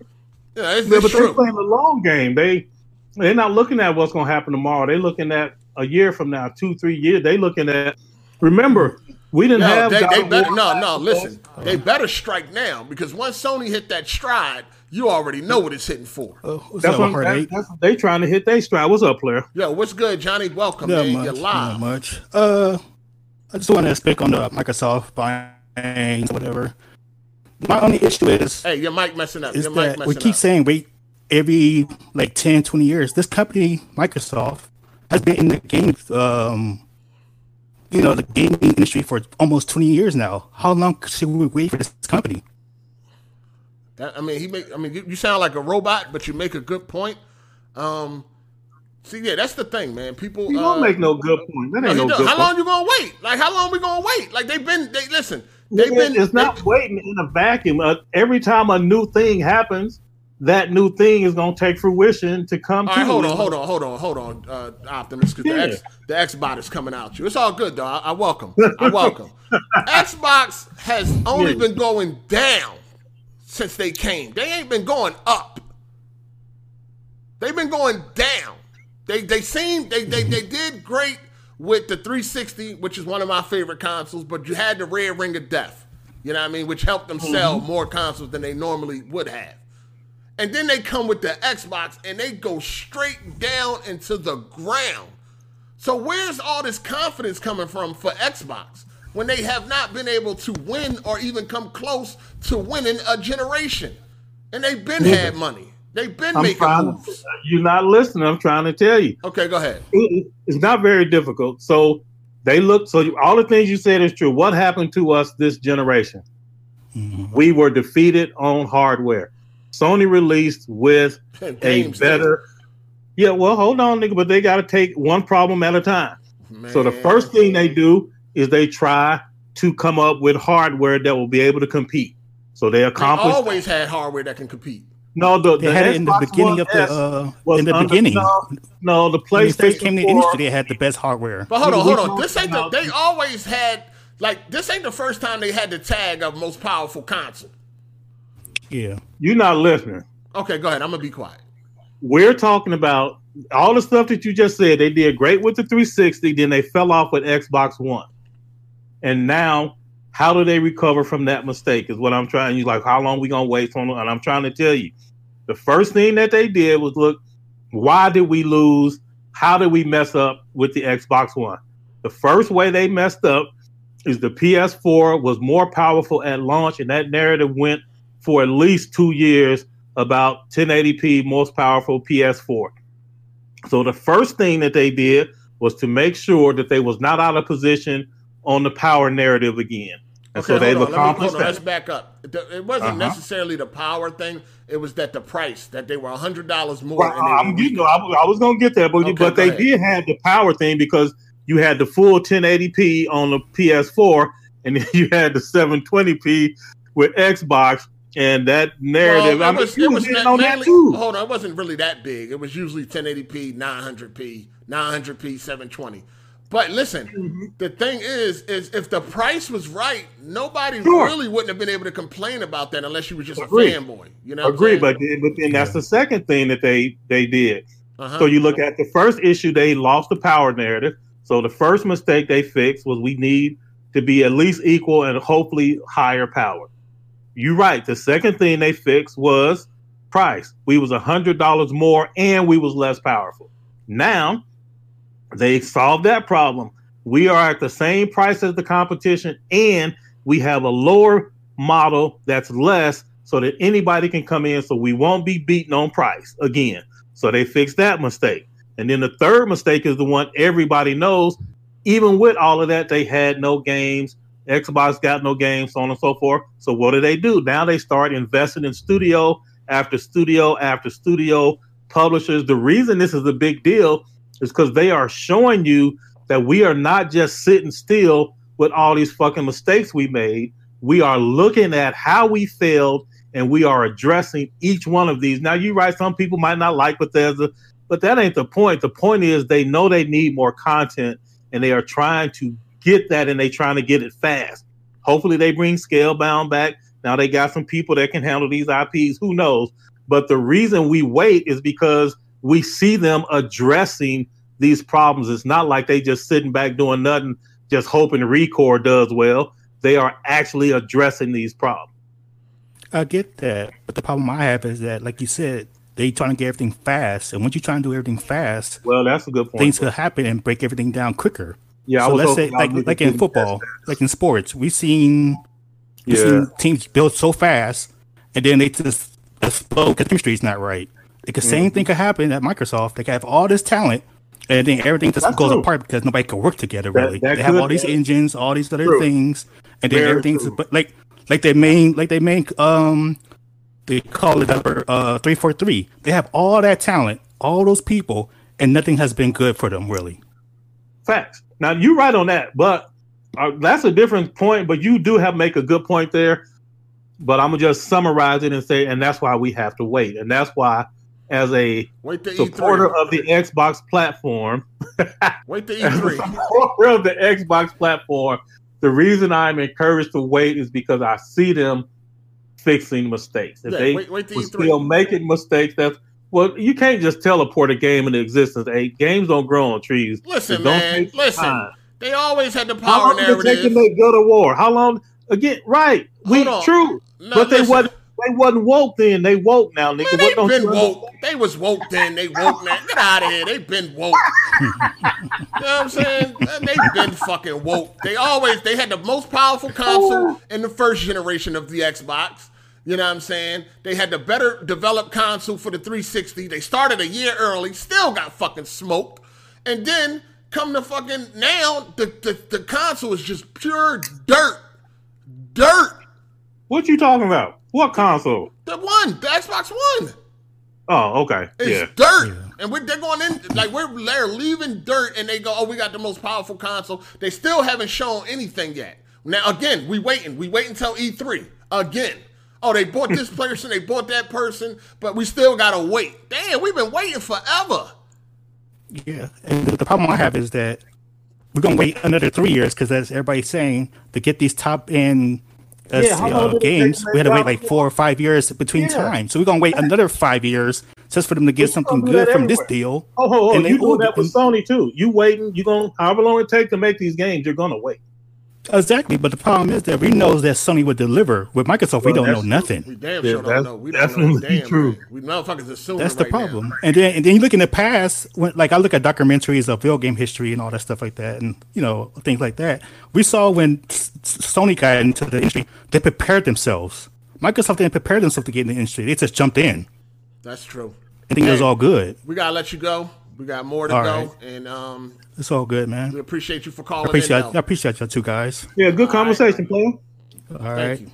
Yeah, it's, Yeah, but they're playing the long game. They they're not looking at what's going to happen tomorrow. They're looking at a year from now, two, three years. They're looking at. Remember, we didn't No, have. they, God they of better War no no. month. Listen, they better strike now because once Sony hit that stride, you already know what it's hitting for. Uh, what's That's what, Hard that, that's they trying to hit their stride. What's up, player? Yo, what's good, Johnny? Welcome, Not man. much. You're Not much. Uh, I just want to speak on the Microsoft buying whatever. My only issue is Hey, your mic messing up. is Your mic that messing we keep up. saying wait every like 10, 20 years. This company, Microsoft, has been in the game, um, you know, the gaming industry for almost 20 years now. How long should we wait for this company? That- I mean, he make. I mean, you, you sound like a robot, but you make a good point. Um, see, yeah, that's the thing, man. People. You uh, don't make no good point. That ain't he no good how point. long you gonna wait? Like, how long we gonna wait? Like, they've been. They listen. They've It- been. it's not they- waiting in a vacuum. Uh, every time a new thing happens, that new thing is going to take fruition to come All to. right, hold on, hold on, hold on, hold on, uh, Optimus, because Yeah. the X the Xbox is coming out you. It's all good though. I, I welcome. I welcome. Xbox has only Yeah. been going down since they came. They ain't been going up. They've been going down. They they seem they they, they did great with the 360, which is one of my favorite consoles, but you had the red ring of death. You know what I mean? Which helped them sell more consoles than they normally would have. And then they come with the Xbox and they go straight down into the ground. So where's all this confidence coming from for Xbox when they have not been able to win or even come close to winning a generation? And they've been had money. They've been I'm making trying. moves. You're not listening. I'm trying to tell you. Okay, go ahead. It- It's not very difficult. So they look. So all the things you said is true. What happened to us this generation? Mhm. We were defeated on hardware. Sony released with a Games better. Yeah, well, hold on, nigga, but they got to take one problem at a time. day. So the first thing they do is they try to come up with hardware that will be able to compete. So they accomplished. They accomplished. always had hardware that can compete. no, the, They the had it in the beginning of the uh, in the under- beginning. No, no, the When they first PlayStation came to the industry, they had the best hardware. But hold on, hold on. This ain't the, they always had like this ain't the first time they had the tag of most powerful console. Yeah. You're not listening. Okay, go ahead. I'm gonna be quiet. We're talking about all the stuff that you just said. They did great with the 360, then they fell off with Xbox One. And now, how do they recover from that mistake? Is what I'm trying. You like, how long we gonna wait? For, and I'm trying to tell you, the first thing that they did was look, why did we lose? How did we mess up with the Xbox One? The first way they messed up is the PS4 was more powerful at launch, and that narrative went for at least two years about 1080p most powerful PS4. So the first thing that they did was to make sure that they was not out of position on the power narrative again. And so they've on, let me- accomplished on, let's that. back up. It, wasn't Uh-huh. necessarily the power thing. It was that the price that they were hundred dollars more. Well, and they I'm- you know, I, was- I was going to get there, but, Okay, but they ahead. did have the power thing because you had the full 1080p on the PS4 and then you had the 720p with Xbox and that narrative. Well, I it mean, was, it was was hitting ma- on that too. hold on, it wasn't really that big. It was usually 1080p, 900p, 900p, 720. But listen, Mm-hmm. the thing is, is if the price was right, nobody Sure. really wouldn't have been able to complain about that unless you were just Agreed. a fanboy. You know, Agree, but then, but then that's the second thing that they they did. Uh-huh. So you look at the first issue, they lost the power narrative. So the first mistake they fixed was we need to be at least equal and hopefully higher power. You're right. The second thing they fixed was price. We was a hundred dollars more and we was less powerful. Now they solved that problem. We are at the same price as the competition and we have a lower model that's less so that anybody can come in so we won't be beaten on price again. So they fixed that mistake. And then the third mistake is the one everybody knows. Even with all of that, they had no games. Xbox got no games, so on and so forth. So what do they do? Now they start investing in studio after studio after studio publishers. The reason this is a big deal is because they are showing you that we are not just sitting still with all these fucking mistakes we made. We are looking at how we failed and we are addressing each one of these. Now, you're right, some people might not like Bethesda, but that ain't the point. The point is they know they need more content and they are trying to get that and they trying to get it fast. Hopefully they bring Scalebound back. Now they got some people that can handle these IPs. Who knows? But the reason we wait is because we see them addressing these problems. It's not like they just sitting back doing nothing, just hoping Recore does well. They are actually addressing these problems. I get that, but the problem I have is that, like you said, they trying to get everything fast, and once you try to do everything fast, Well, that's a good point. things could happen and break everything down quicker. Yeah, I so was let's say, like like in football, like in sports, we've seen we've seen teams build so fast, and then they just explode because chemistry is not right. The Mm-hmm. same thing could happen at Microsoft. They could have all this talent, and then everything just That's goes true. apart because nobody can work together. That- Really, that they have all these engines, all these other True. things, and then Very everything's true. but like like their main like they main um they call it number uh three four three. They have all that talent, all those people, and nothing has been good for them really. Facts. Now you're right on that, but uh, that's a different point. But you do have make a good point there. But I'm gonna just summarize it and say, and that's why we have to wait, and that's why, as a Wait supporter E3. of the Xbox platform, Wait the as a E3. supporter of the Xbox platform, the reason I'm encouraged to wait is because I see them fixing mistakes. If Yeah, they wait, wait the were E3. still making mistakes, that's well, you can't just teleport a game into existence. Hey, games don't grow on trees. Listen, man. Listen. time. They always had the power. How long did it take to make God of War? How long? Again, right? We on. true, No, but they listen. wasn't. They wasn't woke then. They woke now, nigga. Man, What they don't been woke. They was woke then. They woke now. Get out of here. They been woke. you know what I'm saying? They been fucking woke. They always they had the most powerful console in the first generation of the Xbox. You know what I'm saying? They had the better developed console for the 360. They started a year early, still got fucking smoked. And then come to fucking now, the, the, the console is just pure dirt. Dirt. What you talking about? What console? The one, the Xbox One. Oh, okay. It's yeah. dirt, and we're, they're going in like we're they're leaving dirt, and they go, "Oh, we got the most powerful console." They still haven't shown anything yet. Now, again, we waiting. We wait until E3 again. Oh, they bought this person, they bought that person, but we still gotta wait. Damn, we've been waiting forever. Yeah, and the, the problem I have is that we're gonna wait another three years because as everybody's saying, to get these top end uh, Yeah, uh, did it take games, we had to wait like four or five years between Yeah. time. So we're gonna wait another five years just for them to get something gonna do that good from this deal. Oh, oh, oh And they you doing will- that with Sony too? You waiting? You gonna however long it takes to make these games? You're gonna wait. Exactly, but the problem is that we know that Sony would deliver. With Microsoft, we don't know that's- nothing. We damn Yeah, sure that's don't know. We don't know definitely damn true. thing. We motherfuckers assuming That's the right now. problem. And then and then you look in the past, when like I look at documentaries of video game history and all that stuff like that, and you know things like that. We saw when S- S- Sony got into the industry, they prepared themselves. Microsoft didn't prepare themselves to get in the industry; they just jumped in. That's true. I think it was all good. We gotta let you go. We got more to All go, right. and um, It's all good, man. we appreciate you for I calling appreciate in. I though. appreciate y'all two guys. Yeah, good conversation, player. All Thank right. you.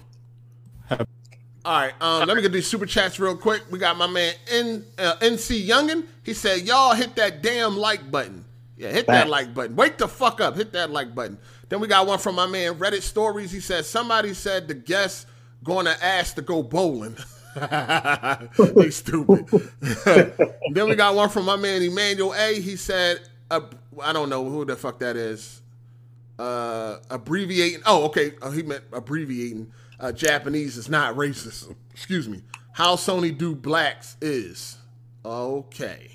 All right, um, let me get these super chats real quick. We got my man N, uh, NC Youngin. He said, "Y'all hit that damn like button. Yeah, hit that like button. Wake the fuck up. Hit that like button." Then we got one from my man Reddit Stories. He said, "Somebody said the guest going to ask to go bowling." they stupid. then we got one from my man Emmanuel A. He said, uh, "I don't know who the fuck that is." uh, abbreviating. Oh, okay. Uh, he meant abbreviating. Uh, Japanese is not racist. Excuse me. How Sony do blacks is okay.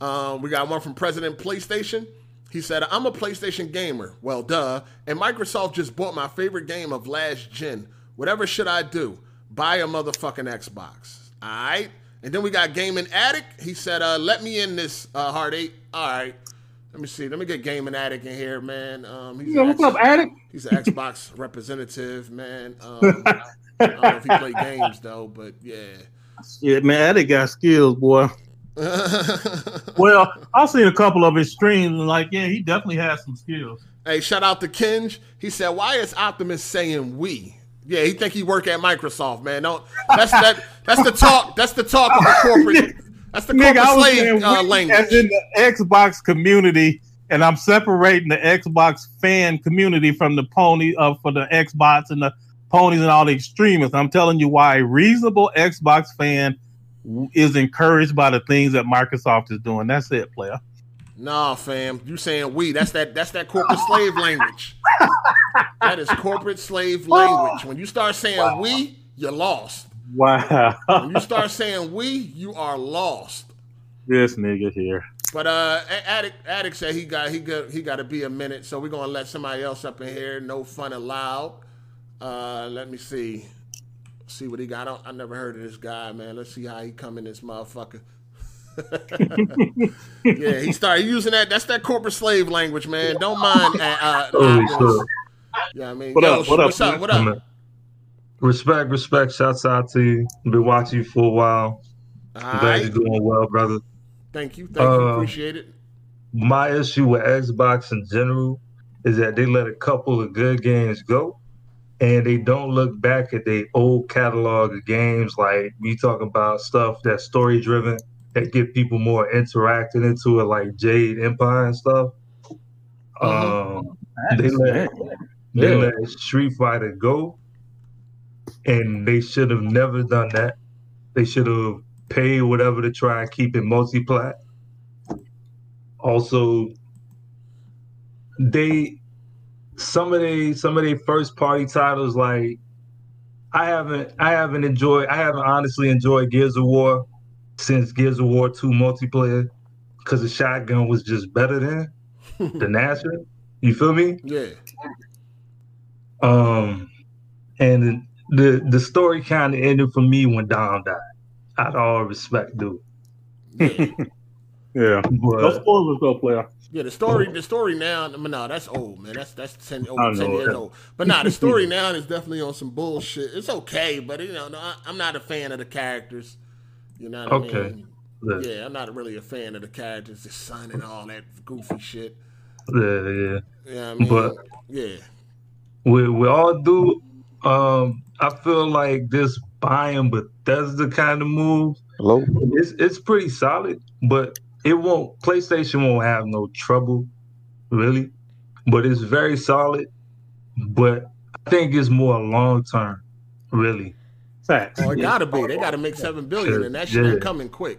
Um, we got one from President PlayStation. He said, "I'm a PlayStation gamer. Well, duh. And Microsoft just bought my favorite game of last gen. Whatever should I do? Buy a motherfucking Xbox. All right." And then we got Gaming Addict. He said, uh, "Let me in this uh, hard eight. All right. Let me see. Let me get Gaming Addict in here, man. Um, he's Yeah, an what's X- up, Addict? He's an Xbox representative, man. Um, I don't know if he play games though, but yeah. Yeah, man, Addict got skills, boy. Well, I've seen a couple of his streams, and like, yeah, he definitely has some skills. hey, shout out to Kinge. He said, "Why is Optimus saying we?" Yeah, he think he work at Microsoft, man. Don't. That's that. That's the talk. That's the talk of the corporate. That's the corporate slave saying uh, language. as in the Xbox community, and I'm separating the Xbox fan community from the pony uh, for the Xbox and the ponies and all the extremists. I'm telling you why a reasonable Xbox fan is encouraged by the things that Microsoft is doing. That's it, player. Nah, fam. You saying we? That's that. That's that corporate slave language. That is corporate slave language. When you start saying we, you're lost. Wow, When you start saying we, you are lost. this nigga here. But uh, Addict Addict said he got he got he got to be a minute, so we're gonna let somebody else up in here. No fun allowed. Uh, let me see, see what he got. I, I never heard of this guy, man. Let's see how he come in this motherfucker. Yeah, he started using that. That's that corporate slave language, man. Don't mind. Uh, uh, Holy Optimus. shit. Yeah, I mean, What yo, up, what up, what's up? man? What up? Respect, respect. Shouts out to you. Been watching you for a while. All Glad right. you're doing well, brother. Thank you. Thank you. Uh, Appreciate it. My issue with Xbox in general is that they let a couple of good games go and they don't look back at their old catalog of games. Like we talk about stuff that's story driven that get people more interacting into it, like Jade Empire and stuff. Um, they let they Yeah. let Street Fighter go, and they should have never done that. They should have paid whatever to try and keep it multi-plat. Also, they some of they some of their first party titles like I haven't I haven't enjoyed I haven't honestly enjoyed Gears of War since Gears of War 2 multiplayer because the shotgun was just better than the Nashville. You feel me? Yeah. Um, and the the story kind of ended for me when Dom died. Out of all respect, dude. Yeah. Yeah. No But spoilers, though, player. Yeah, the story, the story now, I mean, no, that's old, man. That's that's ten, over ten know years it. old. But nah, the story now is definitely on some bullshit. It's okay, but you know, no, I, I'm not a fan of the characters. You know what Okay. I mean? yeah, Yeah, I'm not really a fan of the characters, the son and all that goofy shit. yeah, yeah. Yeah, I mean, But- yeah, We we all do. Um, I feel like this buying Bethesda kind of move. Hello? It's it's pretty solid, but it won't. PlayStation won't have no trouble, really. But it's very solid. But I think it's more long term, really. Facts. oh, it gotta be. They gotta make seven billion, and that shit Yeah. ain't coming quick.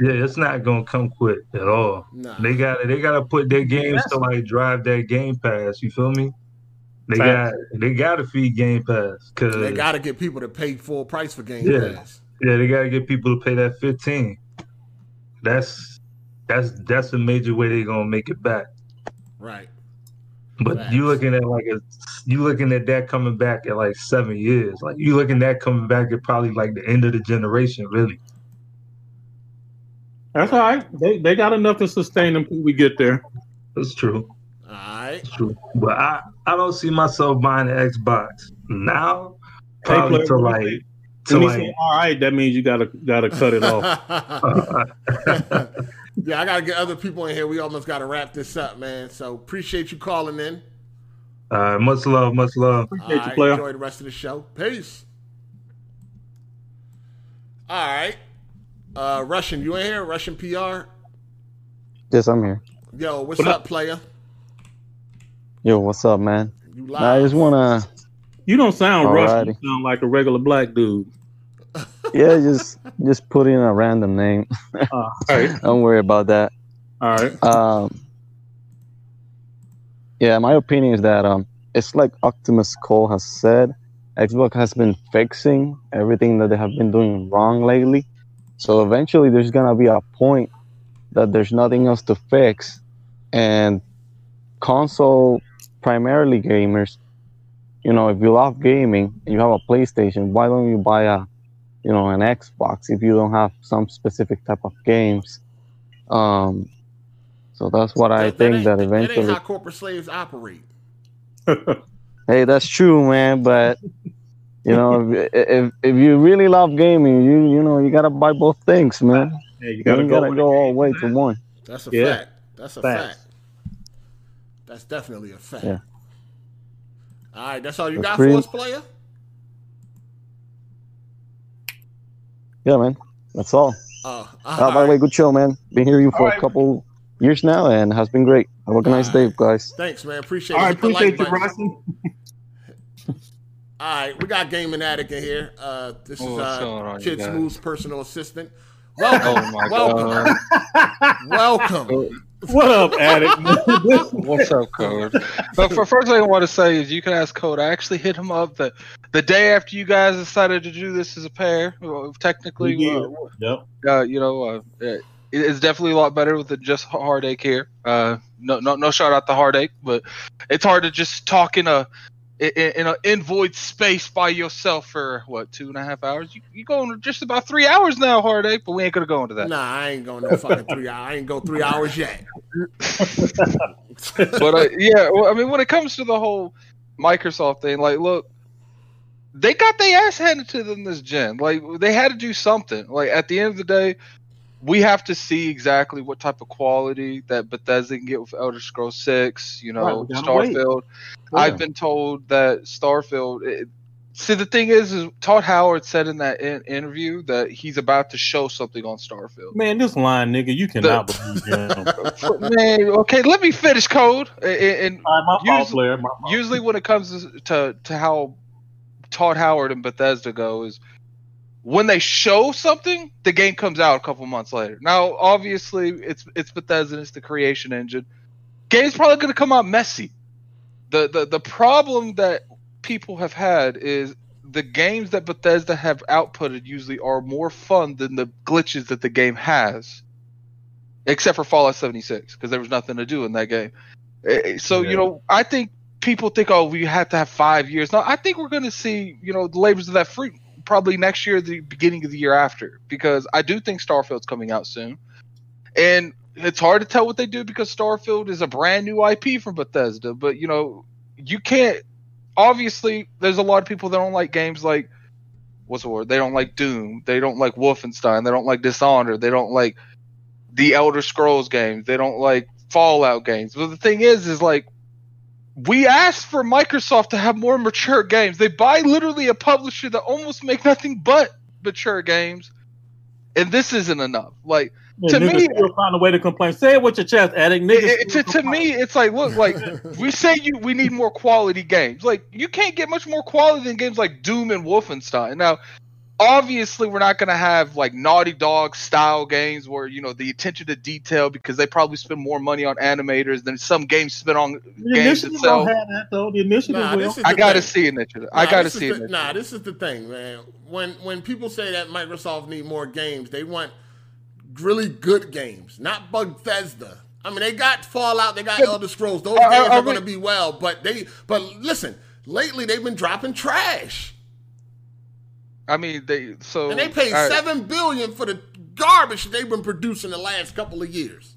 Yeah, it's not gonna come quick at all. Nah, They got to They got to put their games to like drive that Game Pass. You feel me? They got they gotta feed Game Pass because they gotta get people to pay full price for Game Yeah. Pass. yeah, they got to get people to pay that fifteen. That's that's that's a major way they're gonna make it back. Right. But Facts. you looking at like a you looking at that coming back at like seven years. Like you looking at that coming back at probably like the end of the generation. Really. That's all right. They, they got enough to sustain them till we get there. That's true. All right. That's true. But I I don't see myself buying an Xbox now. Probably player, to like to When you like say all right, that means you gotta gotta cut it off. yeah, I gotta get other people in here. We almost gotta wrap this up, man. So appreciate you calling in. Uh, much love, much love. All Appreciate you, right, player. enjoy the rest of the show. Peace. All right. Uh Russian, you in here? Russian PR? Yes, I'm here. Yo, what's What up, up? player? Yo, what's up, man? You Nah, I just wanna, You don't sound Russian. You sound like a regular black dude. Yeah, just just put in a random name. Uh, all right. Don't worry about that. All right. Um, yeah, my opinion is that um, it's like Optimus Cole has said, Xbox has been fixing everything that they have been doing wrong lately. So eventually, there's gonna be a point that there's nothing else to fix, and console primarily gamers. You know, if you love gaming and you have a PlayStation, why don't you buy a, you know, an Xbox if you don't have some specific type of games? Um, so that's what I That- that think ain't- that That ain't eventually. how corporate slaves operate. Hey, that's true, man. But you know, if, if if you really love gaming, you you know you gotta buy both things, man. Hey, you You gotta ain't go. gotta go all the way to one. That's a Yeah. fact. That's a Facts. fact. That's definitely a fact. Yeah. All right, that's all you That's got pretty- for us, player? Yeah, man. That's all. Oh, Uh, by the way, good show, man. Been hearing you for Alright. a couple years now, and has been great. Have a nice day, guys. Thanks, man. Appreciate All it. right, appreciate you, button. Bryson. All right, we got Gaming Addict in here. Uh, this is What's uh, on, you Kid? Smooth's personal assistant. Welcome, Oh my welcome, god. welcome. What up, Addict? What's up, Code? But for first thing I want to say is you can ask Code. I actually hit him up the the day after you guys decided to do this as a pair. Well, technically, We uh. Yep. uh, you know, uh, it, it's definitely a lot better with just heartache here. Uh, no, no, no shout out to heartache, but it's hard to just talk in a in, in an invoid space by yourself for what two and a half hours. You you going just about three hours now, heartache, but we ain't gonna go into that. Nah, I ain't going no fucking three hours. I ain't go three hours yet. but uh, yeah, well, I mean, when it comes to the whole Microsoft thing, like, look, they got their ass handed to them this gen. Like, they had to do something. Like, at the end of the day, we have to see exactly what type of quality that Bethesda can get with Elder Scrolls Six. You know, we. Starfield. Yeah. I've been told that Starfield. It, see, the thing is, is Todd Howard said in that in- interview that he's about to show something on Starfield. Man, this line, nigga, you cannot believe him. Man, okay, let me finish code. And, and right, usually, usually when it comes to, to to how Todd Howard and Bethesda go is when they show something, the game comes out a couple months later. Now, obviously, it's it's Bethesda, it's the creation engine. Game's probably going to come out messy. The, the the problem that people have had is the games that Bethesda have outputted usually are more fun than the glitches that the game has. Except for Fallout 76, because there was nothing to do in that game. Eh, So, Yeah. you know, I think people think, oh, we have to have five years. No, I think we're going to see, you know, the labors of that fruit probably next year, the beginning of the year after, because I do think Starfield's coming out soon. And it's hard to tell what they do because Starfield is a brand new IP from Bethesda, but, you know, you can't. Obviously, there's a lot of people that don't like games like, what's the word? They don't like Doom. They don't like Wolfenstein. They don't like Dishonored. They don't like the Elder Scrolls games. They don't like Fallout games. But the thing is, is like we asked for Microsoft to have more mature games. They buy literally a publisher that almost make nothing but mature games, and this isn't enough. Like Man, to me, still find a way to complain. Say it with your chest, Addict. Niggas it- to, to me, it's like look, like we say you we need more quality games. Like you can't get much more quality than games like Doom and Wolfenstein. Now, obviously, we're not gonna have like Naughty Dog style games where you know the attention to detail because they probably spend more money on animators than some games spend on The games initiative itself. don't have that though. The initiative Nah, will. this is I gotta see initiative. I gotta see the- initiative. Nah, this is the thing, man. When when people say that Microsoft need more games, they want really good games, not Bethesda. I mean, they got Fallout, they got Elder Scrolls. Those Are- games are are going to be well, but they. But listen, lately they've been dropping trash, I mean, they so and they paid all right. seven billion for the garbage they've been producing the last couple of years.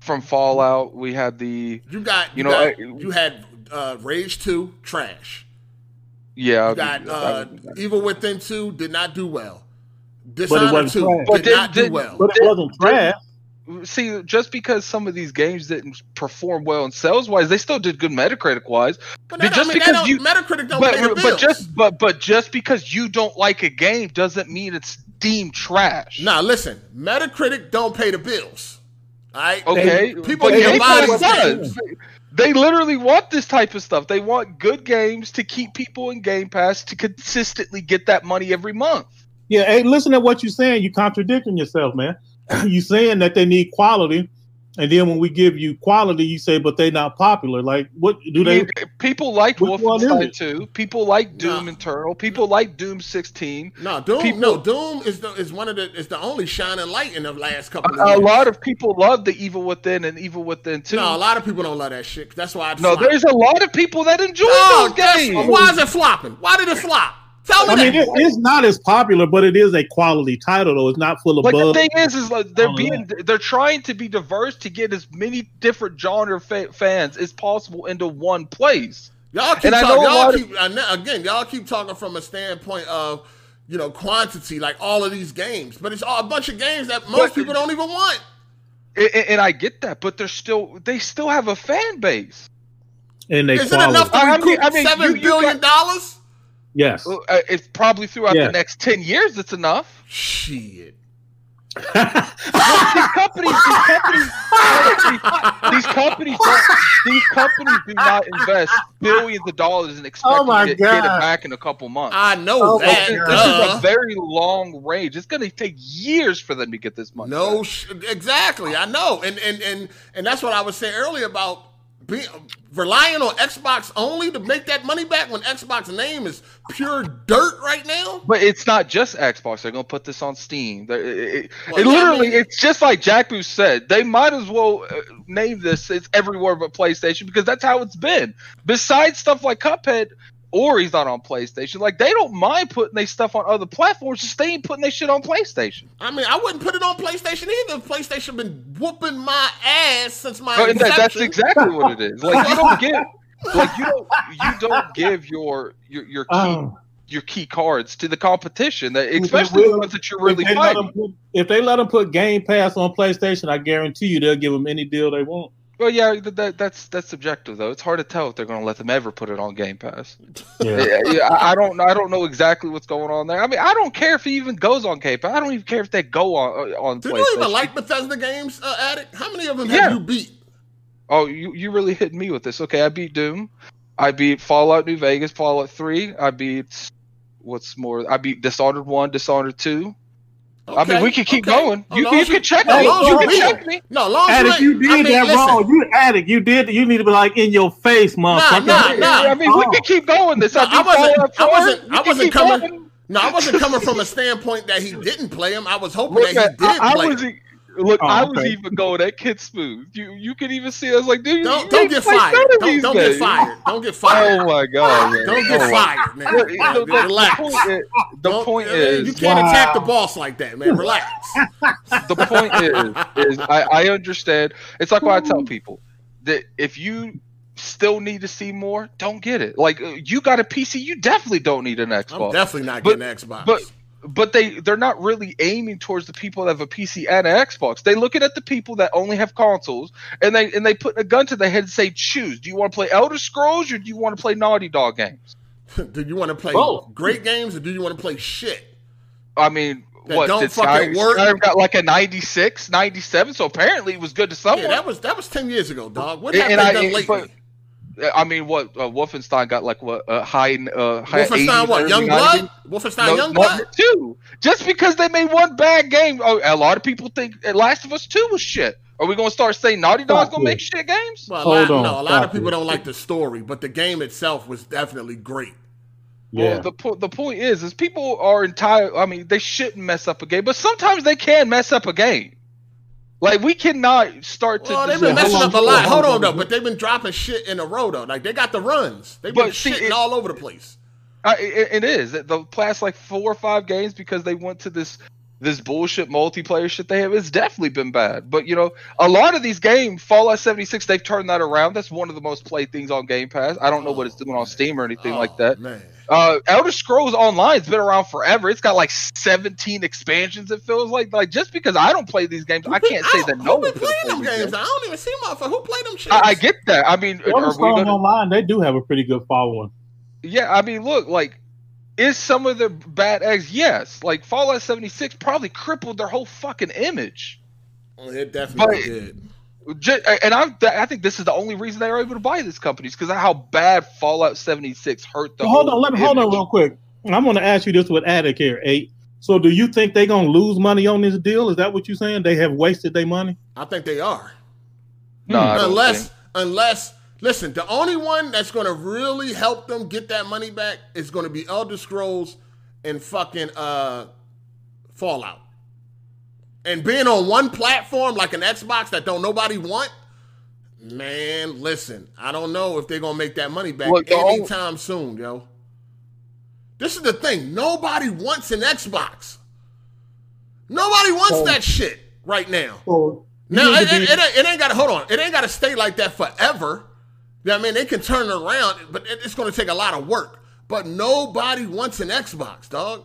from Fallout. We had the You got, you, You know, got, I- you had uh, Rage Two, trash. yeah. You got uh, Evil Within Two, did not do well. But it Dishonored wasn't Two trash. did But did- not do well. But it wasn't trash. See, just because some of these games didn't perform well in sales wise, they still did good Metacritic wise. But But just I mean, because you- Metacritic don't But pay the but just but but just because you don't like a game doesn't mean it's deemed trash. now listen, Metacritic don't pay the bills. All right, Okay, people but get a Game lot of games. They literally want this type of stuff. They want good games to keep people in Game Pass to consistently get that money every month. Yeah, hey, listen to what you're saying. You're contradicting yourself, man. you saying that they need quality, and then when we give you quality, you say, but they're not popular. Like, what do they? People liked Which one is Wolfenstein it? 2. People like Doom No. Eternal. People like Doom 16. No, Doom. People- no, Doom is the is one of the is the only shining light in the last couple of A, a lot of people love the Evil Within and Evil Within 2. no, a lot of people don't love that shit. That's why it's No, flopping. there's a lot of people that enjoy Oh, those games. why is it flopping? Why did it flop? Tell me I mean, it, it's not as popular, but it is a quality title, though. It's not full of Like the thing is, is like they're Oh, being they're trying to be diverse to get as many different genre fa- fans as possible into one place. Y'all keep And talking. know Y'all lot of- keep I again. Y'all keep talking from a standpoint of you know quantity, like all of these games. But it's all a bunch of games that most But- people don't even want. And, and- and I get that, but they're still they still have a fan base. and they Is it enough to I mean- recoup I mean, seven you- you billion dollars? Yes. Uh, it's probably throughout Yeah. the next ten years. It's enough. Shit. these companies, these companies, these, these companies don't, these companies do not invest billions of dollars and expect Oh to get, get it back in a couple months. I know Oh, that. this, my this is a very long range. It's going to take years for them to get this money. No, sh- exactly. I know, and and and and that's what I was saying earlier about being relying on Xbox only to make that money back when Xbox name is pure dirt right now. But it's not just Xbox. They're going to put this on Steam. It, it- Well, it yeah, I literally, mean- it's just like Jack Boo said. They might as well uh, name this. It's everywhere but PlayStation because that's how it's been. Besides stuff like Cuphead, Ori's not on PlayStation. Like they don't mind putting their stuff on other platforms. Just they ain't putting their shit on PlayStation. I mean, I wouldn't put it on PlayStation either. PlayStation been whooping my ass since my But that, that's exactly what it is. Like you don't give, like you don't, you don't give your your your key Oh. your key cards to the competition. That they especially the ones that you're really if, they let them fighting. put, if they let them put Game Pass on PlayStation, I guarantee you they'll give them any deal they want. Well, yeah, th- that, that's that's subjective though. It's hard to tell if they're going to let them ever put it on Game Pass. Yeah. Yeah, yeah, I I don't I don't know exactly what's going on there. I mean, I don't care if it even goes on Game Pass. I don't even care if they go on uh, on Do you even like Bethesda games, uh, Addict? How many of them Yeah. have you beat? Oh, you you really hit me with this. Okay, I beat Doom. I beat Fallout New Vegas, Fallout 3. I beat what's more? I beat Dishonored 1, Dishonored 2. I mean, we could keep okay. going. As You, you can check as me. You can check me. No, long as Addict, you, you did I mean, that listen, wrong. You addict, you did. You need to be like in your face, motherfucker. nah, nah. nah. I mean, we can keep going. This No, I I beat wasn't- I wasn't- I wasn't keep coming- going. No, I wasn't coming from a standpoint that he didn't play him. I was hoping Look, that he did I, I play was him. Look. Oh, I was okay. even going at Kid Smooth. You you could even see. I was like, dude, Don't don't get fired. Don't, don't get fired. Don't get fired. Oh my god! man. Don't get Oh, fired, man. Look, the, the- the Relax. point is, the point is you can't Wow. attack the boss like that, man. Relax. the point is, is I, I understand. It's like what I tell people that if you still need to see more, don't get it. Like uh, you got a PC, you definitely don't need an I'm Xbox. definitely not But- getting Xbox. but but they they're not really aiming towards the people that have a PC and an Xbox. They looking at the people that only have consoles, and they and they put a gun to their head and say, choose. Do you want to play Elder Scrolls or do you want to play Naughty Dog games? do you want to play Both. great games or do you want to play shit? I mean. That what don't did fucking Skyrim, work. Skyrim got like a 96, 97, so apparently it was good to someone. Yeah, that was that was ten years ago, dog. What And- have and I- lately? but- I mean, what uh, Wolfenstein got like what uh, high uh, high Wolfenstein, 80s, what? early Young 90s? Blood? Wolfenstein, No, Youngblood? two. Just because they made one bad game, oh, a lot of people think Last of Us Two was shit. Are we going to start saying Naughty Dog's Stop going to it. make shit games? Well, a Hold lot, on, no, a lot stop of people it. don't like the story, but the game itself was definitely great. Yeah. Well, the po- the point is, is people are entitled. I mean, they shouldn't mess up a game, but sometimes they can mess up a game. Like we cannot start to. Well, they've been messing up a lot. hold on, though, but they've been dropping shit in a row though. Like they got the runs. They've been see, shitting it- all over the place. I, it, it is the past like four or five games because they went to this this bullshit multiplayer shit they have. It's definitely been bad. But you know, a lot of these games, Fallout 76, they've turned that around. That's one of the most played things on Game Pass. I don't know what it's doing on oh, Steam or anything Oh, like that. Man, Uh, Elder Scrolls Online's been around forever. It's got like 17 expansions. It feels like like just because I don't play these games, I can't say that no Who one been playing them games? games. I don't even see motherfucker. Who played them shit? I, I get that. I mean, Elder Scrolls gonna, Online, they do have a pretty good following. Yeah, I mean, look, like, is some of the bad eggs? Yes. Like, Fallout 76 probably crippled their whole fucking image. It definitely But- did. Ju- And I'm, I think this is the only reason they were able to buy this company is because of how bad Fallout 76 hurt the Well, hold on, let me hold on real quick. I'm going to ask you this with Addict here, eight. So, do you think they're going to lose money on this deal? Is that what you're saying? They have wasted their money? I think they are. No, I unless, think. unless, listen, the only one that's going to really help them get that money back is going to be Elder Scrolls and fucking uh, Fallout. And being on one platform like an Xbox that don't nobody want, man, listen, I don't know if they're going to make that money back Look, the only- anytime soon, yo. This is the thing. Nobody wants an Xbox. Nobody wants that shit right now. You Now it, be- it, it, it ain't got to hold on. It ain't got to stay like that forever. You know what I mean, they can turn it around, but it's going to take a lot of work. But nobody wants an Xbox, dog.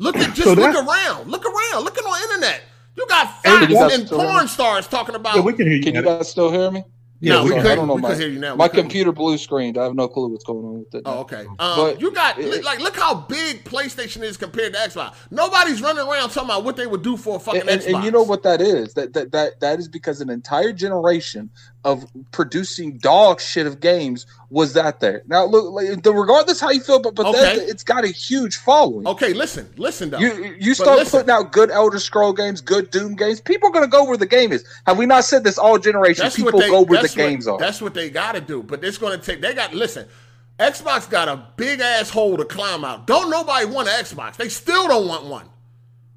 Look at just So look around, look around, look at on the internet. You got Hey, Fox you and porn stars talking about. yeah, we can hear you. Can you guys still hear me? no, we sorry, couldn't. I don't know we my, hear you now. My computer blue screened. I have no clue what's going on with it. Oh, okay. Um, But- you got it- like look how big PlayStation is compared to Xbox. Nobody's running around talking about what they would do for a fucking and, and, Xbox. and you know what that is? That, that that that is because an entire generation of producing dog shit of games was that there. Now look, like, the, regardless how you feel about Bethesda, Okay. it's got a huge following. Okay, listen, listen though. You you start listen. putting out good Elder Scroll games, good Doom games. People are gonna go where the game is. Have we not said this all generation? That's People they, go where the what- games are. That's what they got to do. But it's going to take. They got listen. Xbox got a big ass hole to climb out. Don't nobody want an Xbox. They still don't want one.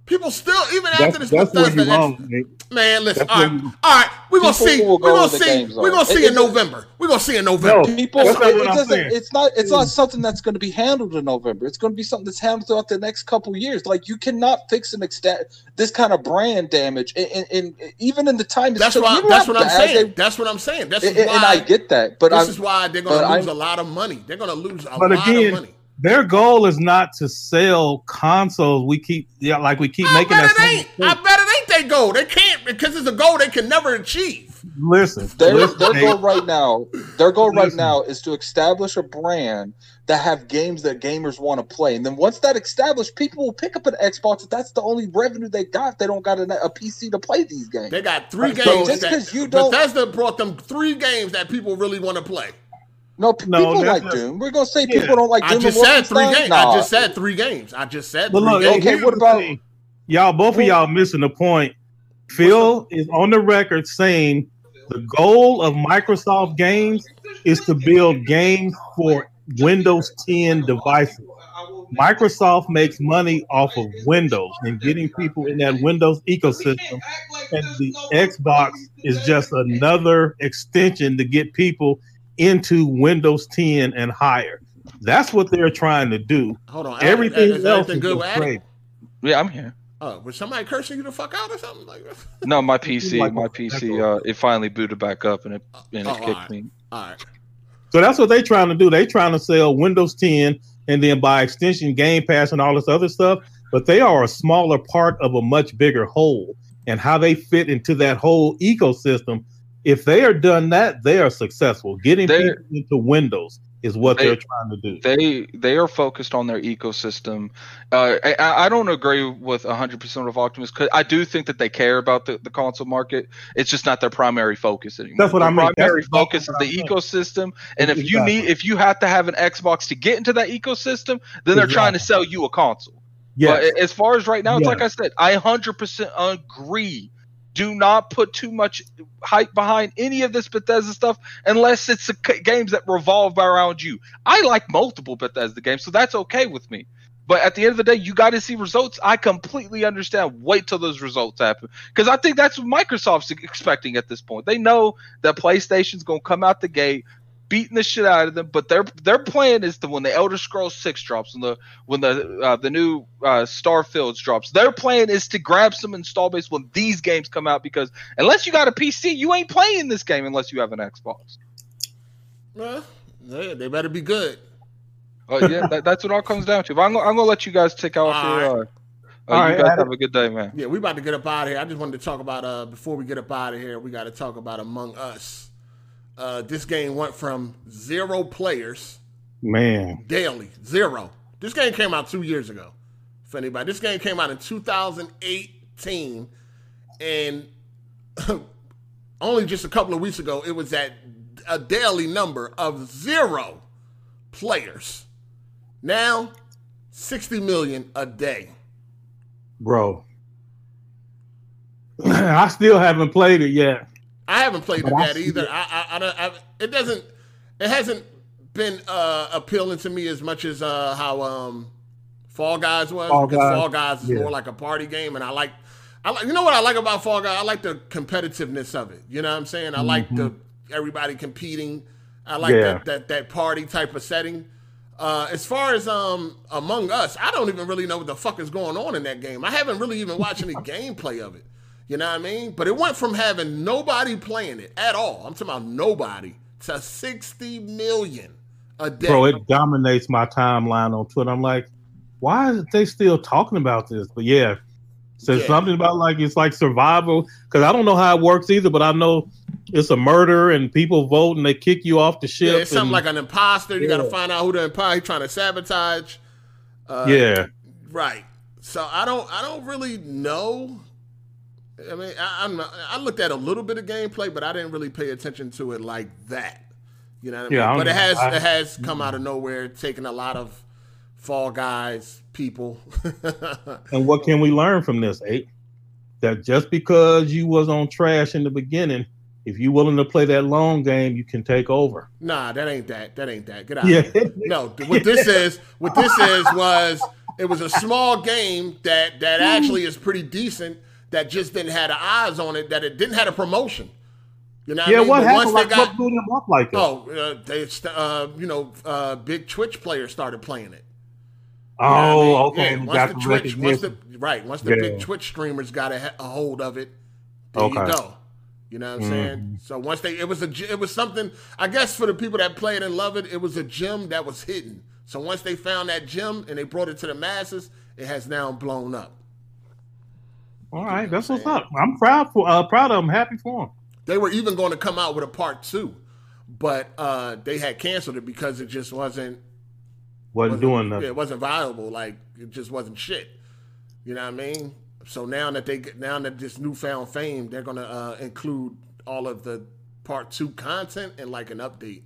People still, even after this that's where Bethesda you're wrong, Nate. man. Listen, That's all right, all right, We're gonna see. will We're gonna see. We're gonna see in November. We're gonna see in November. No. People, it, it doesn't. It's not. It's not mm. something that's going to be handled in November. It's going to be something that's handled throughout the next couple years. Like you cannot fix an extent this kind of brand damage, and, and, and even in the time. That's took- why. you That's what I'm saying. that- That's what I'm saying. That's and, why. and I get that, but this I'm, is why they're gonna lose I'm- a lot of money. They're gonna lose a lot again, of money. Their goal is not to sell consoles. We keep yeah, like we keep I making bet that. it ain't. I bet it ain't their goal. They can't because it's a goal they can never achieve. Listen, Their, listen, their goal right now, their goal right now is to establish a brand that have games that gamers want to play, and then once that established, people will pick up an Xbox. If that's the only revenue they got, they don't got a, a PC to play these games. They got three So games. just because you don't- Bethesda brought them three games that people really want to play. No, p- No, people like not- Doom. We're gonna say Yeah. people don't like I Doom. just and said three games. Nah. I just said three games. I just said But three look, games. Okay, here's what about- thing. y'all? Both of y'all missing the point. Phil is on the record saying the goal of Microsoft games is to build games for Windows 10 devices. Microsoft makes money off of Windows and getting people in that Windows ecosystem, and the Xbox is just another extension to get people into Windows 10 and higher. That's what they're trying to do. Hold on. Adam, Everything is else everything is good just with great. Yeah, I'm here. Oh, was somebody cursing you the fuck out or something like that? No, my PC, Like- my PC, uh, it finally booted back up and it and it Oh, kicked alright. me. All right. So that's what they're trying to do. They're trying to sell Windows 10 and then by extension Game Pass and all this other stuff. But they are a smaller part of a much bigger whole. And how they fit into that whole ecosystem, if they are done that, they are successful. Getting They're- people into Windows is what They- are trying to do. They they are focused on their ecosystem. Uh, I, I don't agree with 100% of Optimus because I do think that they care about the, the console market. It's just not their primary focus anymore. That's what their I mean. Primary That's focus is the ecosystem, and if you need if you have to have an Xbox to get into that ecosystem, then they're trying to sell you a console. Yeah. As far as right now, it's Yes. like I said, I 100% agree. Do not put too much hype behind any of this Bethesda stuff unless it's c- games that revolve around you. I like multiple Bethesda games, so that's okay with me. But at the end of the day, you got to see results. I completely understand. Wait till those results happen because I think that's what Microsoft's expecting at this point. They know that PlayStation's going to come out the gate beating the shit out of them, but their their plan is to when the Elder Scrolls Six drops, when the when the uh, the new uh, Starfields drops, their plan is to grab some install base when these games come out because unless you got a PC, you ain't playing this game unless you have an Xbox. Well, they, they better be good. Oh yeah, that, that's what it all comes down to. But I'm gonna, I'm gonna let you guys take off All here. right. Uh, uh, All you right, guys have a good day, man. Yeah, we about to get up out of here. I just wanted to talk about uh before we get up out of here, we got to talk about Among Us. Uh, this game went from zero players Man. daily, zero. This game came out two years ago. For anybody, this game came out in 2018, and only just a couple of weeks ago, it was at a daily number of zero players. Now, 60 million a day. Bro. I still haven't played it yet. I haven't played it But I yet either. it. I, I, I, don't- I, it doesn't, it hasn't been uh, appealing to me as much as uh, how um, Fall Guys was. Fall because Guys, Fall Guys is yeah. more like a party game, and I like, I like, you know what I like about Fall Guys? I like the competitiveness of it. You know what I'm saying? I like the everybody competing. I like Mm-hmm. Yeah. that, that that party type of setting. Uh, as far as um Among Us, I don't even really know what the fuck is going on in that game. I haven't really even watched any gameplay of it. You know what I mean? But it went from having nobody playing it at all. I'm talking about nobody to 60 million a day. Bro, it dominates my timeline on Twitter. I'm like, why are they still talking about this? But yeah, says Yeah. something about like it's like survival because I don't know how it works either, but I know it's a murder and people vote and they kick you off the ship. yeah, it's something and- like an imposter. You got to find out who the imposter. He's trying to sabotage. Uh, yeah, Right. So I don't I don't really know. I mean, I, I'm not, I looked at a little bit of gameplay, but I didn't really pay attention to it like that. You know what I Yeah, mean? But it has I- it has come out of mm-hmm. nowhere, taking a lot of Fall Guys people. And what can we learn from this, eight? That just because you was on trash in the beginning, if you're willing to play that long game, you can take over. Nah, that ain't that. That ain't that. Get out. Yeah. here. No, what this is, what this is was it was a small game that that actually is pretty decent. That just didn't have the eyes on it. That it didn't have a promotion. You know what yeah, I mean? what But happened? Like, they what blew them up like that? oh, uh, they uh, you know, uh, big Twitch players started playing it. Oh, You know I mean? okay. Yeah, once got the Twitch, once the right, once the big Twitch streamers got a, a hold of it, there you go. You know what I'm saying? Mhm. So once they, it was a, it was something. I guess for the people that play it and love it, it was a gem that was hidden. So once they found that gem and they brought it to the masses, it has now blown up. All right, that's what's up. I'm proud for uh, proud of them. Happy for them. They were even going to come out with a part two, but uh, they had canceled it because it just wasn't Wasn't doing nothing. it wasn't viable. Like it just wasn't shit. You know what I mean? So now that they get now that this newfound fame, they're gonna uh, include all of the part two content and like an update.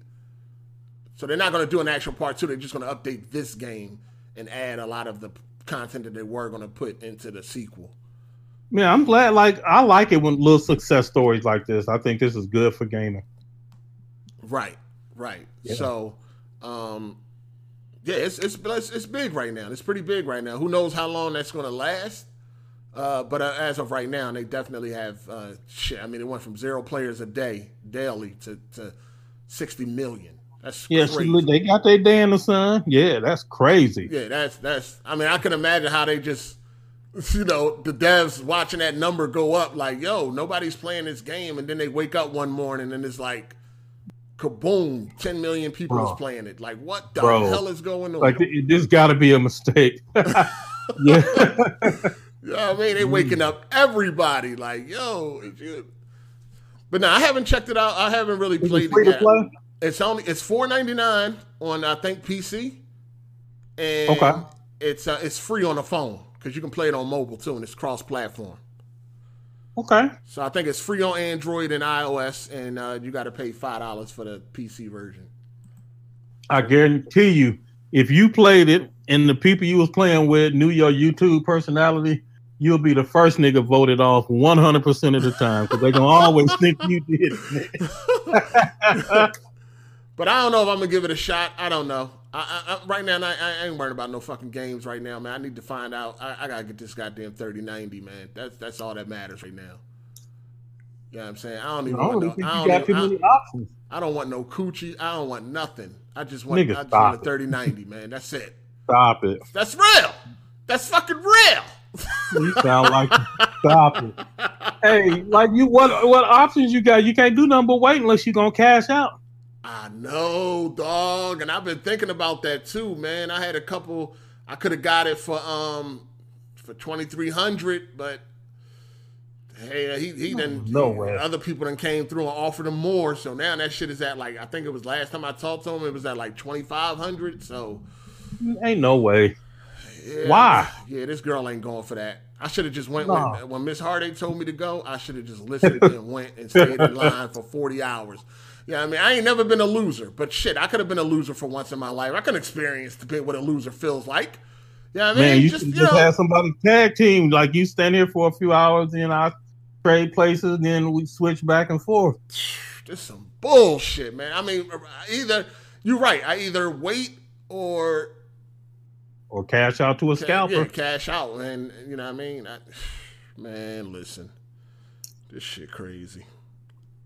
So they're not gonna do an actual part two. They're just gonna update this game and add a lot of the content that they were gonna put into the sequel. Yeah, I'm glad. Like I like it when little success stories like this. I think this is good for gaming. Right, right. Yeah. So, um, yeah, it's, it's it's it's big right now. It's pretty big right now. Who knows how long that's going to last? Uh, but uh, as of right now, they definitely have uh, shit. I mean, it went from zero players a day daily to, to sixty million. That's Yeah, they got their day in the sun. Yeah, that's crazy. Yeah, that's that's. I mean, I can imagine how they just, you know, the devs watching that number go up. Like, yo, nobody's playing this game, and then they wake up one morning and it's like, kaboom, ten million people Bro. is playing it. Like, what the Bro. hell is going on? Like this got to be a mistake. yeah, You know I mean? They waking up everybody. Like, yo, it's you. But now I haven't checked it out. I haven't really Is played it free it to yet. play? It's only it's four ninety nine on I think PC, and Okay. it's uh, it's free on the phone because you can play it on mobile too, and it's cross platform. Okay. So I think it's free on Android and iOS, and uh, you got to pay five dollars for the PC version. I guarantee you, if you played it and the people you was playing with knew your YouTube personality, you'll be the first nigga voted off 100% of the time because they're going to always think you did. But I don't know if I'm gonna give it a shot. I don't know. I, I, I right now, I, I ain't worried about no fucking games right now, man. I need to find out. I, I gotta get this goddamn 3090, man. That's that's all that matters right now. You know what I'm saying? I don't I even don't want no. I you don't, even, I, options. I don't want no coochie. I don't want nothing. I just want. Nigga, I just want a 3090, man. That's it. Stop it. That's real. That's fucking real. You sound like stop it. Hey, like you, what what options you got? You can't do nothing but wait unless you're gonna cash out. I know, dog, and I've been thinking about that too, man. I had a couple. I could have got it for um for twenty three hundred, but hey, he he done no way. Other people then came through and offered him more, so now that shit is at like I think it was last time I talked to him, it was at like twenty five hundred. So Ain't no way. yeah, Why? Yeah, this girl ain't going for that. I should have just went No. when, when Miss Hardy told me to go. I should have just listened and went and stayed in line for forty hours. Yeah, I mean, I ain't never been a loser, but shit, I could have been a loser for once in my life. I can experience the bit what a loser feels like. Yeah, I mean, Man, you just should you just know, have somebody tag team. Like you stand here for a few hours, and I trade places, then we switch back and forth. this some bullshit, man. I mean, either you're right. I either wait or Or cash out to a ca- scalper. yeah, cash out, and you know what I mean. I, man, listen, this shit crazy.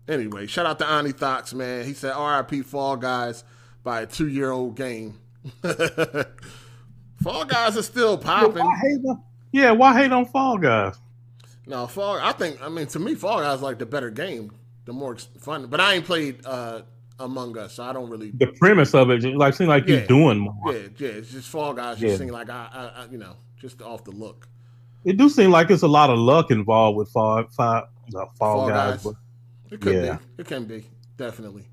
Anyway, shout out to Ani Thox, man. He said RIP Fall Guys by a two year old game. Fall Guys are still popping. On- Yeah, why hate on Fall Guys? No, Fall. I think. I mean, to me, Fall Guys is like the better game, the more fun. But I ain't played uh, Among Us, so I don't really. The premise of it, like, seem like Yeah. you're doing more. Yeah, yeah. It's just Fall Guys. Yeah. Just seem like I, I, I, you know, just off the look. It do seem like it's a lot of luck involved with Fall, uh, fall, Fall Guys. Guys. It could Yeah. be. It can be definitely.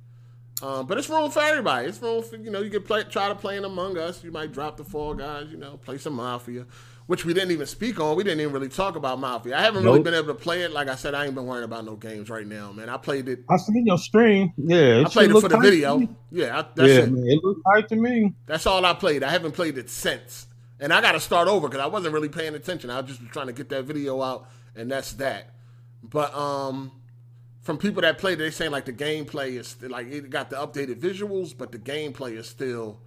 Um, but it's room for everybody. It's room for you know you can play try to play in Among Us. You might drop the Fall Guys. You know, play some Mafia. which we didn't even speak on. We didn't even really talk about Mafia. I haven't really been able to play it. Like I said, I ain't been worrying about no games right now, man. I played it. I seen your stream. Yeah, I played it for the video. Yeah, I, that's yeah, it. man, it looked tight to me. That's all I played. I haven't played it since. And I got to start over because I wasn't really paying attention. I was just trying to get that video out, and that's that. But um, from people that play, they saying like the gameplay is like it got the updated visuals, but the gameplay is still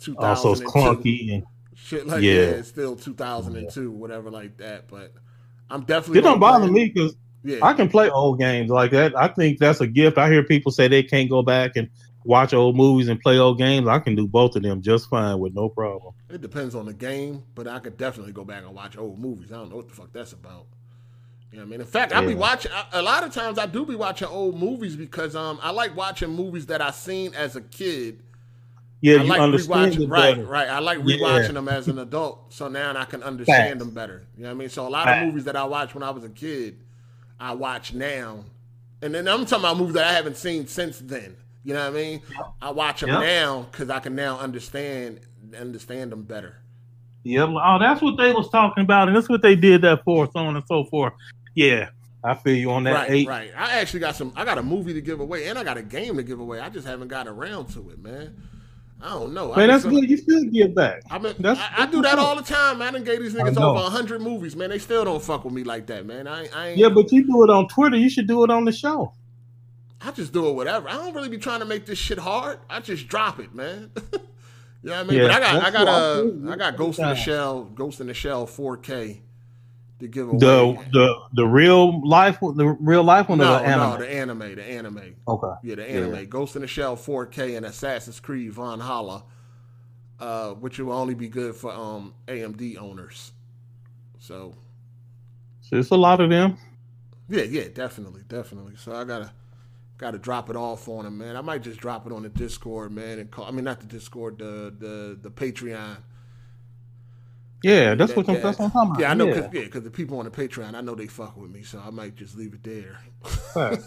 2002. Also, it's clunky and Shit like yeah, Yeah. it's still 2002, whatever like that. But I'm definitely. it don't bother me because Yeah. I can play old games like that. I think that's a gift. I hear people say they can't go back and watch old movies and play old games. I can do both of them just fine with no problem. It depends on the game, but I could definitely go back and watch old movies. I don't know what the fuck that's about. You know what I mean? In fact, I be Yeah. watching a- a lot of times. I do be watching old movies because um I like watching movies that I seen as a kid. Yeah, I you like understand rewatching, right, right. I like Yeah. rewatching them as an adult, so now I can understand Facts. them better. You know what I mean? So a lot Facts. of movies that I watched when I was a kid, I watch now, and then I'm talking about movies that I haven't seen since then. You know what I mean? I watch them Yep. now because I can now understand understand them better. Yeah, oh, that's what they was talking about, and that's what they did that for, so on and so forth. Yeah, I feel you on that. Right, eight. right. I actually got some. I got a movie to give away, and I got a game to give away. I just haven't got around to it, man. I don't know. Man, just- that's good. You should give back. I mean, That's- I, I do that all the time, man. I done gave these I niggas know. over hundred movies, man. They still don't fuck with me like that, man. I, I ain't. Yeah, but you do it on Twitter. You should do it on the show. I just do it whatever. I don't really be trying to make this shit hard. I just drop it, man. you know what I mean? Yeah, but I got, I got, what I uh. I got Ghost in the Shell, Ghost in the Shell 4K to give away. The the the real life, the real life one, no, or the anime? no, the anime, the anime. Okay. Yeah, the anime. Yeah. Ghost in the Shell 4K and Assassin's Creed Valhalla, uh, which will only be good for um AMD owners. So So it's a lot of them. yeah, yeah, definitely, definitely. So I gotta gotta drop it off on them, man. I might just drop it on the Discord, man, and call. I mean, not the Discord, the the the Patreon. Yeah, that's That- what that- that's what I'm talking about. Yeah, I know, Yeah. cause, yeah, because the people on the Patreon, I know they fuck with me, so I might just leave it there.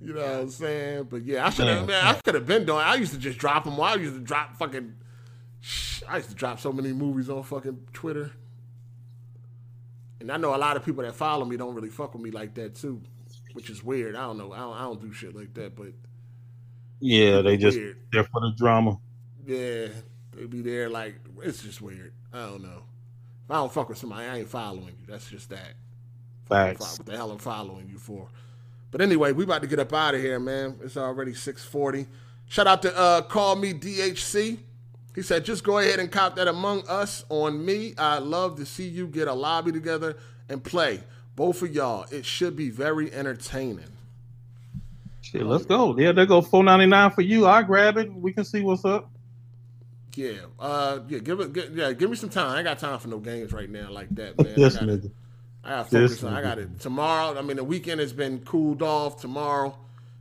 you know what I'm saying? But yeah, I should have, Yeah. man, I could have been doing. I used to just drop them. I used to drop fucking. I used to drop so many movies on fucking Twitter, and I know a lot of people that follow me don't really fuck with me like that too, which is weird. I don't know. I don't, I don't do shit like that, but Yeah, they just Weird. there for the drama. yeah, they be there like it's just weird. I don't know. If I don't fuck with somebody, I ain't following you. That's just that. Facts. What the hell I'm following you for? But anyway, we about to get up out of here, man. It's already 640. Shout out to uh, Call Me DHC. He said, just go ahead and cop that Among Us on me. I'd love to see you get a lobby together and play. Both of y'all. It should be very entertaining. Shit, let's go. Yeah, they go four ninety nine for you. I grab it. We can see what's up. Yeah, uh, yeah. Give it, gi- yeah. Give me some time. I ain't got time for no games right now like that, man. This I gotta, nigga. I gotta This focus on. I got it tomorrow. I mean, the weekend has been cooled off. Tomorrow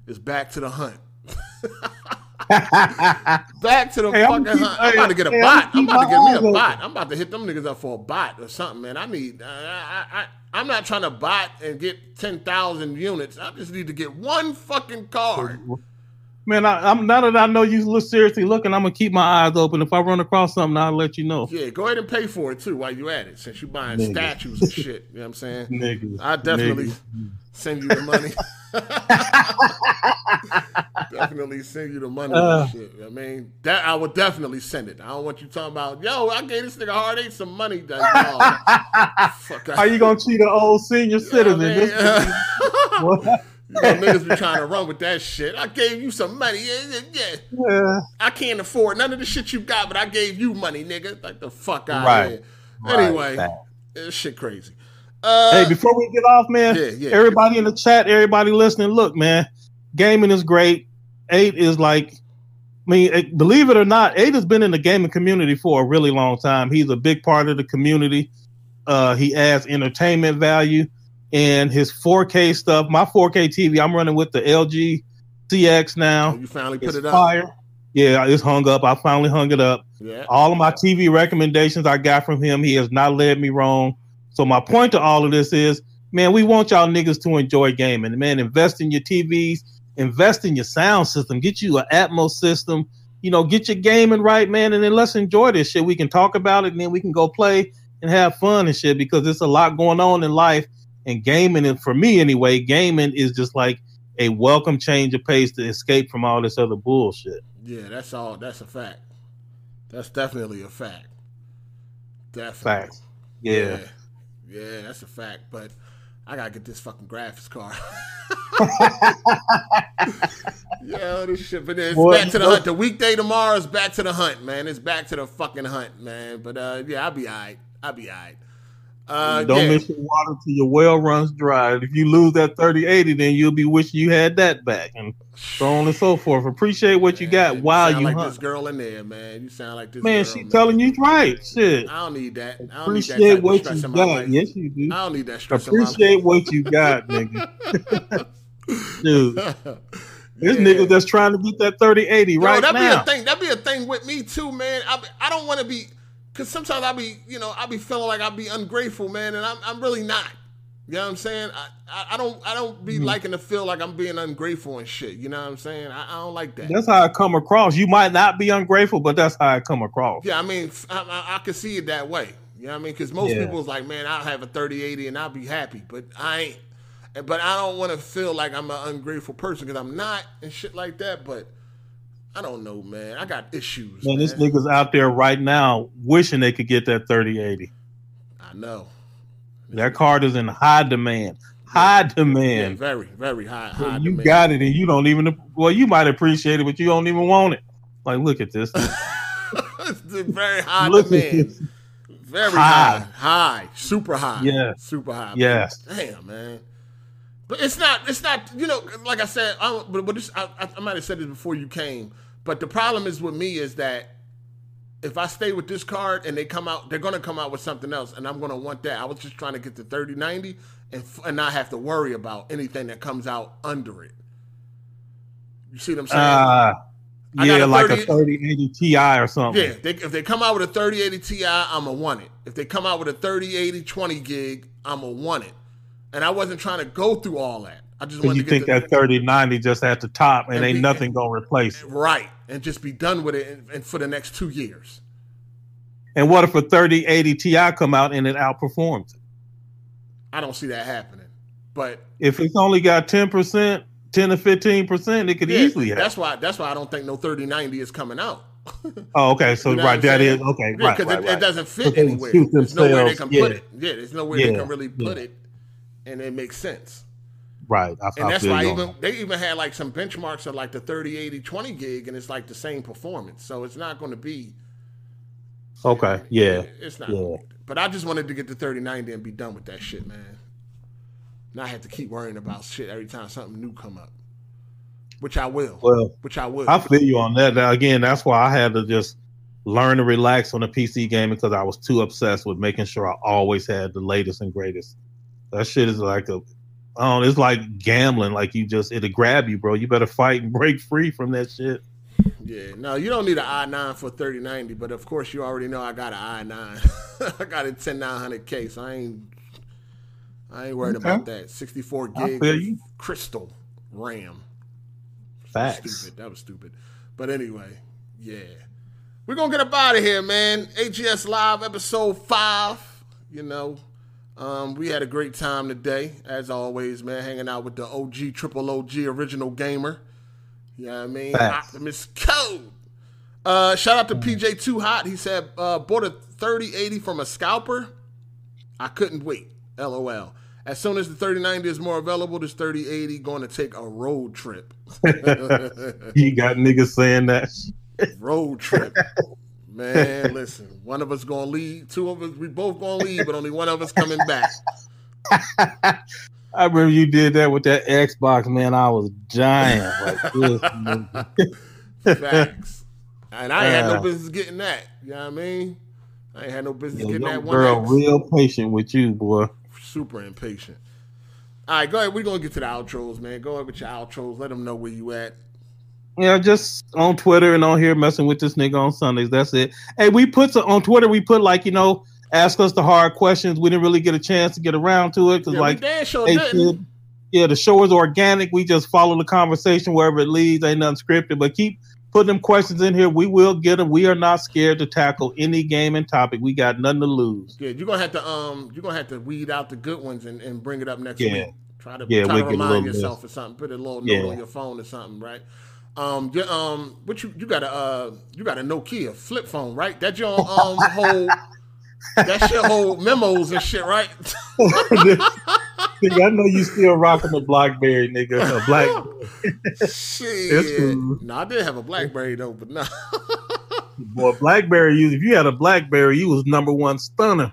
is back to the hunt. back to the Hey, I'm fucking keep- hunt. I'm about to get a hey, bot. I'm I'm about to get me a bot. I'm about to hit them niggas up for a bot or something, man. I need. I, I, I, I'm not trying to bot and get ten thousand units. I just need to get one fucking card. Man, I, I'm now that I know you look seriously looking, I'm gonna keep my eyes open. If I run across something, I'll let you know. Yeah, go ahead and pay for it too while you at it, since you buying Niggas. statues and shit. You know what I'm saying? Niggas. I definitely Niggas. send you the money. definitely send you the money Uh. and shit. I mean, that I would definitely send it. I don't want you talking about, yo, I gave this nigga hard eight some money. Like, no. Fuck How you gonna cheat an old senior citizen? man. This- what? You know, niggas be trying to run with that shit. I gave you some money. Yeah, yeah, yeah. I can't afford none of the shit you got, but I gave you money, nigga. Like the fuck out Right. here. Right. Anyway, Fact. this shit crazy. Uh, hey, before we get off, man, Yeah, yeah. everybody in the chat, everybody listening, look, man, gaming is great. Eight is like, I mean, eh, believe it or not, Eight has been in the gaming community for a really long time. He's a big part of the community. Uh, he adds entertainment value and his 4K stuff. My 4K TV, I'm running with the LG CX now. Oh, you finally put It's it up. fire. Yeah, it's hung up. I finally hung it up. Yeah. All of my TV recommendations I got from him, he has not led me wrong. So my point to all of this is, man, we want y'all niggas to enjoy gaming. Man, invest in your TVs, invest in your sound system, get you an Atmos system. you know, get your gaming right, man, and then let's enjoy this shit. We can talk about it, and then we can go play and have fun and shit because there's a lot going on in life. And gaming, and for me anyway, gaming is just like a welcome change of pace to escape from all this other bullshit. Yeah, that's all. That's a fact. That's definitely a fact. Definitely. Facts. Yeah. yeah. Yeah, that's a fact. But I gotta get this fucking graphics card. yeah, this shit. But it's What- back to the hunt. The weekday tomorrow is back to the hunt, man. It's back to the fucking hunt, man. But uh, yeah, I'll be alright. I'll be alright. Uh, Don't yeah. miss your water till your well runs dry. If you lose that 30 80, then you'll be wishing you had that back, and so on and so forth. Appreciate what you got while you like hunt. this girl in there, man. You sound like this Man, girl, she telling you right. Shit. I don't need that. I don't need that Appreciate what you got. life. Yes, you do. I don't need that stress in my life. Appreciate what you got, nigga. Dude, this Yeah. nigga that's trying to beat that 30 80 Yo, right that now. be a thing. That'd be a thing with me too, man. I I don't want to be, cause sometimes I'll be, you know, I'll be feeling like I'll be ungrateful, man, and I'm I'm really not. You know what I'm saying? I I, I don't I don't be Mhm. liking to feel like I'm being ungrateful and shit. You know what I'm saying? I, I don't like that. That's how I come across. You might not be ungrateful, but that's how I come across. Yeah, I mean, I can see it that way. You know what I mean? Because most Yeah. people's like, man, I'll have a 30 80 and I'll be happy. But I ain't. But I don't want to feel like I'm an ungrateful person because I'm not and shit like that. But I don't know, man. I got issues. Man, Man, this nigga's out there right now wishing they could get that 3080. I know. That card is in high demand. High Yeah, demand. very, very high. high you demand. got it, and you don't even. Well, you might appreciate it, but you don't even want it. Like, look at this. it's very high Look demand. Very High. high. high, super high. Yeah. super high. Yes. Damn, man. But it's not. It's not. You know, like I said, I, but, but this, I, I- I might have said this before you came. But the problem is with me is that if I stay with this card and they come out, they're gonna come out with something else, and I'm gonna want that. I was just trying to get the 3090 and f- and not have to worry about anything that comes out under it. You see what I'm saying? Uh, yeah, like 30 a 3080 Ti or something. Yeah, they, if they come out with a 3080 Ti, I'ma want it. If they come out with a 3080 20 gig, I'ma want it. And I wasn't trying to go through all that. I just wanted you to think get that 3090 just at the top and, And ain't be- nothing gonna replace it. right and just be done with it and, and for the next two years. And what if a 3080 Ti come out and it outperforms it? I don't see that happening. But If it's only got 10%, 10 to 15%, it could yeah, easily happen. that's why that's why I don't think no 3090 is coming out. Oh, okay. So You know right, that is okay. Yeah, right, because right, it, right. it doesn't fit anywhere. There's nowhere they can Yeah. put it. Yeah, there's nowhere they Yeah, can really put it, and it makes sense. Right. I, And I that's why you even they even had like some benchmarks of like the 30, 80, 20 gig, and it's like the same performance. So it's not going to be. Okay. Yeah. It's not. Yeah. But I just wanted to get the 3090 and be done with that shit, man. Not have to keep worrying about shit every time something new come up. Which I will. Well, Which I will. I feel you on that. Now, again, that's why I had to just learn to relax on the PC gaming because I was too obsessed with making sure I always had the latest and greatest. That shit is like a, I it's like gambling. Like you just, it'll grab you, bro. You better fight and break free from that shit. Yeah, no, you don't need an i9 for 3090, but of course you already know I got an i9. I got a 10900K, so I ain't I ain't worried Okay. about that. 64 I gig feel of you. crystal RAM. Facts. Stupid. That was stupid. But anyway, yeah. We're gonna get up out of here, man. AGS Live episode five. You know. Um, we had a great time today, as always, man, hanging out with the OG triple OG original gamer. You know what I mean? Facts. Optimus Code. Uh, shout out to PJ Too Hot. He said, uh, bought a 3080 from a scalper. I couldn't wait. LOL. As soon as the 3090 is more available, this 3080 going to take a road trip. You got niggas saying that. road trip. Man, listen. One of us gonna leave. Two of us, we both gonna leave, but only one of us coming back. I remember you did that with that Xbox, man. I was. Like this. Facts. And I ain't had no Uh. business getting that. You know what I mean? I ain't had no business Yo, getting that one. girl X. real patient with you, boy. Super impatient. All right, go ahead. We're gonna get to the outros, man. Go ahead with your outros. Let them know where you at. Yeah, just on Twitter and on here messing with this nigga on Sundays. That's it. Hey, we put some, on Twitter. We put like you know, ask us the hard questions. We didn't really get a chance to get around to it because Yeah, like we damn sure they didn't. yeah, the show is organic. We just follow the conversation wherever it leads. Ain't nothing scripted, but keep put them questions in here. We will get them. We are not scared to tackle any game and topic. We got nothing to lose. Yeah, you're gonna have to um, you're gonna have to weed out the good ones and, and bring it up next Yeah. week. Try to Yeah, try to remind yourself list. or something. Put a little note Yeah. on your phone or something, right? Um, yeah, um, what you you got a uh, you got a Nokia flip phone, right? That your um whole that shit hold memos and shit, right? Nigga, I know you still rocking the BlackBerry, nigga. A Black. Shit. Cool. No, I did have a BlackBerry though, but no. Boy, BlackBerry. You, if you had a BlackBerry, you was number one stunner.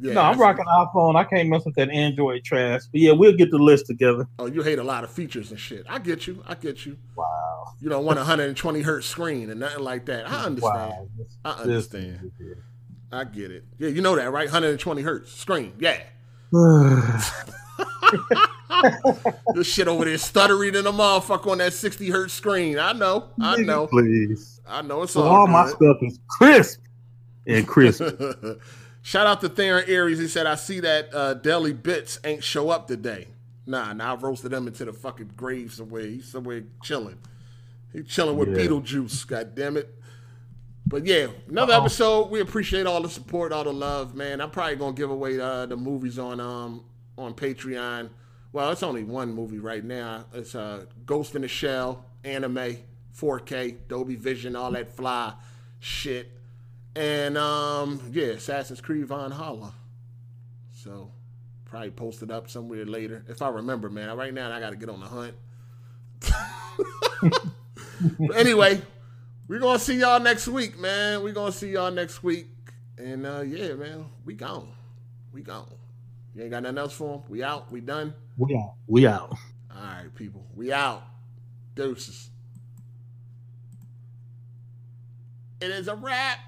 Yeah, no, I'm rocking iPhone. I can't mess with that Android trash. But yeah, we'll get the list together. Oh, you hate a lot of features and shit. I get you. I get you. Wow. You don't want a 120 hertz screen and nothing like that. I understand. Wow. I understand. I get it. Yeah, you know that, right? 120 hertz screen. Yeah. this shit over there stuttering in a motherfucker on that 60 hertz screen. I know. I know. Please. I know it's So all, all my stuff is crisp and crisp. Shout out to Theron Aries. He said, I see that uh, Deli Bits ain't show up today. Nah, nah, I roasted him into the fucking grave somewhere. He's somewhere chilling. He's chilling with Yeah. Beetlejuice, god damn it. But yeah, another episode. We appreciate all the support, all the love, man. I'm probably gonna give away uh, the movies on um on Patreon. Well, it's only one movie right now. It's uh, Ghost in the Shell, anime, 4K, Dolby Vision, all that fly shit. And um, yeah, Assassin's Creed Von Valhalla. So probably post it up somewhere later if I remember, man. Right now, I got to get on the hunt. but anyway, we're gonna see y'all next week, man. We're gonna see y'all next week, and uh, yeah, man, we gone. We gone. You ain't got nothing else for 'em? We out. We done. We out. We out. All right, people. We out. Deuces. It is a wrap.